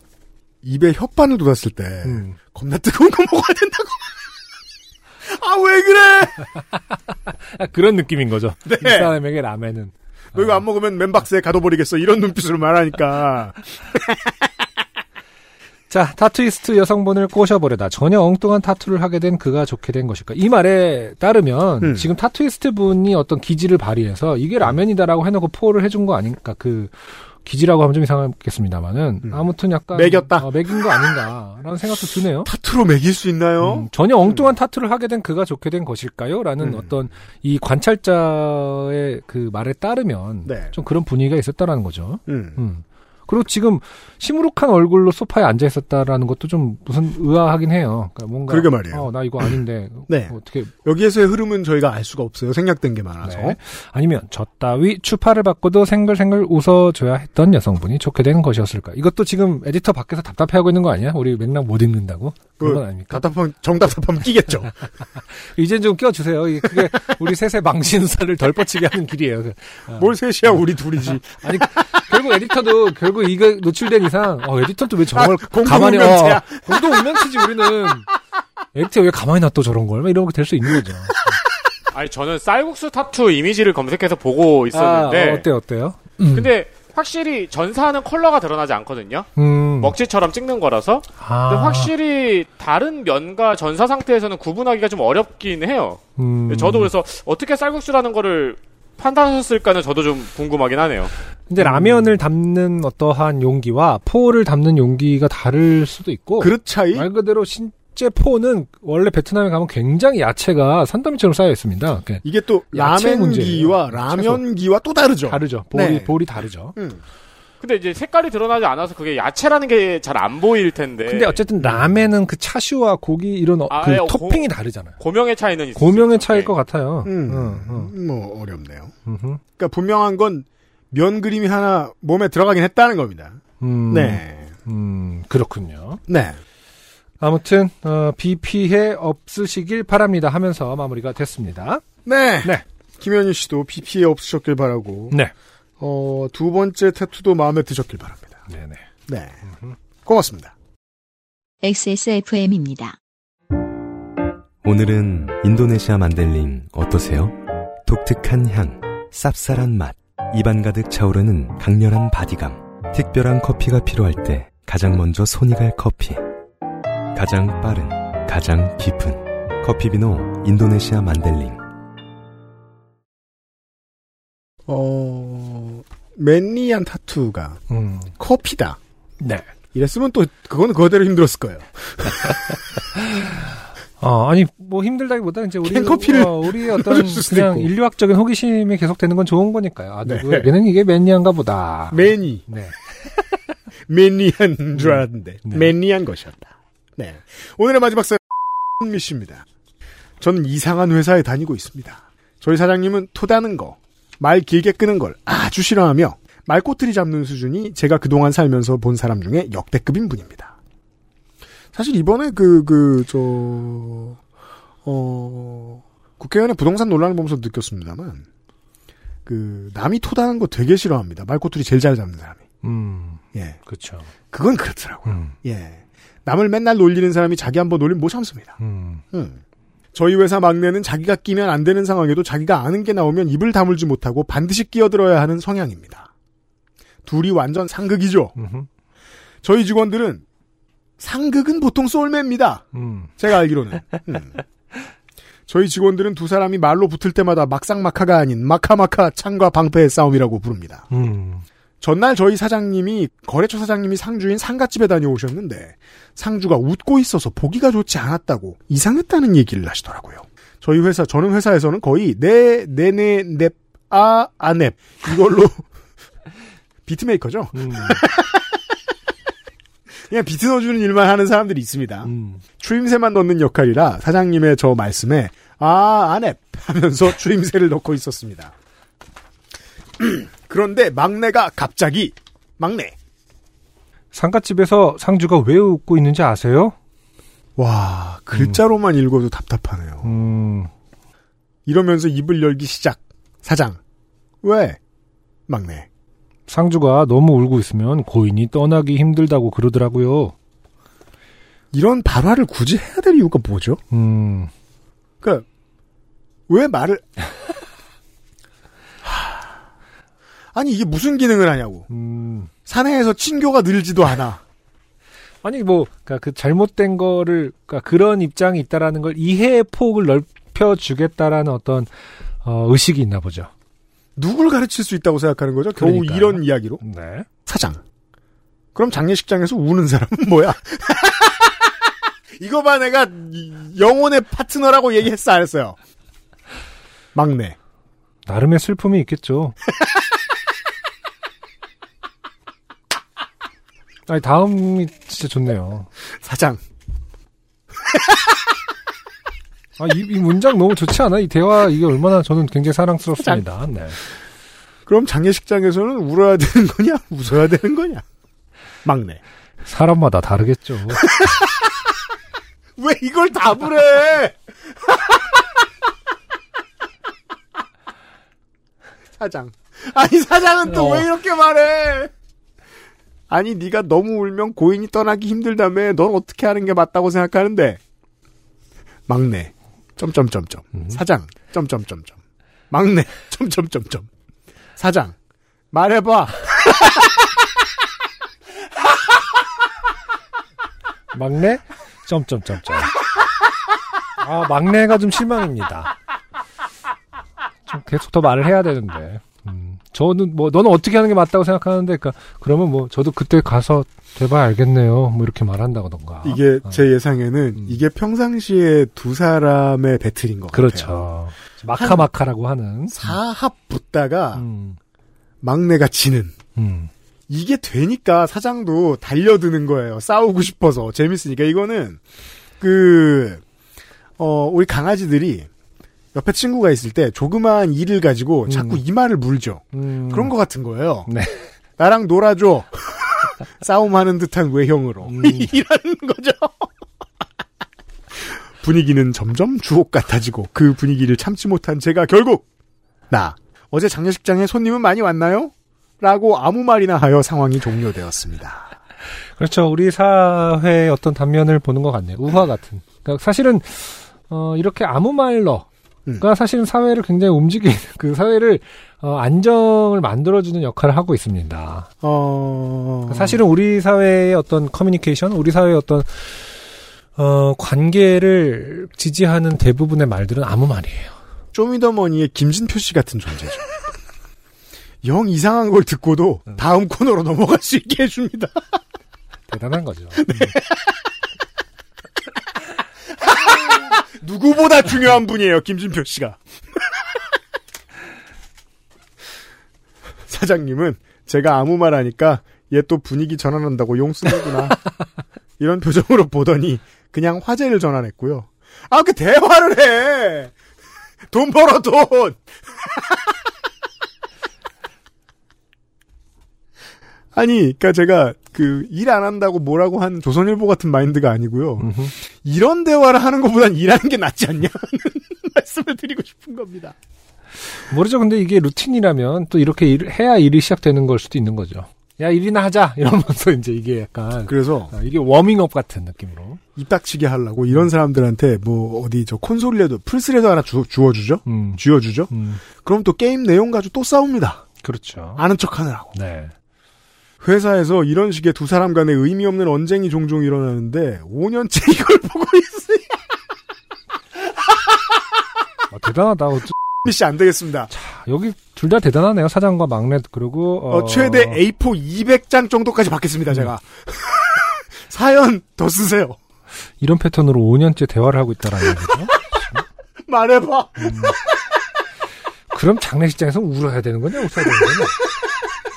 입에 혓바늘 돋았을 때 음. 겁나 뜨거운 거 먹어야 된다고. 아 왜 그래? 아, 그런 느낌인 거죠. 네. 이 사람에게 라면은. 너 이거 안 먹으면 man box에 가둬버리겠어. 이런 눈빛으로 말하니까. 자, 타투이스트 여성분을 꼬셔보려다 전혀 엉뚱한 타투를 하게 된 그가 좋게 된 것일까? 이 말에 따르면 음. 지금 타투이스트 분이 어떤 기지를 발휘해서 이게 라면이다라고 해놓고 포를 해준 거 아닌가? 그 기지라고 하면 좀 이상하겠습니다만은 음. 아무튼 약간 먹였다. 어, 먹인 거 아닌가라는 생각도 드네요. 타투로 먹일 수 있나요? 음, 전혀 엉뚱한 타투를 하게 된 그가 좋게 된 것일까요? 라는 음. 어떤 이 관찰자의 그 말에 따르면 네. 좀 그런 분위기가 있었다라는 거죠. 음. 음. 그리고 지금 시무룩한 얼굴로 소파에 앉아 있었다라는 것도 좀 무슨 의아하긴 해요. 그러니까 뭔가 그러게 말이에요. 어, 나 이거 아닌데 네. 어떻게 여기에서의 흐름은 저희가 알 수가 없어요. 생략된 게 많아서. 네. 아니면 저 따위 추파를 받고도 생글생글 웃어줘야 했던 여성분이 좋게 된 것이었을까? 이것도 지금 에디터 밖에서 답답해하고 있는 거 아니야? 우리 맥락 못 읽는다고? 그런 건 아닙니까? 답답하면 정답답하면 끼겠죠. 이젠 좀 껴주세요. 이- 그게 우리 셋의 망신살을 덜 뻗치게 하는 길이에요. 뭘 셋이야 우리 둘이지. 아니 결국 에디터도 결국 이거 노출된 이상 어 에디터도 왜 저걸 아, 가만히. 어, 공동 운명체지 우리는 에디터 왜 가만히 놔둬 저런 걸? 막 이런 거 될 수 있는 거죠. 아니 저는 쌀국수 타투 이미지를 검색해서 보고 있었는데 아, 어, 어때요 어때요? 근데 확실히 전사하는 컬러가 드러나지 않거든요. 음. 먹지처럼 찍는 거라서. 아, 근데 확실히 다른 면과 전사 상태에서는 구분하기가 좀 어렵긴 해요. 음. 저도 그래서 어떻게 쌀국수라는 거를 판단하셨을까는 저도 좀 궁금하긴 하네요. 근데 라면을 담는 어떠한 용기와 포를 담는 용기가 다를 수도 있고 그릇 차이? 말 그대로 실제 포는 원래 베트남에 가면 굉장히 야채가 산더미처럼 쌓여 있습니다. 그 이게 또 문제예요. 라면기와 또 다르죠. 다르죠. 볼이 네. 볼이 다르죠. 음. 근데 이제 색깔이 드러나지 않아서 그게 야채라는 게 잘 안 보일 텐데. 근데 어쨌든 라멘은 그 차슈와 고기 이런 어- 아, 그 예, 고- 토핑이 다르잖아요. 고명의 차이는 수 고명의. 차이일 예. 것 같아요. 음, 응, 응. 뭐 어렵네요. 음흠. 그러니까 분명한 건 면 그림이 하나 몸에 들어가긴 했다는 겁니다. 음, 네. 음, 그렇군요. 네. 아무튼 어, 비 피해 없으시길 바랍니다 하면서 마무리가 됐습니다. 네. 네. 김현희 씨도 비 피해 없으셨길 바라고. 네. 어, 두 번째 태투도 마음에 드셨길 바랍니다. 네네. 네. 고맙습니다. XSFM입니다. 오늘은 인도네시아 만델링 어떠세요? 독특한 향, 쌉쌀한 맛, 입안 가득 차오르는 강렬한 바디감. 특별한 커피가 필요할 때 가장 먼저 손이 갈 커피. 가장 빠른, 가장 깊은 커피비노 인도네시아 만델링. 어, 맨니한 타투가 음, 커피다. 네. 이랬으면 또 그건 그대로 힘들었을 거예요. 어, 아니, 뭐 힘들다기보다 이제 우리, 캔커피를 어, 우리 어떤 그냥 있고. 인류학적인 호기심이 계속되는 건 좋은 거니까요. 아, 네. 누구에게는 이게 매니아인가 보다. 매니, 네. 맨니한 줄 알았는데 네. 맨니한 것이었다. 네. 오늘의 마지막 사연 미 씨입니다. 저는 이상한 회사에 다니고 있습니다. 저희 사장님은 토다는 거, 말 길게 끄는 걸 아주 싫어하며 말꼬투리 잡는 수준이 제가 그동안 살면서 본 사람 중에 역대급인 분입니다. 사실 이번에 그, 그, 저, 어, 국회의원의 부동산 논란을 보면서 느꼈습니다만, 그, 남이 토다는 거 되게 싫어합니다. 말꼬투리 제일 잘 잡는 사람이. 음, 예. 그쵸. 그건 그렇더라고요. 음, 예. 남을 맨날 놀리는 사람이 자기 한 번 놀리면 못 참습니다. 음, 음. 저희 회사 막내는 자기가 끼면 안 되는 상황에도 자기가 아는 게 나오면 입을 다물지 못하고 반드시 끼어들어야 하는 성향입니다. 둘이 완전 상극이죠. 음흠, 저희 직원들은 상극은 보통 쏠매입니다. 음, 제가 알기로는. 음. 저희 직원들은 두 사람이 말로 붙을 때마다 막상막하가 아닌 마카마카 창과 방패의 싸움이라고 부릅니다. 음, 전날 저희 사장님이 거래처 사장님이 상주인 상가집에 다녀오셨는데 상주가 웃고 있어서 보기가 좋지 않았다고 이상했다는 얘기를 하시더라고요. 저희 회사 저는 회사에서는 거의 네 네네 넵아 아넵 이걸로 비트메이커죠. 음, 그냥 비트 넣어주는 일만 하는 사람들이 있습니다. 음. 추임새만 넣는 역할이라 사장님의 저 말씀에 아 아넵 하면서 추임새를 넣고 있었습니다. 그런데 막내가 갑자기 막내 상가집에서 상주가 왜 웃고 있는지 아세요? 와, 글자로만 읽어도 답답하네요. 음, 이러면서 입을 열기 시작. 사장. 왜? 막내. 상주가 너무 울고 있으면 고인이 떠나기 힘들다고 그러더라고요. 이런 발화를 굳이 해야 될 이유가 뭐죠? 음, 그니까, 왜 말을, 하... 아니, 이게 무슨 기능을 하냐고. 음. 사내에서 친교가 늘지도 않아. 아니 뭐 그러니까 그 잘못된 거를 그러니까 그런 입장이 있다라는 걸 이해의 폭을 넓혀 주겠다라는 어떤 어, 의식이 있나 보죠. 누굴 가르칠 수 있다고 생각하는 거죠? 겨우 그러니까요. 이런 이야기로? 네. 사장. 그럼 장례식장에서 우는 사람은 뭐야? 이거 봐, 내가 이- 영혼의 파트너라고 얘기했어, 안 했어요? 막내. 나름의 슬픔이 있겠죠. 아니 다음이 진짜 좋네요. 사장. 아, 이, 이 문장 너무 좋지 않아? 이 대화 이게 얼마나 저는 굉장히 사랑스럽습니다. 네. 그럼 장례식장에서는 울어야 되는 거냐? 웃어야 되는 거냐? 막내. 사람마다 다르겠죠. 왜 이걸 답을 해? 사장. 아니 사장은 또 어. 왜 이렇게 말해? 아니 네가 너무 울면 고인이 떠나기 힘들다며 넌 어떻게 하는 게 맞다고 생각하는데? 막내. 점점점점. 사장. 점점점점. 막내. 점점점점. 사장. 말해봐. 막내? 점점점점. 아, 막내가 좀 실망입니다. 좀 계속 더 말을 해야 되는데. 음, 저는 뭐 너는 어떻게 하는 게 맞다고 생각하는데, 그러니까 그러면 뭐 저도 그때 가서 돼봐야 알겠네요. 뭐 이렇게 말한다던가. 이게 어. 제 예상에는 음. 이게 평상시에 두 사람의 배틀인 것 같아요. 그렇죠. 마카마카라고 하는. 사합 붙다가 음, 막내가 지는. 음, 이게 되니까 사장도 달려드는 거예요. 싸우고 싶어서 재밌으니까 이거는 그 어, 우리 강아지들이 옆에 친구가 있을 때 조그마한 이를 가지고 음. 자꾸 이마를 물죠. 음. 그런 것 같은 거예요. 네. 나랑 놀아줘. 싸움하는 듯한 외형으로 음. 이라는 거죠. 분위기는 점점 주옥 같아지고 그 분위기를 참지 못한 제가 결국 나 어제 장례식장에 손님은 많이 왔나요? 라고 아무 말이나 하여 상황이 종료되었습니다. 그렇죠. 우리 사회의 어떤 단면을 보는 것 같네요. 우화 같은. 그러니까 사실은 어, 이렇게 아무 말로 음. 가 사실은 사회를 굉장히 움직이는 그 사회를 어, 안정을 만들어주는 역할을 하고 있습니다. 어... 사실은 우리 사회의 어떤 커뮤니케이션, 우리 사회의 어떤 어, 관계를 지지하는 대부분의 말들은 아무 말이에요. 쇼미더머니의 김진표 씨 같은 존재죠. 영 이상한 걸 듣고도 다음 코너로 넘어갈 수 있게 해줍니다. 대단한 거죠. 누구보다 중요한 분이에요, 김진표 씨가. 사장님은 제가 아무 말 하니까 얘 또 분위기 전환한다고 용 쓰는구나. 이런 표정으로 보더니 그냥 화제를 전환했고요. 아, 그 대화를 해! 돈 벌어, 돈! 아니, 그니까 제가 그 일 안 한다고 뭐라고 한 조선일보 같은 마인드가 아니고요. 음흠. 이런 대화를 하는 것보단 일하는 게 낫지 않냐는 말씀을 드리고 싶은 겁니다. 모르죠. 근데 이게 루틴이라면 또 이렇게 일, 해야 일이 시작되는 걸 수도 있는 거죠. 야, 일이나 하자! 이러면서 이제 이게 약간, 그래서 아, 이게 워밍업 같은 느낌으로. 입 닥치게 하려고 이런 사람들한테 뭐 어디 저 콘솔이라도 풀스라도 하나 주, 주어주죠? 음, 쥐어주죠? 음, 그럼 또 게임 내용 가지고 또 싸웁니다. 그렇죠. 아는 척 하느라고. 네. 회사에서 이런 식의 두 사람 간의 의미 없는 언쟁이 종종 일어나는데 5년째 이걸 보고 있으니 아, 대단하다. 어쩌- 미씨 안 되겠습니다. 여기 둘 다 대단하네요. 사장과 막내, 그리고, 어, 어, 최대 A4 200장 정도까지 받겠습니다, 제가. 사연 더 쓰세요. 이런 패턴으로 5년째 대화를 하고 있다라는 얘기죠. 말해봐. 그럼 장례식장에서 울어야 되는 거냐, 웃어야 되는 거냐?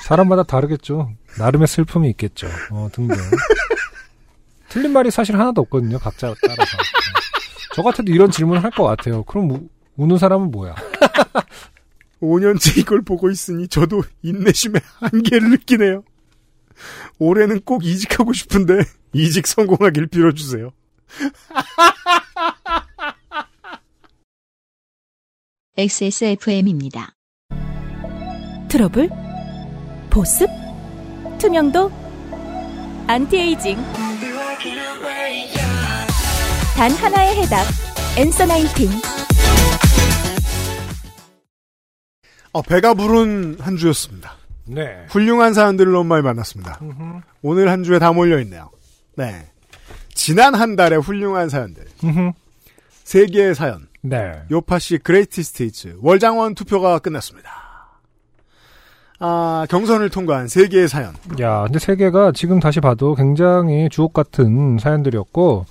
사람마다 다르겠죠. 나름의 슬픔이 있겠죠. 어, 등등. 틀린 말이 사실 하나도 없거든요, 각자 따라서. 어. 저 같아도 이런 질문을 할 것 같아요. 그럼 우, 우는 사람은 뭐야? 5년째 이걸 보고 있으니 저도 인내심의 한계를 느끼네요. 올해는 꼭 이직하고 싶은데 이직 성공하길 빌어주세요. XSFM입니다. 트러블? 보습? 투명도? 안티에이징. 단 하나의 해답. Answer Nineteen. 어, 배가 부른 한 주였습니다. 네. 훌륭한 사연들을 너무 많이 만났습니다. 오늘 한 주에 다 몰려있네요. 네. 지난 한 달의 훌륭한 사연들. 세 개의 사연. 네. 요파시 Greatest Hits 월장원 투표가 끝났습니다. 아, 경선을 통과한 세 개의 사연. 야, 근데 세 개가 지금 다시 봐도 굉장히 주옥 같은 사연들이었고,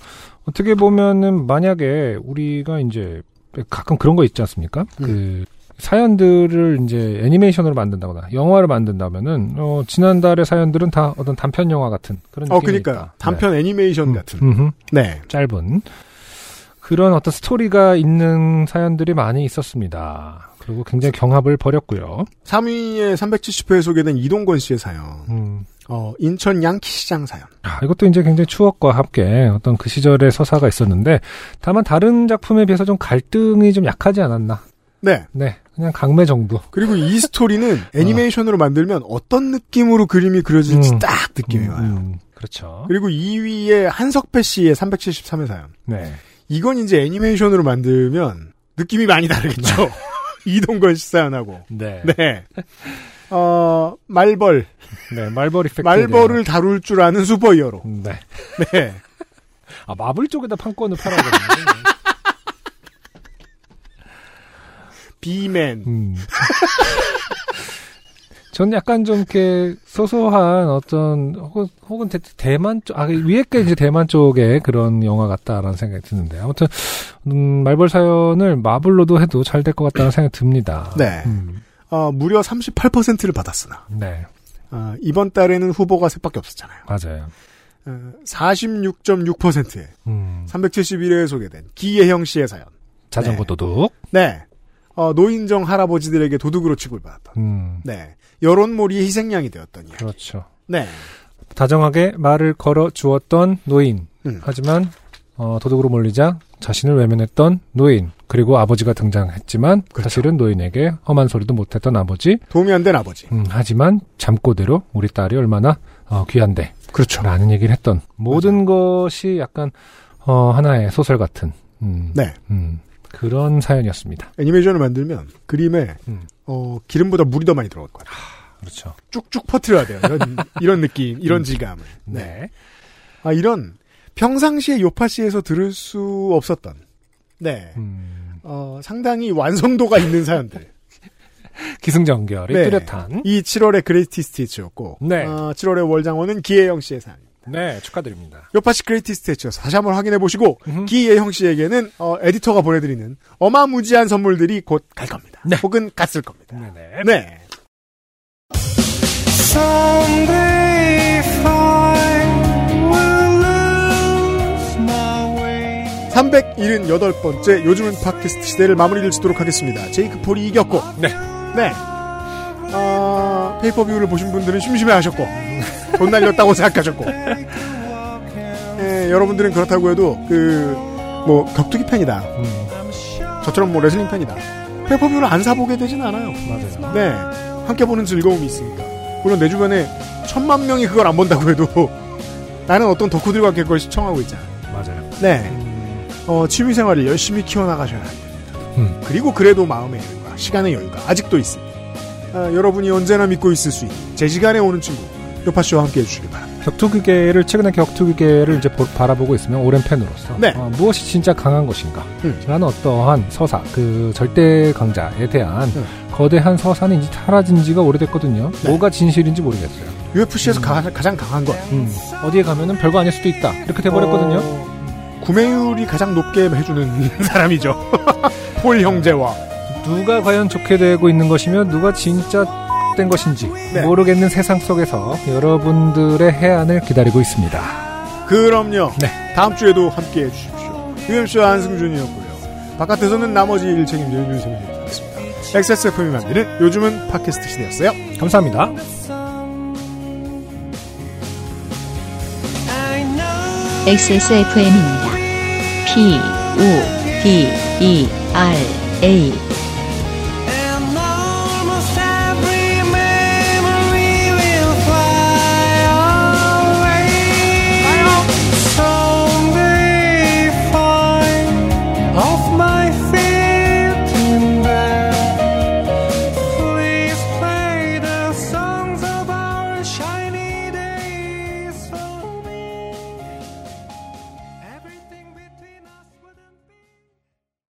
어떻게 보면은 만약에 우리가 이제 가끔 그런 거 있지 않습니까? 그 사연들을 이제 애니메이션으로 만든다거나 영화를 만든다면은 어 지난달의 사연들은 다 어떤 단편 영화 같은 그런 어, 느낌이니까. 그니까요. 단편 애니메이션 음, 같은. 음흠. 네. 짧은 그런 어떤 스토리가 있는 사연들이 많이 있었습니다. 그리고 굉장히 경합을 벌였고요. 3위에 370회에 소개된 이동건 씨의 사연. 음. 어, 인천 양키시장 사연. 아, 이것도 이제 굉장히 추억과 함께 어떤 그 시절의 서사가 있었는데 다만 다른 작품에 비해서 좀 갈등이 좀 약하지 않았나. 네. 네, 그냥 강매 정도. 그리고 이 스토리는 애니메이션으로 만들면 어떤 느낌으로 그림이 그려질지 음. 딱 느낌이 음, 와요. 음, 그렇죠. 그리고 2위에 한석패 씨의 373회 사연. 네. 이건 이제 애니메이션으로 만들면 느낌이 많이 다르겠죠. 이동건 씨 사연하고. 네. 네. 어, 말벌. 네, 말벌 이펙트. 말벌을 다룰 줄 아는 슈퍼히어로. 네. 네. 아, 마블 쪽에다 판권을 팔아야 되는 비맨. 음. 전 약간 좀 이렇게 소소한 어떤 혹은 혹은 대, 대만 쪽, 아 위에 게 이제 대만 쪽의 그런 영화 같다라는 생각이 드는데 아무튼 음, 말벌 사연을 마블로도 해도 잘 될 것 같다는 생각이 듭니다. 네. 음, 어, 무려 38%를 받았으나 네, 어, 이번 달에는 후보가 셋밖에 없었잖아요. 맞아요. 어, 46.6%에 음, 371회에 소개된 기예형 씨의 사연. 자전거 네. 도둑. 네. 어, 노인정 할아버지들에게 도둑으로 취급을 받았던. 음, 네. 여론몰이의 희생양이 되었던 이야기. 그렇죠. 네. 다정하게 말을 걸어 주었던 노인. 음. 하지만 어, 도둑으로 몰리자 자신을 외면했던 노인. 그리고 아버지가 등장했지만 그렇죠. 사실은 노인에게 험한 소리도 못했던 아버지. 도움이 안 된 아버지. 음, 하지만 잠꼬대로 우리 딸이 얼마나 어, 귀한데 그렇죠. 라는 얘기를 했던 모든 것이 약간 어, 하나의 소설 같은 음, 네. 음, 그런 사연이었습니다. 애니메이션을 만들면 그림에 음. 어, 기름보다 물이 더 많이 들어갈 것 같아요. 그렇죠. 쭉쭉 퍼뜨려야 돼요. 이런, 이런 느낌, 이런 질감을. 네. 네. 아, 이런 평상시에 요파시에서 들을 수 없었던, 네. 음, 어, 상당히 완성도가 있는 사연들. 기승전결이 네. 뚜렷한 이 7월의 Greatest Hits였고, 네. 어, 7월의 월장원은 기예영 씨의 사연. 네 축하드립니다. 요파시 Greatest Hits여서 다시 한번 확인해 보시고. 기예영 씨에게는 어, 에디터가 보내드리는 어마무지한 선물들이 곧 갈 겁니다. 네. 혹은 갔을 겁니다. 네네. 네. 378번째 요즘은 팟캐스트 시대를 마무리 를 짓도록 하겠습니다. 제이크 폴이 이겼고. 네. 네. 어, 페이퍼뷰를 보신 분들은 심심해 하셨고. 돈 날렸다고 생각하셨고. 예, 여러분들은 그렇다고 해도, 그, 뭐, 격투기 팬이다. 음, 저처럼 뭐, 레슬링 팬이다. 페이퍼뷰를 안 사보게 되진 않아요. 맞아요. 네. 함께 보는 즐거움이 있으니까. 물론 내 주변에 천만 명이 그걸 안 본다고 해도 나는 어떤 덕후들과 함께 그걸 시청하고 있잖아요. 맞아요. 네. 어, 취미 생활을 열심히 키워나가셔야 합니다. 음. 그리고 그래도 마음의 여유가, 시간의 여유가 아직도 있습니다. 아, 여러분이 언제나 믿고 있을 수 있는 제 시간에 오는 친구, 요파씨와 함께 해주시기 바랍니다. 격투기계를 최근에 격투기계를 이제 보- 바라보고 있으면 오랜 팬으로서 네. 어, 무엇이 진짜 강한 것인가? 음. 라는 어떠한 서사, 그 절대 강자에 대한 음. 거대한 서사는 이제 사라진 지가 오래됐거든요. 네. 뭐가 진실인지 모르겠어요. UFC에서 가장 강한 것. 음, 어디에 가면은 별거 아닐 수도 있다. 이렇게 돼버렸거든요. 어, 구매율이 가장 높게 해주는 사람이죠. 폴 형제와. 누가 과연 좋게 되고 있는 것이며 누가 진짜 된 것인지 네. 모르겠는 세상 속에서 여러분들의 해안을 기다리고 있습니다. 그럼요. 네. 다음 주에도 함께 해 주십시오. UMC와 안승준이었고요. 바깥에서는 나머지 일 책임지는 윤세민이 었습니다. XSFM이 만드는 요즘은 팟캐스트 시대였어요. 감사합니다. XSFM입니다. P, O, D, E, R, A.